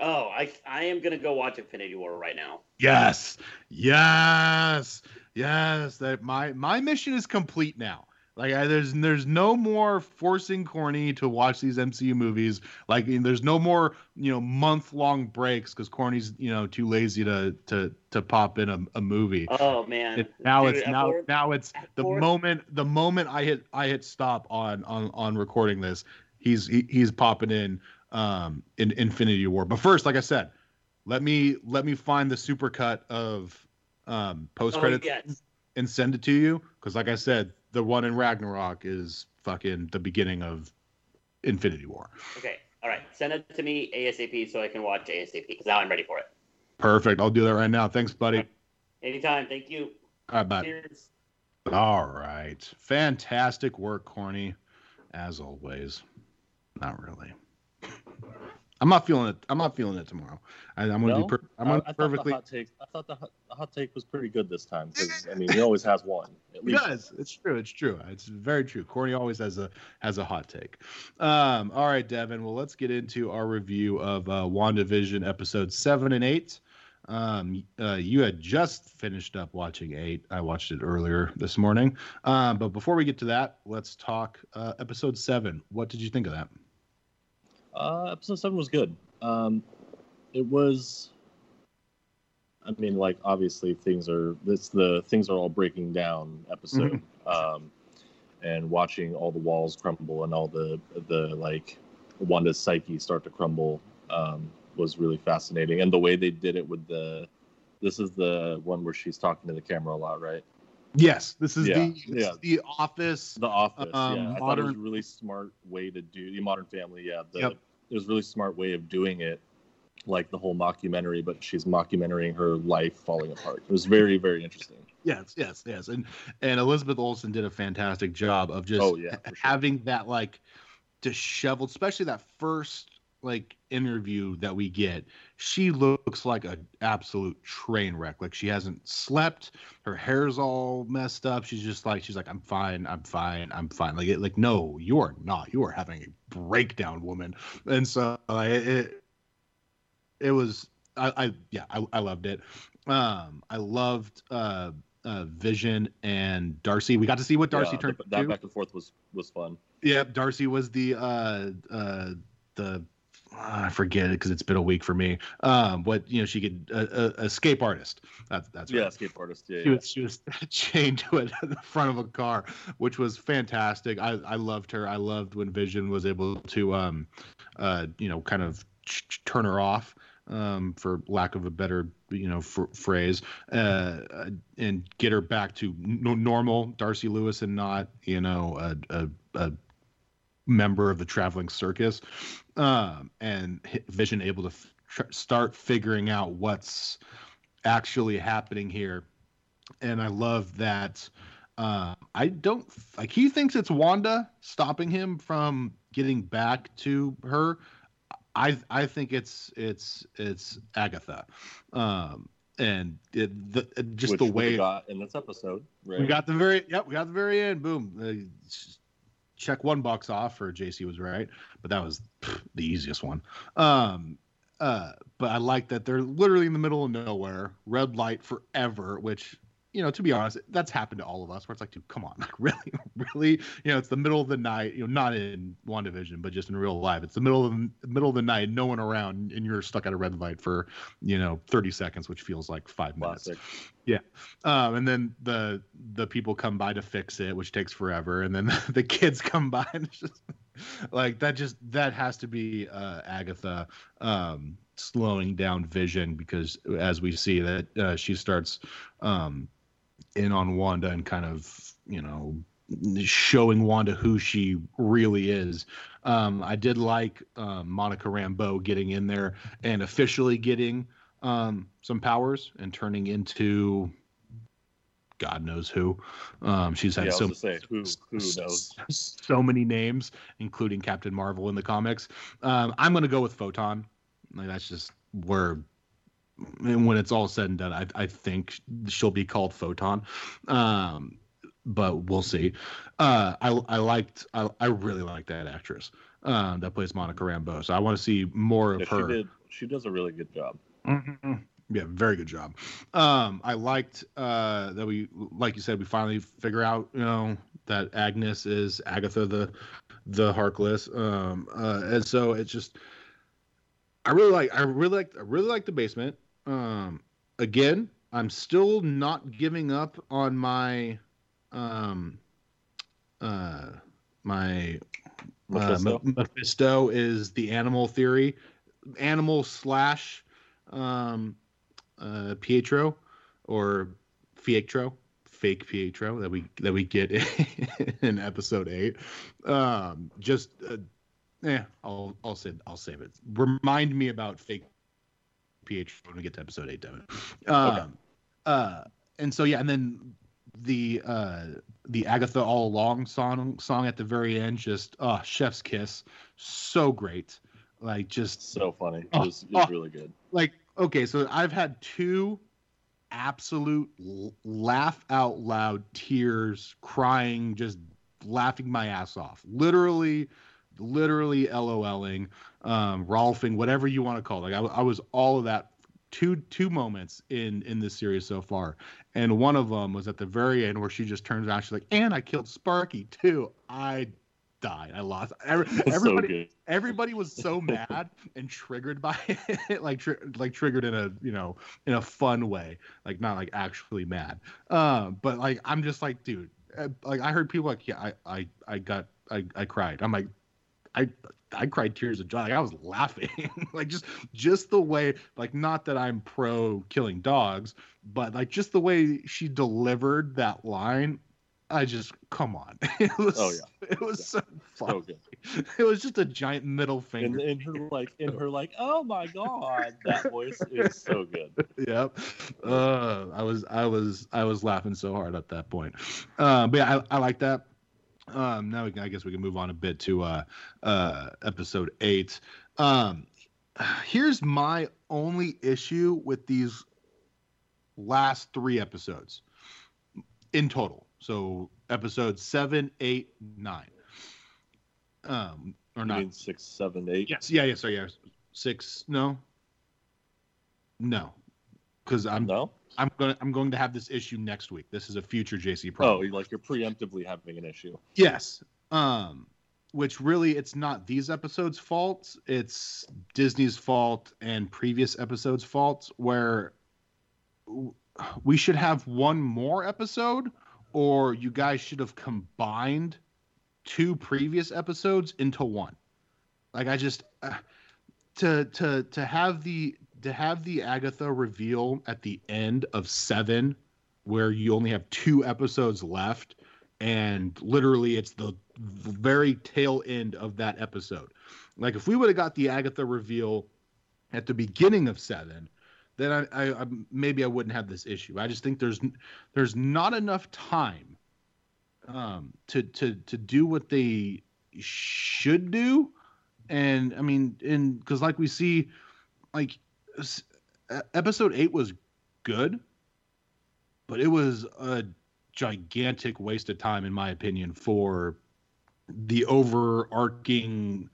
Oh, I I am gonna go watch Infinity War right now. Yes, yes, yes. That my my mission is complete now. Like I, there's there's no more forcing Corny to watch these MCU movies. Like there's no more you know month long breaks because Corny's you know too lazy to to to pop in a, a movie. Oh man. It, now Dude, it's now now it's the moment the moment I hit I hit stop on on on recording this. He's he, he's popping in um in Infinity War. But first, like I said, let me let me find the supercut of um post Oh, credits yes. and send it to you because like I said, the one in Ragnarok is fucking the beginning of Infinity War. Okay. All right. Send it to me ASAP so I can watch ASAP because now I'm ready for it. Perfect. I'll do that right now. Thanks, buddy. Anytime. Thank you. All right, bye. Cheers. All right. Fantastic work, Corny. As always. Not really. I'm not feeling it. I'm not feeling it tomorrow. I, am gonna No? be. Per- I'm I, gonna I be thought perfectly. hot take. I thought the hot, the hot take was pretty good this time because I mean he always has one. At He least. does. It's true. It's true. It's very true. Corny always has a has a hot take. Um, all right, Devin. Well, let's get into our review of uh, WandaVision episodes seven and eight. Um, uh, you had just finished up watching eight. I watched it earlier this morning. Um, but before we get to that, let's talk uh, episode seven. What did you think of that? Uh, episode seven was good. Um, it was. I mean, like obviously things are. It's the things are all breaking down episode, um, and watching all the walls crumble and all the the like Wanda's psyche start to crumble um, was really fascinating, and the way they did it with the. This is the one where she's talking to the camera a lot, right? Yes, this is Yeah, the yeah. is the office. The Office, Um, yeah. I thought it was a modern- really smart way to do the Modern Family. Yeah, the, Yep. it was a really smart way of doing it, like the whole mockumentary, but she's mockumentarying her life falling apart. It was very, very interesting. Yes, yes, yes. And and Elizabeth Olsen did a fantastic job of just Oh, yeah, sure. having that like disheveled, especially that first like interview that we get. She looks like an absolute train wreck. Like she hasn't slept. Her hair's all messed up. She's just like she's like I'm fine. I'm fine. I'm fine. Like it, like no, you are not. You are having a breakdown, woman. And so uh, it, it was I, I yeah I, I loved it. Um, I loved uh uh, Vision and Darcy. We got to see what Darcy Yeah, turned that, that back and forth was was fun. Yeah, Darcy was the uh uh the I forget it because it's been a week for me. Um, what you know, she could uh, uh, escape artist. That's that's Yeah, escape artist. Yeah, She yeah. was she was chained to it at the front of a car, which was fantastic. I I loved her. I loved when Vision was able to um uh you know kind of ch- ch- turn her off um for lack of a better you know fr- phrase uh uh, and get her back to n- normal Darcy Lewis and not you know a a, a member of the traveling circus um and Vision able to f- tr- start figuring out what's actually happening here and I love that. Uh, I don't like. He thinks it's Wanda stopping him from getting back to her. I I think it's it's it's Agatha, um, and it, the, just Which the we way got in this episode. Right? we got the very yep we got the very end. Boom. Uh, check one box off for JC was right, but that was pff, the easiest one. Um, uh, but I like that they're literally in the middle of nowhere, red light forever, which you know, to be honest, that's happened to all of us. Where it's like, dude, come on, like really, really, you know, it's the middle of the night. You know, not in WandaVision, but just in real life. It's the middle of the middle of the night, no one around, and you're stuck at a red light for, you know, 30 seconds, which feels like five minutes. Classic. Um, and then the the people come by to fix it, which takes forever, and then the kids come by, and it's just like that. Just that has to be uh, Agatha um, slowing down Vision because as we see that uh, she starts um, in on Wanda and kind of you know showing Wanda who she really is. Um, I did like um, Monica Rambeau getting in there and officially getting um, some powers and turning into God knows who. Um, she's had was so say who who knows. so many names, including Captain Marvel in the comics. Um, I'm gonna go with Photon. Like that's just where, and when it's all said and done, I, I think she'll be called Photon. Um, but we'll see. Uh, I I liked I, I really like that actress uh, that plays Monica Rambeau. So I want to see more of Yeah, her. she did. She does a really good job. Mhm. Yeah, very good job. Um, I liked uh, that we, like you said, we finally figure out, you know, that Agnes is Agatha the the Harkness. Um, uh, and so it's just, I really like, I really like, I really like the basement. Um, again, I'm still not giving up on my, um, uh, my Mephisto? uh, Mephisto is the animal theory, animal slash um, uh, Pietro or Fietro, fake Pietro that we that we get in episode eight. Um, just uh, yeah, I'll I'll say I'll save it. Remind me about fake PH when we get to episode eight, Devin. Um, uh, and so yeah, and then the uh the Agatha All Along song song at the very end, just uh chef's kiss, so great. Like just So funny. It Oh, was, it was oh. really good. like okay, so I've had two absolute l- laugh out loud tears, crying, just laughing my ass off. Literally, literally LOLing, um, Rolfing, whatever you want to call it. Like I, I was all of that. Two two moments in in this series so far, and one of them was at the very end where she just turns around. She's like, "And I killed Sparky too." I died. I lost. Every, everybody, so everybody was so mad and triggered by it like tri- like triggered in a you know in a fun way like not like actually mad um but like i'm just like dude uh, like i heard people like yeah i i i got i i cried i'm like i i cried tears of joy like i was laughing like just just the way like not that i'm pro killing dogs but like just the way she delivered that line i just come on it was Oh, yeah. it was so fun So good. it was just a giant middle And finger. in her like in her like, oh my god, that voice is so good. yep. Uh, I was I was I was laughing so hard at that point. Uh, but yeah, I, I like that. Um, now we can, I guess we can move on a bit to uh, uh, episode eight. Um, here's my only issue with these last three episodes in total. So episodes seven, eight, nine. Um, or I not six, seven, eight. Yes. Yeah. Yeah. So yeah. Six. No. No. Because I'm No? I'm going I'm going to have this issue next week. This is a future JC Oh, problem. you like you're preemptively having an issue. Yes. Um. Which really, it's not these episodes' fault. It's Disney's fault and previous episodes' fault. Where we should have one more episode, or you guys should have combined two previous episodes into one. Like I just uh, to to to have the to have the Agatha reveal at the end of seven, where you only have two episodes left, and literally it's the very tail end of that episode. Like if we would have got the Agatha reveal at the beginning of seven, then I, I, I maybe I wouldn't have this issue. I just think there's there's not enough time um, to to to do what they should do, and I mean, and because like we see, like episode eight was good, but it was a gigantic waste of time, in my opinion, for the overarching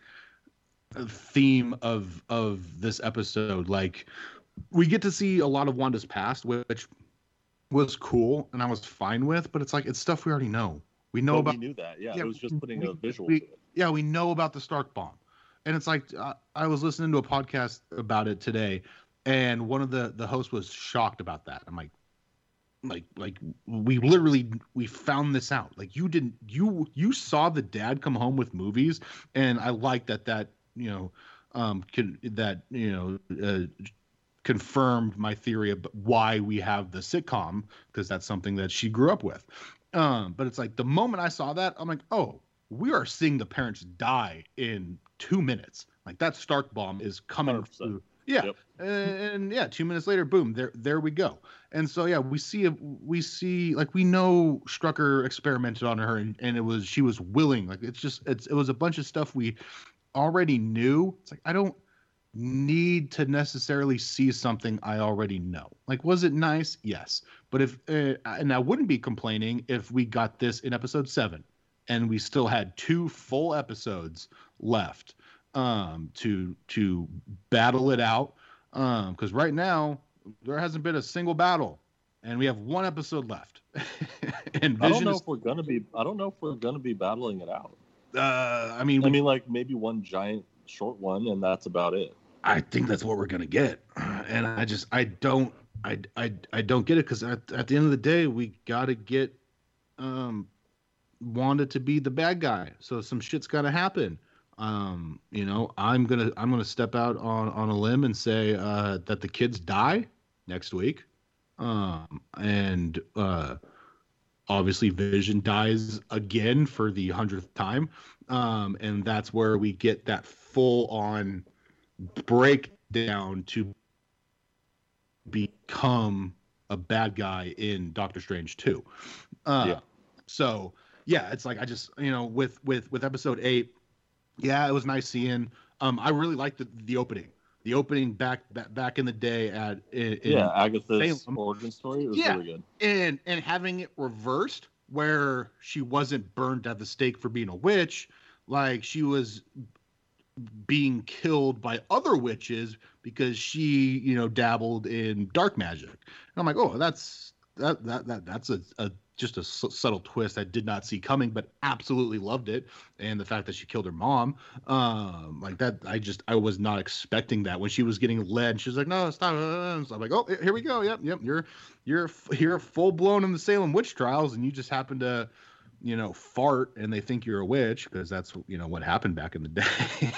theme of of this episode. Like we get to see a lot of Wanda's past, which was cool and I was fine with, but it's like it's stuff we already know. We know But about we knew that. Yeah, yeah, it was just putting we- a visual we- yeah, we know about the Stark bomb, and it's like uh, I was listening to a podcast about it today, and one of the the hosts was shocked about that. I'm like, like, like we literally we found this out. Like you didn't you you saw the dad come home with movies, and I like that that you know um can that you know uh, confirmed my theory of why we have the sitcom because that's something that she grew up with. Um, but it's like the moment I saw that, I'm like, oh, we are seeing the parents die in two minutes. Like that Stark bomb is coming 100%. through. Yeah, Yep. and, and yeah, two minutes later, boom, there there we go. And so yeah, we see we see like we know Strucker experimented on her, and, and it was she was willing. Like it's just it's it was a bunch of stuff we already knew. It's like I don't need to necessarily see something I already know. Like, was it nice? Yes. But if, uh, and I wouldn't be complaining if we got this in episode seven and we still had two full episodes left um, to, to battle it out. Um, cause right now there hasn't been a single battle and we have one episode left. and I don't know is, if we're gonna be. I don't know if we're gonna be battling it out. uh, I mean, I mean, like maybe one giant short one, and that's about it. I think that's what we're gonna get, and I just I don't I I, I don't get it because at, at the end of the day we gotta get um Wanda to be the bad guy, so some shit's gotta happen. Um, you know, I'm gonna I'm gonna step out on on a limb and say uh, that the kids die next week, um, and uh, obviously Vision dies again for the hundredth time, um, and that's where we get that full on breakdown to become a bad guy in Doctor Strange 2. Uh, Yeah. So yeah, it's like I just you know with with with episode eight, yeah, it was nice seeing Um, I really liked the, the opening. The opening back, back back in the day at in, yeah, Agatha's Salem. origin story was Yeah. really good. and and having it reversed where she wasn't burned at the stake for being a witch like she was being killed by other witches because she you know dabbled in dark magic and i'm like oh that's that that, that that's a, a just a subtle twist i did not see coming but absolutely loved it. And the fact that she killed her mom um like that i just i was not expecting that. When she was getting led she was like no stop. So i'm like oh here we go. Yep yep. You're you're you're full blown in the Salem witch trials, and you just happen to, you know, fart, and they think you're a witch because that's you know what happened back in the day.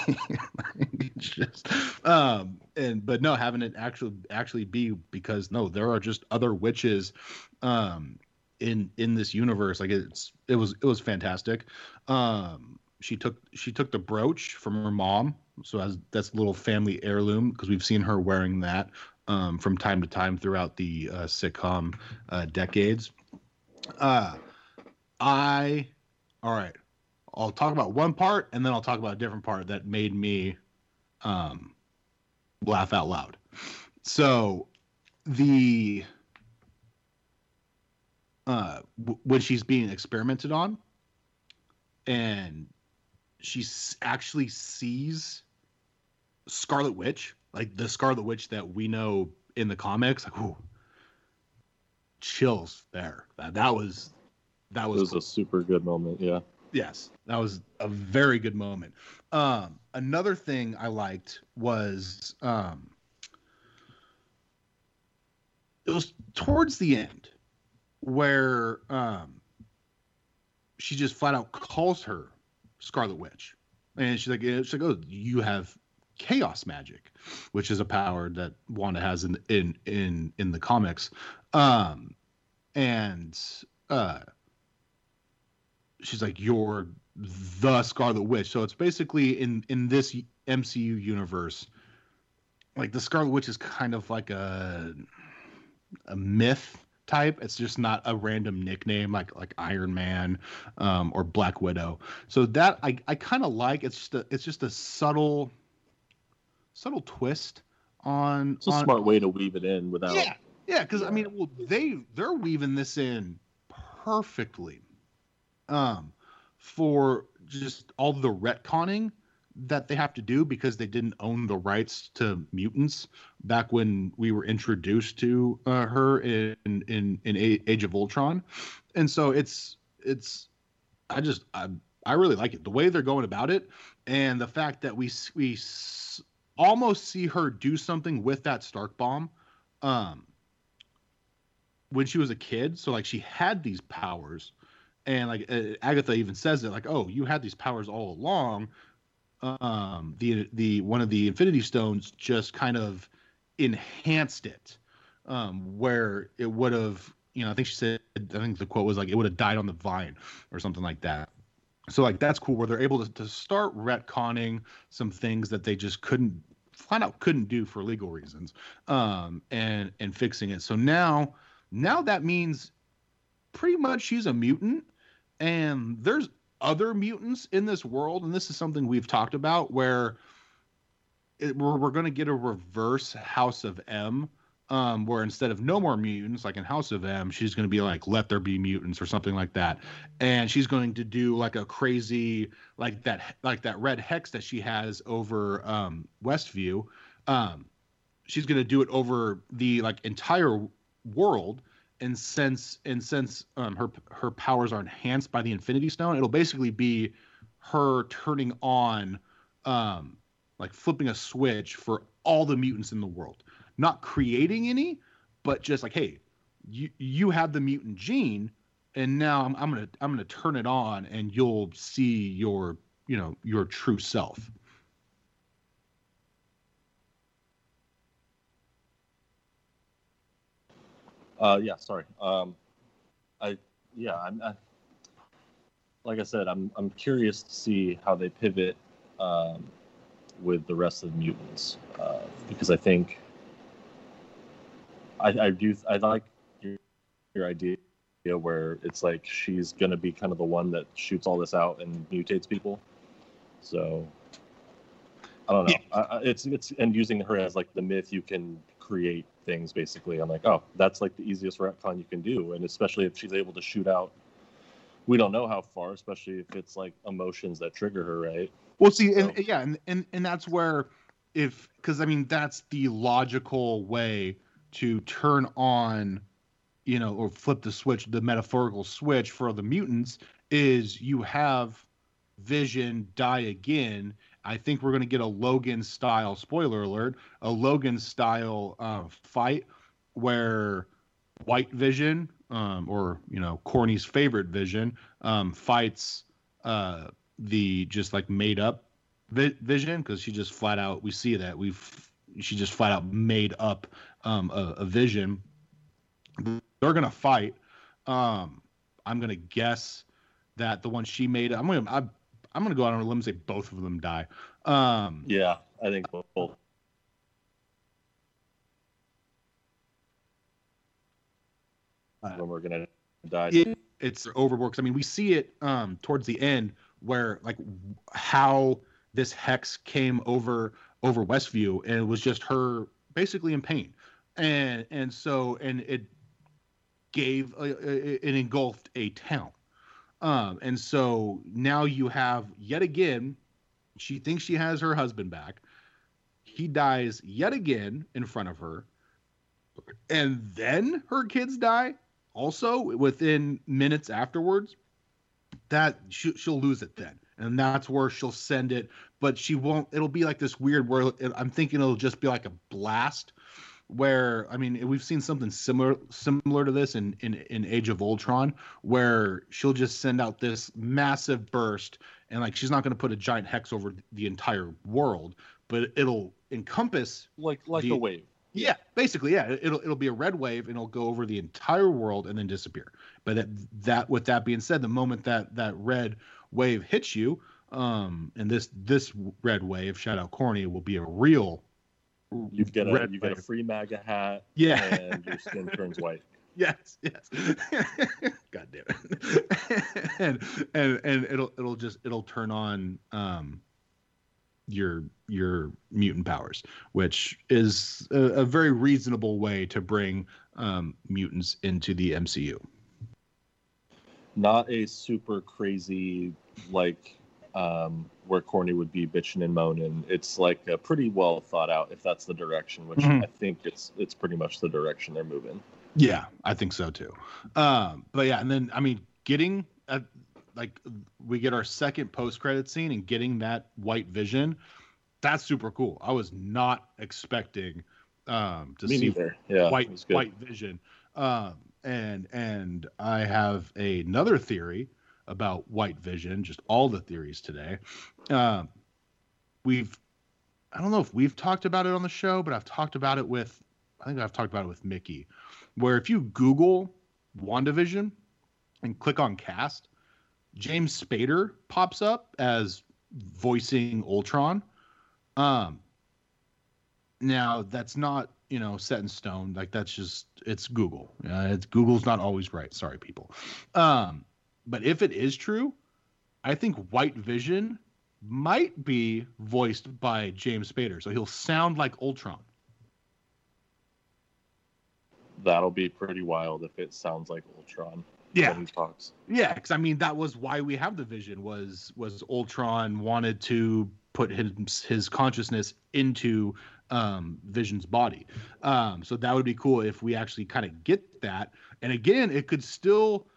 Just, um, and but no, having it actually actually be because no, there are just other witches, um, in in this universe. Like it's it was it was fantastic. Um, she took she took the brooch from her mom, so as that's a little family heirloom because we've seen her wearing that um, from time to time throughout the uh, sitcom uh, decades. Uh, I, all right, I'll talk about one part and then I'll talk about a different part that made me um, laugh out loud. So the uh, w- when she's being experimented on, and she s- actually sees Scarlet Witch, like the Scarlet Witch that we know in the comics, like ooh, chills there. That that was that It was, was cool. a super good moment. Yeah. yes, that was a very good moment. Um, another thing I liked was um, it was towards the end where um, she just flat out calls her Scarlet Witch, and she's like, she's like, oh, you have chaos magic, which is a power that Wanda has in in in in the comics, um, and uh, she's like, you're the Scarlet Witch. So it's basically in in this MCU universe, like the Scarlet Witch is kind of like a a myth type. It's just not a random nickname like like Iron Man um, or Black Widow. So that I I kind of like. It's just a it's just a subtle subtle twist on It's a on, smart way to weave it in without. yeah, yeah, because I mean, well, they they're weaving this in perfectly, um, for just all the retconning that they have to do because they didn't own the rights to mutants back when we were introduced to uh, her in in in Age of Ultron, and so it's it's I just I I really like it the way they're going about it, and the fact that we we almost see her do something with that Stark bomb, um, when she was a kid. So like she had these powers, and like Agatha even says it like, oh, you had these powers all along. Um, the the one of the Infinity Stones just kind of enhanced it, um, where it would have. You know, I think she said. I think the quote was like, "It would have died on the vine," or something like that so like that's cool where they're able to, to start retconning some things that they just couldn't flat out couldn't do for legal reasons um and and fixing it so now now that means pretty much she's a mutant and there's other mutants in this world and this is something we've talked about where it, we're, we're going to get a reverse house of m um, where instead of no more mutants, like in House of M, she's going to be like, let there be mutants or something like that. And she's going to do like a crazy, like that, like that red hex that she has over um, Westview. Um, she's going to do it over the like entire world. And since, and since um, her, her powers are enhanced by the Infinity Stone, it'll basically be her turning on, um, like flipping a switch for all the mutants in the world not creating any, but just like, hey, you you have the mutant gene, and now I'm, I'm gonna I'm gonna turn it on, and you'll see your you know your true self. Uh, yeah, sorry. Um, I yeah, I'm I, like I said, I'm I'm curious to see how they pivot um, with the rest of the mutants uh, because I think I, I do I like your, your idea where it's like she's gonna be kind of the one that shoots all this out and mutates people. So I don't know. I, I, it's it's and using her as like the myth you can create things basically. I'm like, oh, that's like the easiest retcon you can do, and especially if she's able to shoot out. We don't know how far, especially if it's like emotions that trigger her, right? Well, see, and yeah, and, and and that's where if because I mean that's the logical way to turn on, you know, or flip the switch, the metaphorical switch for the mutants is you have Vision die again. I think we're going to get a Logan style spoiler alert, a Logan style uh, fight where White Vision, um, or you know, Corny's favorite Vision, um, fights uh, the just like made up vi- Vision because she just flat out we see that we've she just flat out made up um, a, a Vision. They're gonna fight. Um, I'm gonna guess that the one she made. I'm gonna. I, I'm gonna go out on a limb and say both of them die. Um, yeah, I think both. when we're gonna die. It, it's overworked. I mean, we see it um, towards the end where like how this hex came over over Westview, and it was just her basically in pain, and and so and it gave a, it engulfed a town um, and so now you have yet again, she thinks she has her husband back. He dies yet again in front of her. And then her kids die also within minutes afterwards. That she, she'll lose it then. And that's where she'll send it. But she won't, it'll be like this weird where I'm thinking it'll just be like a blast where I mean we've seen something similar similar to this in, in in Age of Ultron where she'll just send out this massive burst and like she's not going to put a giant hex over the entire world but it'll encompass like like the, a wave. Yeah basically yeah. It'll it'll be a red wave and it'll go over the entire world and then disappear. But that, that with that being said the moment that that red wave hits you um and this this red wave shout out corny will be a real you get a you get a free MAGA hat. Yeah, and your skin turns white. Yes, yes. God damn it. and and and it'll it'll just it'll turn on um your your mutant powers, which is a, a very reasonable way to bring um, mutants into the MCU. Not a super crazy like um, where Corny would be bitching and moaning. It's like a pretty well thought out if that's the direction, which mm-hmm. I think it's it's pretty much the direction they're moving. Yeah, I think so too. Um, but yeah, and then I mean, getting a, like we get our second post credit scene and getting that white vision, that's super cool. I was not expecting um, to Me see neither. Yeah, white white vision. Um, and and I have another theory about white vision, just all the theories today. Uh, we've, I don't know if we've talked about it on the show, but I've talked about it with, I think I've talked about it with Mickey, where if you Google WandaVision and click on cast, James Spader pops up as voicing Ultron. Um, now that's not you know set in stone. Like that's just it's Google. Uh, it's Google's not always right. Sorry, people. Um, but if it is true, I think White Vision might be voiced by James Spader, so he'll sound like Ultron. That'll be pretty wild if it sounds like Ultron. Yeah, when he talks. Yeah, because I mean that was why we have the Vision was was Ultron wanted to put his his consciousness into um, Vision's body. Um, so that would be cool if we actually kind of get that. And again, it could still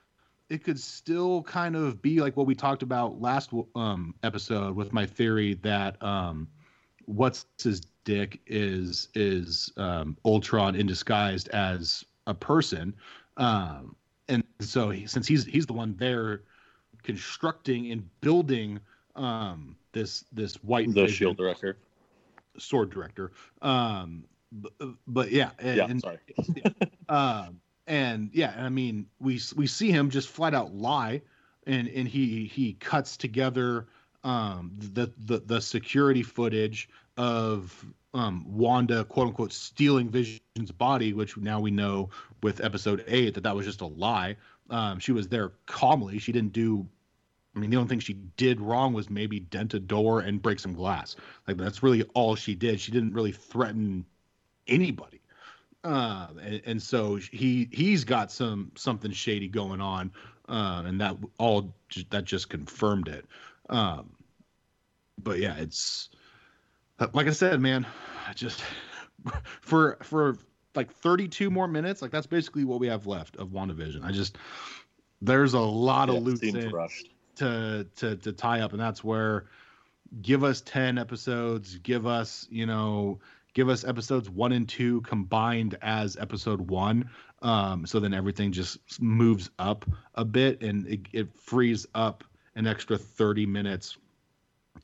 it could still kind of be like what we talked about last um, episode with my theory that um, what's his dick is is um, Ultron in disguised as a person, um, and so he, since he's he's the one there constructing and building um, this this white the shield director, sword director. Um, but, but yeah, yeah, and, sorry. um, and yeah, I mean, we we see him just flat out lie, and and he he cuts together um, the the the security footage of um, Wanda quote unquote stealing Vision's body, which now we know with Episode Eight that that was just a lie. Um, she was there calmly. She didn't do I mean, the only thing she did wrong was maybe dent a door and break some glass. Like that's really all she did. She didn't really threaten anybody. Uh, and, and so he he's got some something shady going on, uh, and that all that just confirmed it. Um, but yeah, it's like I said, man. I just for for like 32 more minutes, like that's basically what we have left of WandaVision. I just there's a lot Yeah, of loose ends to to to tie up and that's where give us 10 episodes give us you know give us episodes 1 and 2 combined as episode 1 um so then everything just moves up a bit and it, it frees up an extra 30 minutes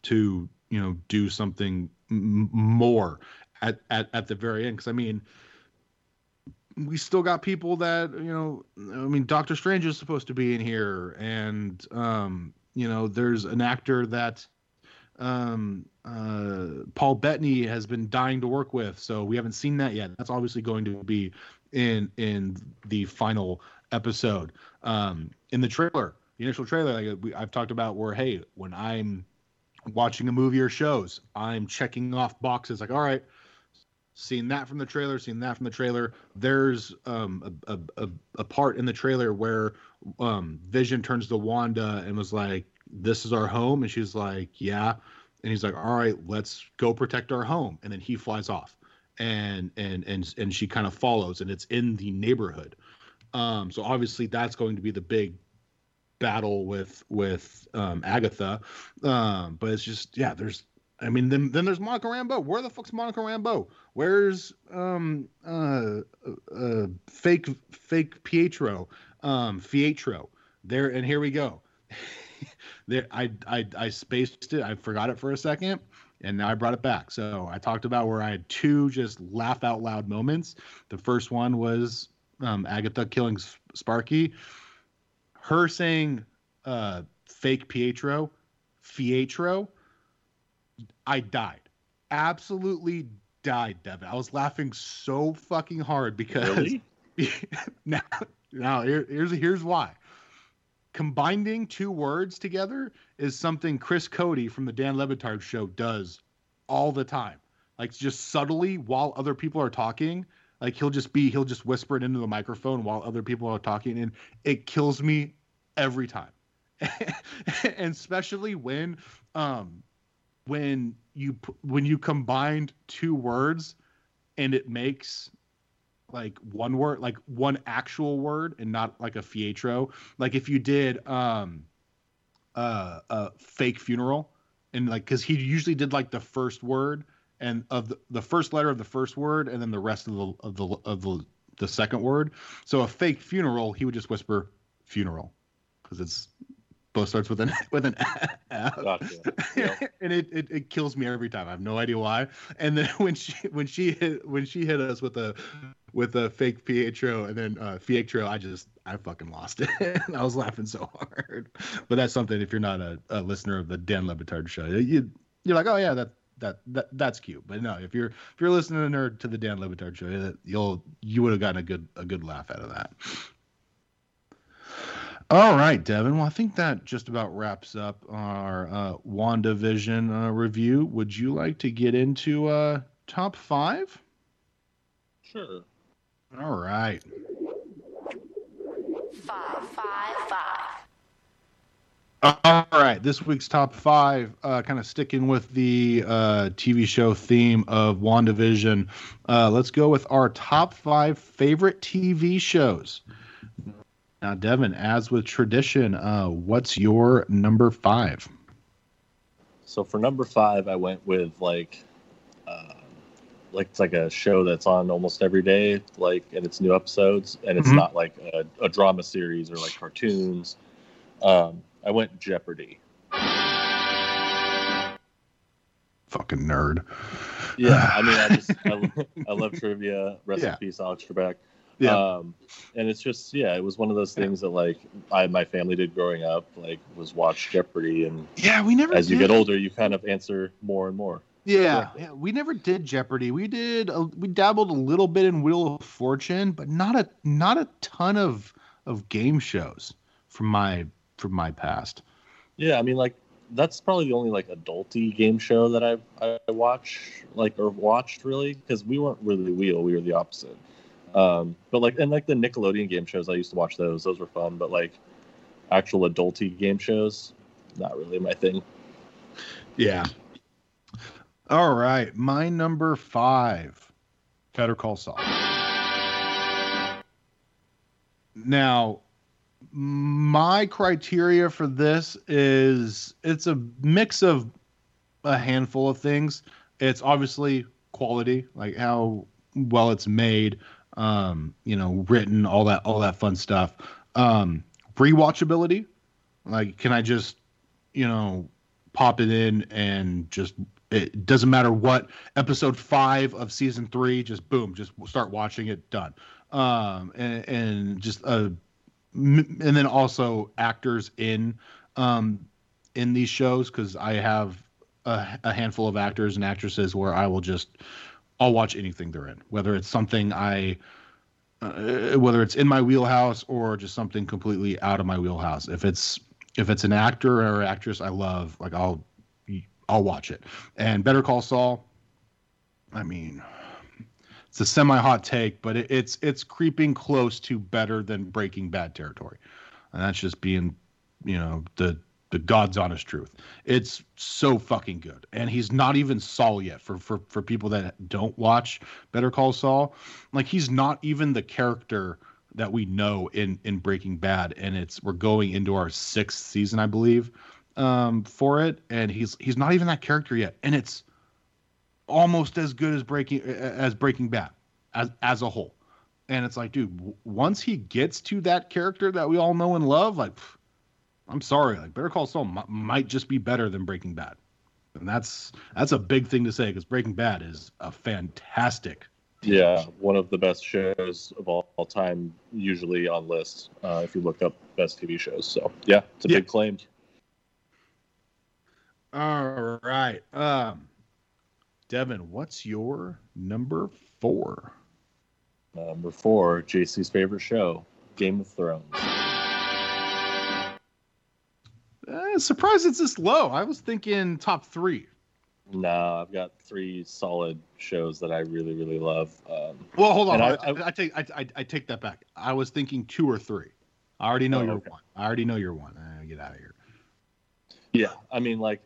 to you know do something m- more at, at at the very end. Because i mean we still got people that you know i mean doctor strange is supposed to be in here and um you know there's an actor that um uh paul bettany has been dying to work with so we haven't seen that yet. That's obviously going to be in in the final episode. Um in the trailer the initial trailer like i've talked about where hey when i'm watching a movie or shows i'm checking off boxes like all right seen that from the trailer seen that from the trailer. There's um a, a, a, a part in the trailer where um vision turns to wanda and was like this is our home and she's like yeah and he's like all right let's go protect our home and then he flies off and and and and she kind of follows and it's in the neighborhood um so obviously that's going to be the big battle with with um agatha um but it's just yeah there's I mean, then then there's Monica Rambeau. Where the fuck's Monica Rambeau? Where's um uh, uh fake fake Pietro um Pietro? There and here we go. there I I I spaced it. I forgot it for a second, and now I brought it back. So I talked about where I had two just laugh out loud moments. The first one was um, Agatha killing Sparky. Her saying uh fake Pietro, Pietro. I died. Absolutely died, Devin. I was laughing so fucking hard because Really? now, now here, here's here's why. Combining two words together is something Chris Cody from the Dan Le Batard show does all the time. Like just subtly while other people are talking, like he'll just be he'll just whisper it into the microphone while other people are talking, and it kills me every time. and especially when um when you when you combined two words and it makes like one word like one actual word and not like a fietro like if you did um uh a fake funeral and like because he usually did like the first word and of the, the first letter of the first word and then the rest of the of the of the the second word so a fake funeral he would just whisper funeral because it's both starts with an with an F. Gotcha. Yep. and it, it it kills me every time. I have no idea why. And then when she when she hit when she hit us with a with a fake Pietro and then uh Fietro, I just I fucking lost it. I was laughing so hard. But that's something if you're not a, a listener of the Dan Le Batard show, you you're like, oh yeah, that that that that's cute. But no, if you're if you're listening to nerd to the Dan Le Batard show, you'll you would have gotten a good a good laugh out of that. All right, Devin. Well, I think that just about wraps up our uh, WandaVision uh, review. Would you like to get into uh, top five? Sure. All right. Five, five, five. All right. This week's top five, uh, kind of sticking with the uh, TV show theme of WandaVision. Uh, let's go with our top five favorite TV shows. Now, Devin, as with tradition, uh, what's your number five? So for number five, I went with like, uh, like it's like a show that's on almost every day, like and it's new episodes, and it's Mhm. not like a, a drama series or like cartoons. Um, I went Jeopardy. Fucking nerd. Yeah, I mean, I just I, I love trivia. Rest Yeah. in peace, Alex Trebek. Yeah. Um, and it's just yeah, it was one of those things that like I my family did growing up, like was watch Jeopardy, and Yeah, we never. as you get older, you kind of answer more and more. Yeah, yeah, we never did Jeopardy. We did. A, we dabbled a little bit in Wheel of Fortune, but not a not a ton of of game shows from my from my past. Yeah, I mean, like that's probably the only like adulty game show that I I watch like or watched really because we weren't really wheel, we were the opposite. Um, but like and like the Nickelodeon game shows, I used to watch those. Those were fun, but like actual adulty game shows, not really my thing. Yeah. All right, my number five, Better Call Saul. Now, my criteria for this is it's a mix of a handful of things. It's obviously quality, like how well it's made, um, you know, written, all that, all that fun stuff. Um, rewatchability, like, can I just, you know, pop it in and just it doesn't matter what episode five of season three, just boom, just start watching it, done. Um, and, and just uh, and then also actors in um in these shows because I have a, a handful of actors and actresses where I will just I'll watch anything they're in, whether it's something I uh, whether it's in my wheelhouse or just something completely out of my wheelhouse. If it's if it's an actor or actress I love, like I'll I'll watch it. And Better Call Saul, I mean, it's a semi hot take, but it, it's it's creeping close to better than Breaking Bad territory, and that's just being, you know, the the God's honest truth. It's so fucking good, and he's not even Saul yet. For for for people that don't watch Better Call Saul, like he's not even the character that we know in in Breaking Bad, and it's we're going into our sixth season, I believe um, for it, and he's he's not even that character yet, and it's almost as good as Breaking as Breaking Bad as as a whole. And it's like, dude, w- once he gets to that character that we all know and love, like, pff, I'm sorry, like Better Call Saul m- might just be better than Breaking Bad, and that's that's a big thing to say because Breaking Bad is a fantastic. Yeah, one of the best shows of all, all time, usually on lists uh, if you look up best TV shows. So yeah, it's a Yeah. big claim. All right, um, Devin, what's your number four? Number four, JC's favorite show, Game of Thrones. Uh, surprised it's this low. I was thinking top three. No, I've got three solid shows that I really, really love. Um, Well, hold on. I, I- I, take I, I, I take that back. I was thinking two or three. I already know Oh, you're okay. one. I already know you're one. Uh, get out of here. yeah, I mean, like,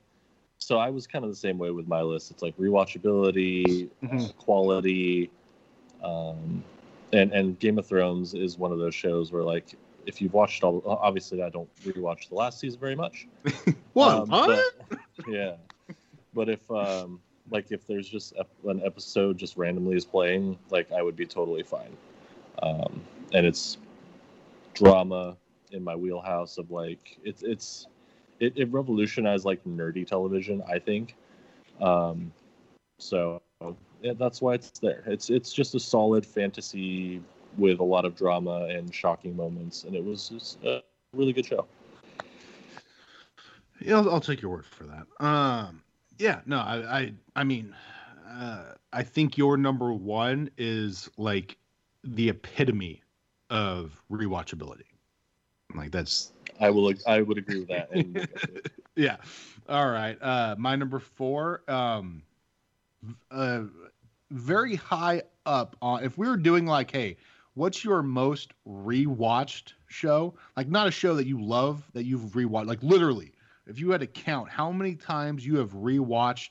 so I was kind of the same way with my list. It's like rewatchability, uh, Mhm. quality, um, and and Game of Thrones is one of those shows where like if you've watched all, obviously I don't rewatch the last season very much. What? Um, what? but- yeah, but if um, like if there's just ep- an episode just randomly is playing, like I would be totally fine. Um, and it's drama in my wheelhouse of like it's it's it, it revolutionized like nerdy television, I think. Um, so yeah, that's why it's there. It's it's just a solid fantasy with a lot of drama and shocking moments, and it was a really good show. Yeah, I'll, I'll take your word for that. Um, yeah, no, I, I, I mean, uh, I think your number one is like the epitome of rewatchability. Like that's I will I would agree with that. Yeah. All right. Uh, my number four. Um, uh, very high up on. If we were doing like, hey, what's your most rewatched show? Like, not a show that you love that you've rewatched. Like, literally, if you had to count how many times you have rewatched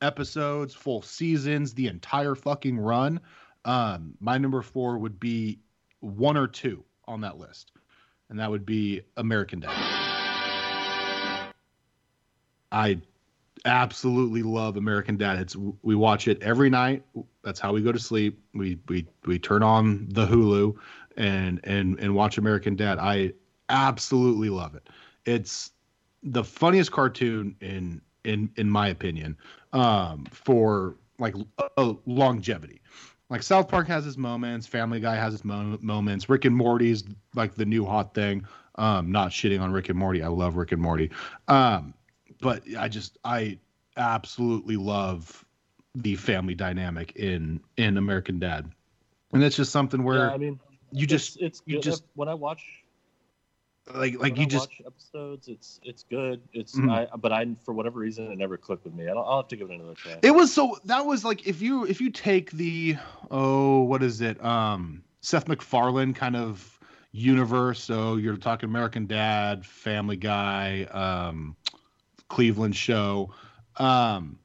episodes, full seasons, the entire fucking run, um, my number four would be one or two on that list, and that would be American Dad. I absolutely love American Dad. It's we watch it every night. That's how we go to sleep. We we we turn on the Hulu and and and watch American Dad. I absolutely love it. It's the funniest cartoon in in in my opinion um for like uh, longevity. Like South Park has its moments, Family Guy has its mo- moments, Rick and Morty's like the new hot thing. Um, not shitting on Rick and Morty. I love Rick and Morty. Um, but I just I absolutely love the family dynamic in in American Dad, and it's just something where yeah, I mean, you just it's, it's you just- when I watch like like you I just watch episodes. It's it's good. It's Mhm. I, but I for whatever reason it never clicked with me. I'll, I'll have to give it another try. it was so that was like if you if you take the oh what is it um Seth MacFarlane kind of universe so you're talking American Dad, Family Guy, um Cleveland show um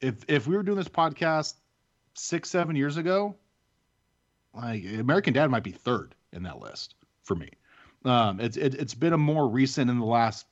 if if we were doing this podcast 6 7 years ago like American Dad might be third in that list for me. Um it's it, it's been a more recent in the last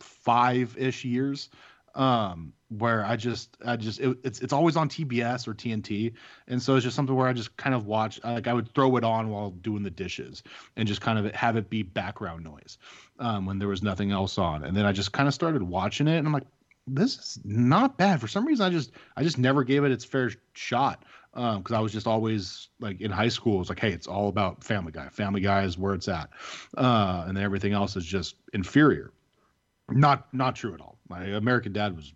5ish years um where i just i just it, it's it's always on tbs or tnt and so it's just something where i just kind of watch like i would throw it on while doing the dishes and just kind of have it be background noise um when there was nothing else on. And then i just kind of started watching it and i'm like this is not bad. For some reason i just i just never gave it its fair shot um because i was just always like in high school it's like hey it's all about family guy family guy is where it's at uh and then everything else is just inferior not not true at all. My American Dad was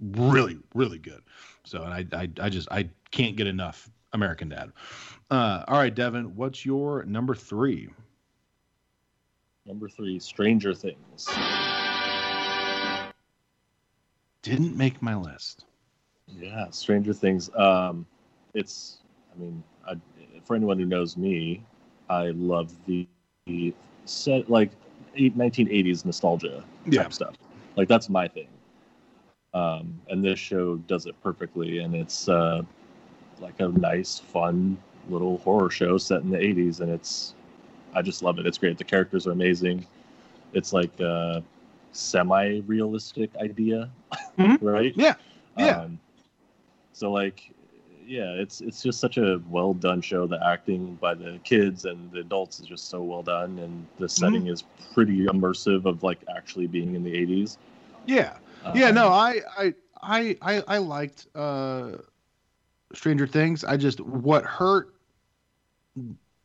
really really good. So I I I just I can't get enough American Dad. Uh, all right, Devin, what's your number three? Number three, Stranger Things. Didn't make my list. Yeah, Stranger Things. Um, it's. I mean, I, for anyone who knows me, I love the, the set like eight, 1980s nostalgia type Yeah. stuff. Like that's my thing. Um, and this show does it perfectly, and it's uh, like a nice, fun little horror show set in the 80s, and it's. I just love it. It's great. The characters are amazing. It's like a semi-realistic idea, Mhm. right? Yeah, yeah. Um, so like, yeah, it's it's just such a well done show. The acting by the kids and the adults is just so well done, and the setting is pretty immersive of like actually being in the eighties. Yeah. Yeah, no, I I I I, I liked uh Stranger Things. I just what hurt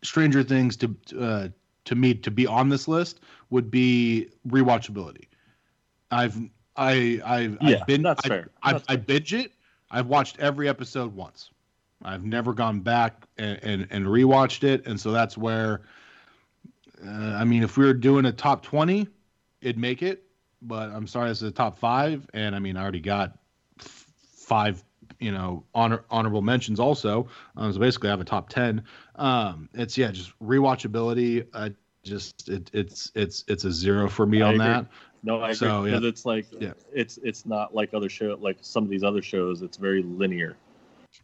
Stranger Things to uh to me to be on this list would be rewatchability. I've I I've Yeah, I've been that's I, fair. I, That's I binge it. I've watched every episode once. I've never gone back and and, and rewatched it, and so that's where. Uh, I mean, if we were doing a top twenty, it'd make it. But I'm sorry, this is a top five, and I mean, I already got f- five, you know, honor honorable mentions also. Um, so basically, I have a top ten. Um, it's yeah, just rewatchability. I just it, it's it's it's a zero for me I on agree. that. No, I agree. So, yeah. Because it's like Yeah. it's it's not like other show like some of these other shows. It's very linear,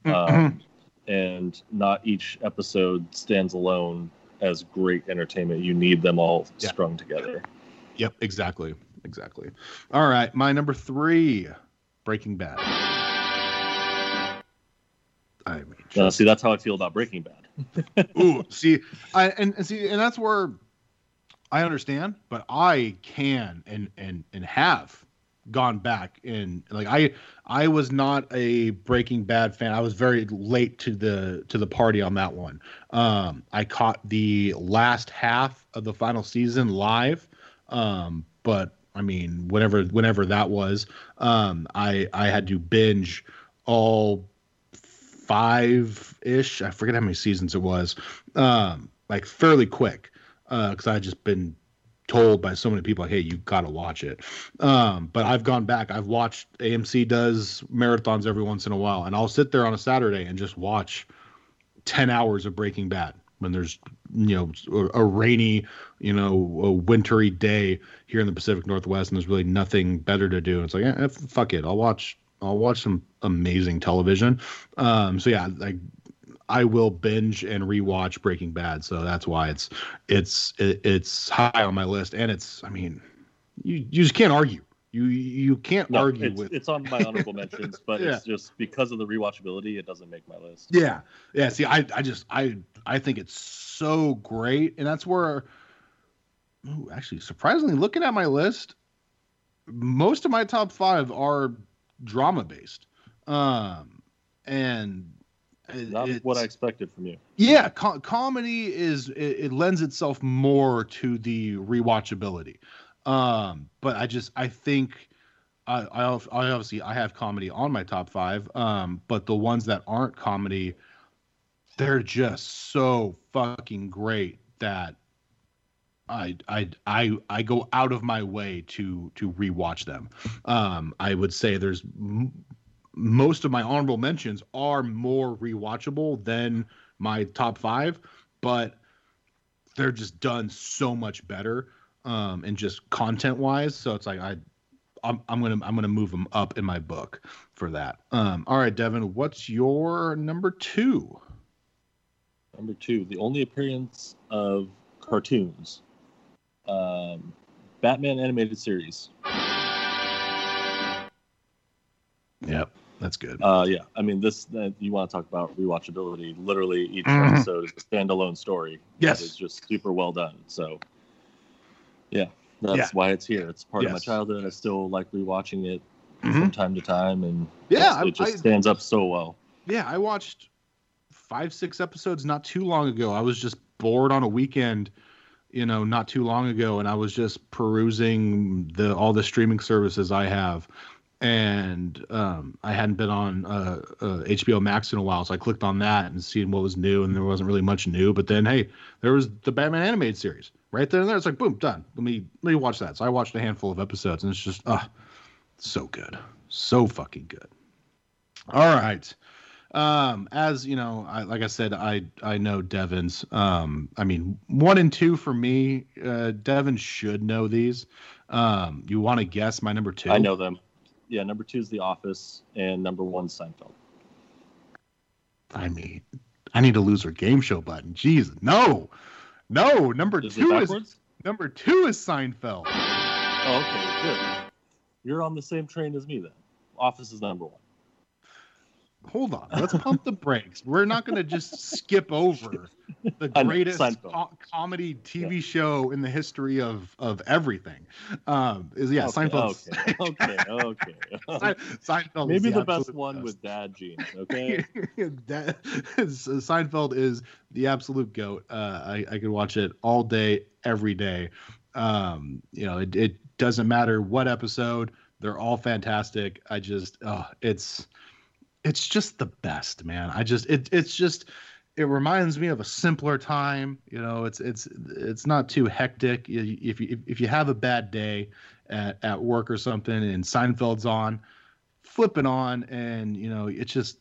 Mm-hmm. um, and not each episode stands alone as great entertainment. You need them all Yeah. strung together. Yep, exactly. Exactly. All right, my number three, Breaking Bad. I mean, Uh, see, that's how I feel about Breaking Bad. ooh, see, I and, and see, and that's where I understand, but I can and and and have gone back and like I I was not a Breaking Bad fan. I was very late to the to the party on that one. Um, I caught the last half of the final season live, um, but I mean, whenever whenever that was, um, I I had to binge all five ish. I forget how many seasons it was. Um, like fairly quick, because I had just been told by so many people like, hey, you gotta watch it. Um, but I've gone back. I've watched AMC does marathons every once in a while, and I'll sit there on a Saturday and just watch ten hours of Breaking Bad when there's you know a, rainy, you know, a wintry day here in the Pacific Northwest, and there's really nothing better to do. It's like, eh, fuck it, I'll watch. I'll watch some amazing television. Um, so yeah, like I will binge and rewatch Breaking Bad. So that's why it's it's it's high on my list, and it's I mean, you you just can't argue. You you can't No, argue it's, with it's on my honorable mentions, but Yeah. it's just because of the rewatchability, it doesn't make my list. Yeah, yeah. See, I, I just, I, I think it's so great, and that's where, ooh, actually, surprisingly, looking at my list, most of my top five are drama based, um, and Not it's- what I expected from you. yeah, co- comedy is it, it lends itself more to the rewatchability. Um, but I just I think I, I I obviously I have comedy on my top five. Um, but the ones that aren't comedy, they're just so fucking great that I I I I go out of my way to to rewatch them. Um, I would say there's m- most of my honorable mentions are more rewatchable than my top five, but they're just done so much better um, and just content wise. So it's like I I'm, I'm gonna I'm gonna move them up in my book for that. Um, all right, Devin, what's your number two? Number two, the only appearance of cartoons. Um, Batman animated series. Yep, that's good. Uh, yeah, I mean this. Uh, you want to talk about rewatchability? Literally, each Mhm. episode is a standalone story. Yes. it's just super well done. So, yeah, that's Yeah. why it's here. It's part of my childhood. I still like rewatching it Mhm. from time to time, and Yeah, it's- it just I- stands up so well. Yeah, I watched five, six episodes not too long ago. I was just bored on a weekend, you know, not too long ago, and I was just perusing the all the streaming services I have, and um, I hadn't been on uh, uh, HBO Max in a while, so I clicked on that and seen what was new, and there wasn't really much new. But then, hey, there was the Batman animated series right there and there. It's like, boom, done. Let me let me watch that. So I watched a handful of episodes, and it's just, ah, so good, so fucking good. All right um as you know I, like i said i i know devon's um i mean one and two for me uh should know these um you want to guess my number two I know them. Yeah, number two is The Office, and number one Seinfeld. i mean i need to lose her game show button jeez no no number Is two is number two is seinfeld Oh, okay, good. You're on the same train as me then. Office is number one. Hold on let's pump the brakes we're not going to just skip over the greatest co- comedy tv show in the history of of everything um is yeah okay, seinfeld Okay, okay, okay. seinfeld Maybe is the, best one best. with dad jeans. Okay. that, Seinfeld is the absolute goat. Uh, I, I could watch it all day, every day. Um, you know, it, it doesn't matter what episode; they're all fantastic. I just, oh, it's, it's just the best, man. I just, it, it's just, it reminds me of a simpler time. You know, it's, it's, it's not too hectic. You- If you, if you have a bad day at, at work or something, and Seinfeld's on, flip it on, and you know, it's just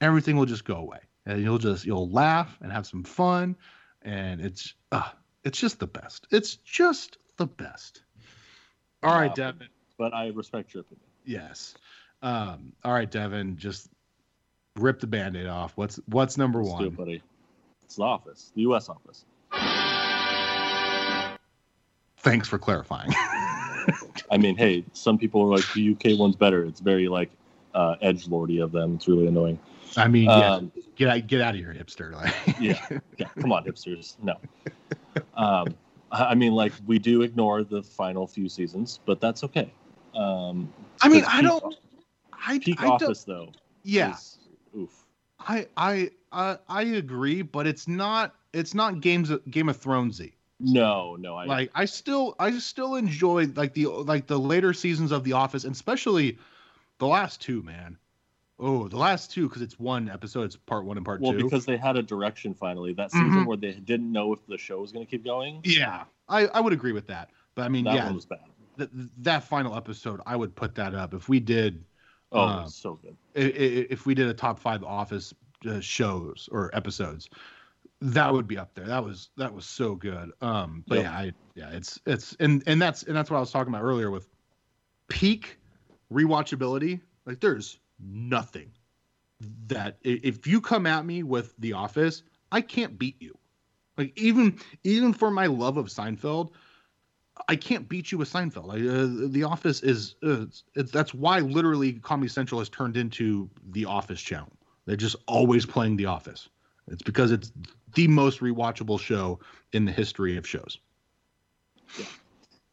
everything will just go away and you'll just you'll laugh and have some fun and it's uh, it's just the best it's just the best all right Wow. devin But I respect your opinion. yes um all right devin just rip the band-aid off what's what's number Let's do it, one buddy. It's the office, the U.S. office. thanks for clarifying I mean, hey, some people are like the UK one's better. It's very like uh, edge lordy of them. It's really annoying. i mean yeah Um, get out get out of here hipster like yeah, yeah. Come on, hipsters. No. Um, I I mean, like we do ignore the final few seasons, but that's okay. Um, i mean, i don't i, Peak I office though. yeah is- oof. I I I I agree, but it's not it's not games of, Game of Thronesy. No, no. I Like I still I still enjoy like the like the later seasons of The Office, and especially the last two, man. Oh, the last two because it's one episode. It's part one and part well two. because they had a direction finally that season Mhm. where they didn't know if the show was going to keep going. yeah, I I would agree with that. But I mean, that yeah, one was bad. th- that final episode, I would put that up if we did Oh, Um, so good. if we did a top five Office uh, shows or episodes, that would be up there. That was that was so good. Um, but Yep. yeah, I yeah, it's it's and and that's and that's what I was talking about earlier with peak rewatchability. Like there's nothing that if you come at me with The Office, I can't beat you. Like even even for my love of Seinfeld, I can't beat you with Seinfeld. Like, uh, the Office is uh, it's, that's why literally Comedy Central has turned into the Office channel. They're just always playing The Office. It's because it's the most rewatchable show in the history of shows.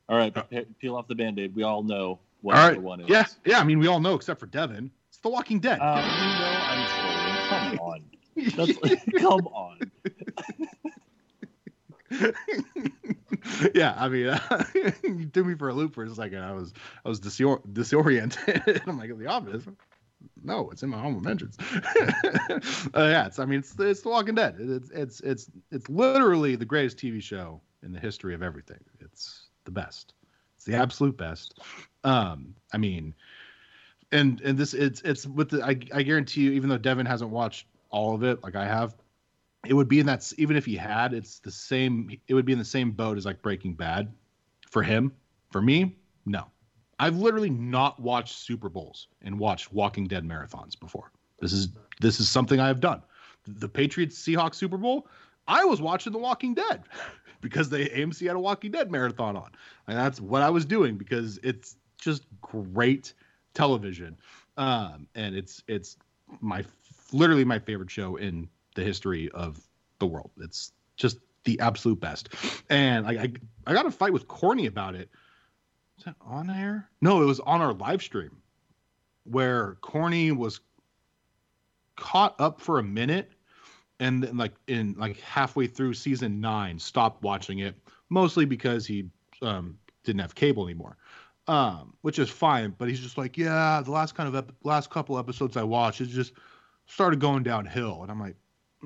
All right, pe- peel off the band-aid. We all know what All right. one is. Yeah, yeah. I mean, we all know except for Devin. It's The Walking Dead. Uh, you know I'm trolling. Come on. That's come on. yeah, I mean, you threw me for a loop for a second. I was I was disor- disoriented. I'm like, The Office. No, it's in my home mentions. uh, yeah, it's I mean, it's it's The Walking Dead. It's it's it's it's literally the greatest TV show in the history of everything. It's the best. It's the absolute best. Um, I mean, and and this it's it's with the I, I guarantee you, even though Devin hasn't watched all of it like I have, it would be in that even if he had, it's the same. It would be in the same boat as like Breaking Bad for him. For me, no. I've literally not watched Super Bowls and watched Walking Dead marathons before. This is this is something I have done. The Patriots Seahawks Super Bowl, I was watching The Walking Dead because the AMC had a Walking Dead marathon on. And that's what I was doing because it's just great television. Um, and it's it's my literally my favorite show in the history of the world. It's just the absolute best. And I I, I got a fight with Corny about it. Is that on air? No, it was on our live stream where Corny was caught up for a minute and then like in like halfway through season nine stopped watching it mostly because he um didn't have cable anymore um which is fine but he's just like yeah the last kind of ep- last couple episodes i watched it just started going downhill and i'm like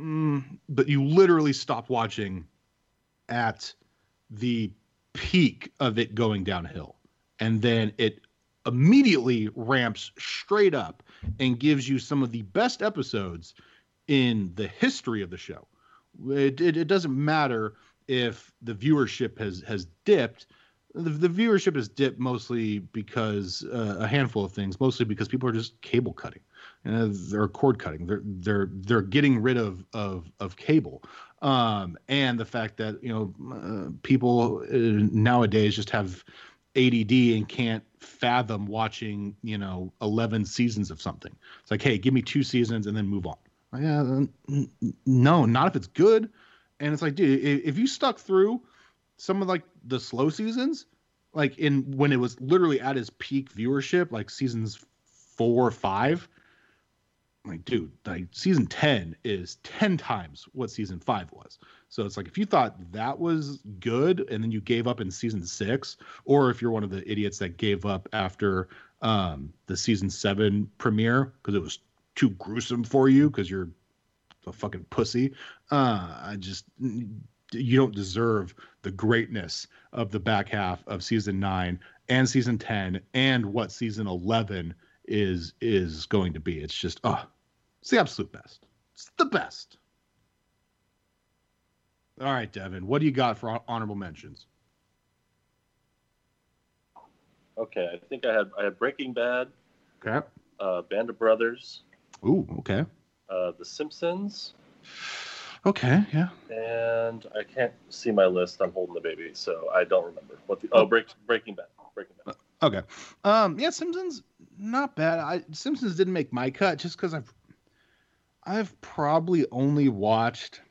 mm, but you literally stopped watching at the peak of it going downhill and then it immediately ramps straight up and gives you some of the best episodes in the history of the show. It, it, it doesn't matter if the viewership has has dipped. The, the viewership has dipped mostly because uh, a handful of things, mostly because people are just cable cutting, uh, they're cord cutting. They're they're they're getting rid of of of cable, um, and the fact that you know uh, people uh, nowadays just have ADD and can't fathom watching, you know, 11 seasons of something. It's like, hey, give me two seasons and then move on. Like, yeah, no, not if it's good. And it's like, dude, if you stuck through some of like the slow seasons, like in when it was literally at its peak viewership, like seasons four or five, like, dude, like season 10 is 10 times what season five was. So it's like if you thought that was good and then you gave up in season six, or if you're one of the idiots that gave up after um, the season seven premiere because it was too gruesome for you because you're a fucking pussy, uh, I just you don't deserve the greatness of the back half of season nine and season 10 and what season 11 is is going to be. It's just oh, it's the absolute best. It's the best. All right, Devin, what do you got for honorable mentions? Okay, I think I had I had Breaking Bad, Okay. uh, Band of Brothers, Ooh, okay. uh, The Simpsons, Okay, yeah. and I can't see my list. I'm holding the baby, so I don't remember what the oh break, Breaking Bad, Breaking Bad. Okay. Um, yeah, Simpsons not bad. I Simpsons didn't make my cut just because I've I've probably only watched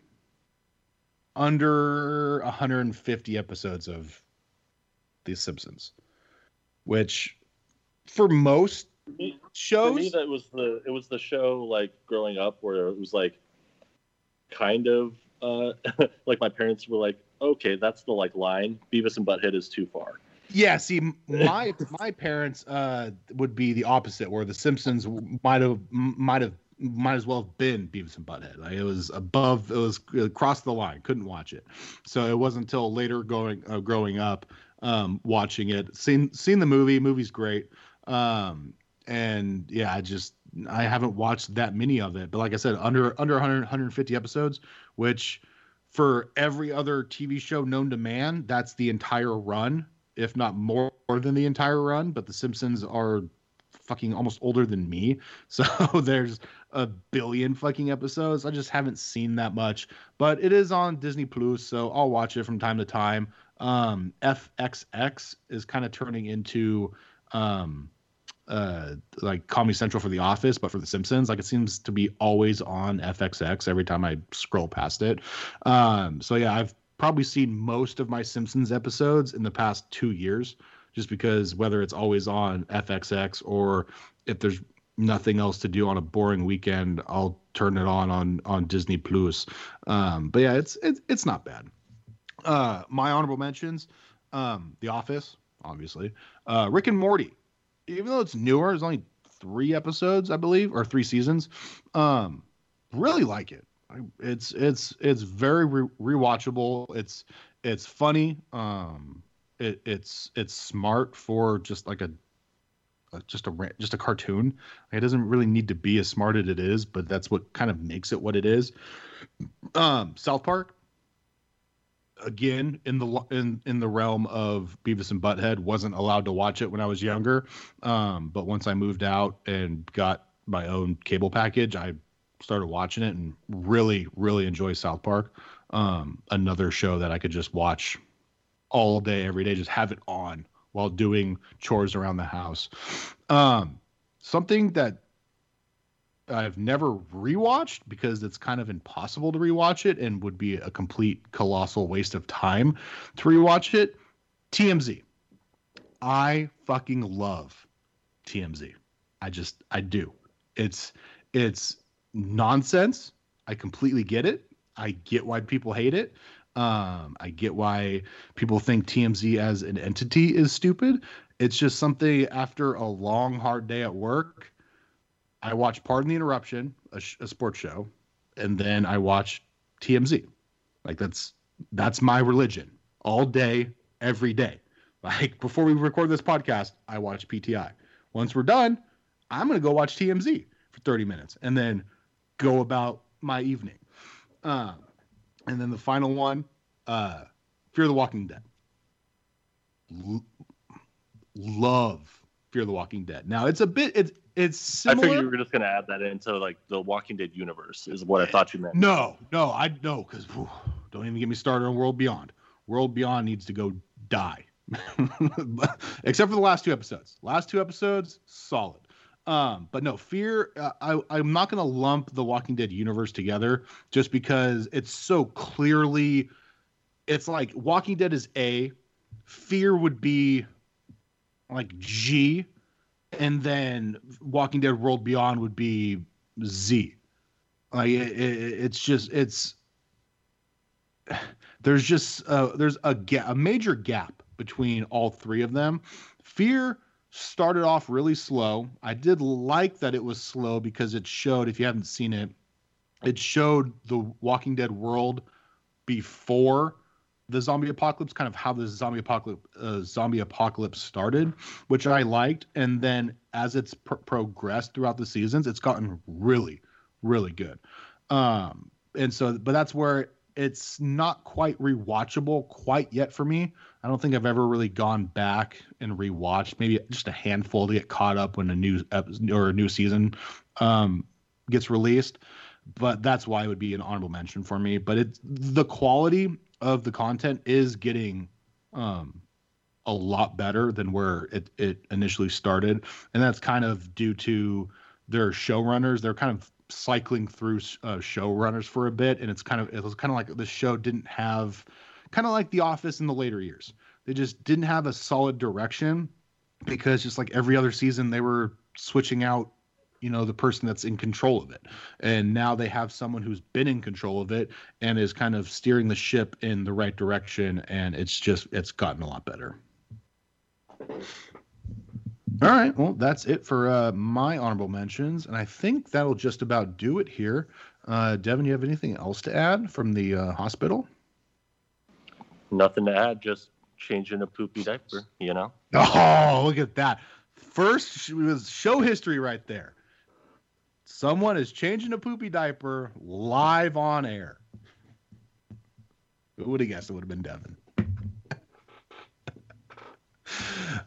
under 150 episodes of The Simpsons, which for most me, shows, for me, that was the it was the show like growing up where it was like kind of uh, like my parents were like, okay, that's the like line. Beavis and Butthead is too far. Yeah, see, my my parents uh, would be the opposite, where the Simpsons might have might have might as well have been Beavis and Butthead. Like it was above, it was across the line. Couldn't watch it, so it wasn't until later going uh, growing up, um, watching it, seen seen the movie. Movie's great, um, and yeah, I just I haven't watched that many of it. But like I said, under under 100 150 episodes, which for every other TV show known to man, that's the entire run if not more than the entire run. But The Simpsons are fucking almost older than me, so there's a billion fucking episodes. I just haven't seen that much, but it is on Disney Plus, so I'll watch it from time to time. Um, FXX is kind of turning into um, uh, like Comedy Central for The Office, but for The Simpsons. Like it seems to be always on FXX every time I scroll past it. Um, so yeah, I've probably seen most of my Simpsons episodes in the past two years, just because whether it's always on FXX or if there's nothing else to do on a boring weekend, I'll turn it on on on Disney Plus. Um, but yeah, it's it's it's not bad. Uh, my honorable mentions: um, The Office, obviously, uh, Rick and Morty. Even though it's newer, it's only three episodes, I believe, or three seasons. Um, really like it It's it's it's very re- rewatchable. It's it's funny. Um, it, it's it's smart for just like a, a just a just a cartoon. It doesn't really need to be as smart as it is, but that's what kind of makes it what it is. Um, South Park, again in the in in the realm of Beavis and Butthead, wasn't allowed to watch it when I was younger. Um, but once I moved out and got my own cable package, I started watching it and really really enjoy South Park. Um, another show that I could just watch all day every day, just have it on while doing chores around the house. Um, something that I've never rewatched because it's kind of impossible to rewatch it and would be a complete colossal waste of time to rewatch it. TMZ. I fucking love TMZ. I just I do. It's it's nonsense. I completely get it. I get why people hate it. Um, I get why people think TMZ as an entity is stupid. It's just something after a long, hard day at work. I watch Pardon the Interruption, a, sh- a sports show, and then I watch TMZ. Like that's that's my religion all day, every day. Like before we record this podcast, I watch PTI. Once we're done, I'm gonna go watch TMZ for 30 minutes and then go about my evening. Um, and then the final one, uh, Fear the Walking Dead. L- love Fear the Walking Dead. Now it's a bit it's it's similar. I figured you were just gonna add that into like the Walking Dead universe, is what I thought you meant. No, no, I no, because don't even get me started on World Beyond. World Beyond needs to go die. Except for the last two episodes. Last two episodes, solid. Um, but no, Fear. Uh, I I'm not gonna lump the Walking Dead universe together just because it's so clearly. It's like Walking Dead is A, Fear would be like G, and then Walking Dead World Beyond would be Z. Like it, it, it's just it's there's just uh, there's a a major gap between all three of them. Fear started off really slow. I did like that it was slow because it showed if you haven't seen it, it showed the Walking Dead world before the zombie apocalypse, kind of how the zombie apocalypse uh, zombie apocalypse started, which I liked. And then as it's pr- progressed throughout the seasons, it's gotten really, really good. Um, and so, but that's where it's not quite rewatchable quite yet for me. I don't think I've ever really gone back and rewatched. Maybe just a handful to get caught up when a new episode or a new season um, gets released. But that's why it would be an honorable mention for me. But it's the quality of the content is getting um, a lot better than where it, it initially started, and that's kind of due to their showrunners. They're kind of cycling through uh, showrunners for a bit, and it's kind of it was kind of like the show didn't have kind of like The Office in the later years. They just didn't have a solid direction because just like every other season, they were switching out, you know, the person that's in control of it. And now they have someone who's been in control of it and is kind of steering the ship in the right direction. And it's just, it's gotten a lot better. All right. Well, that's it for uh, my honorable mentions. And I think that'll just about do it here. Uh, Devin, you have anything else to add from the uh, hospital? Nothing to add, just changing a poopy diaper, you know? Oh, look at that. First sh- was show history right there. Someone is changing a poopy diaper live on air. Who would have guessed it would have been Devin?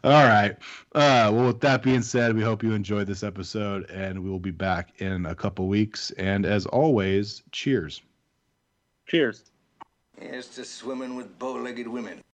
All right. Uh, well, with that being said, we hope you enjoyed this episode, and we will be back in a couple weeks. And as always, cheers. Cheers. Here's to swimming with bow-legged women.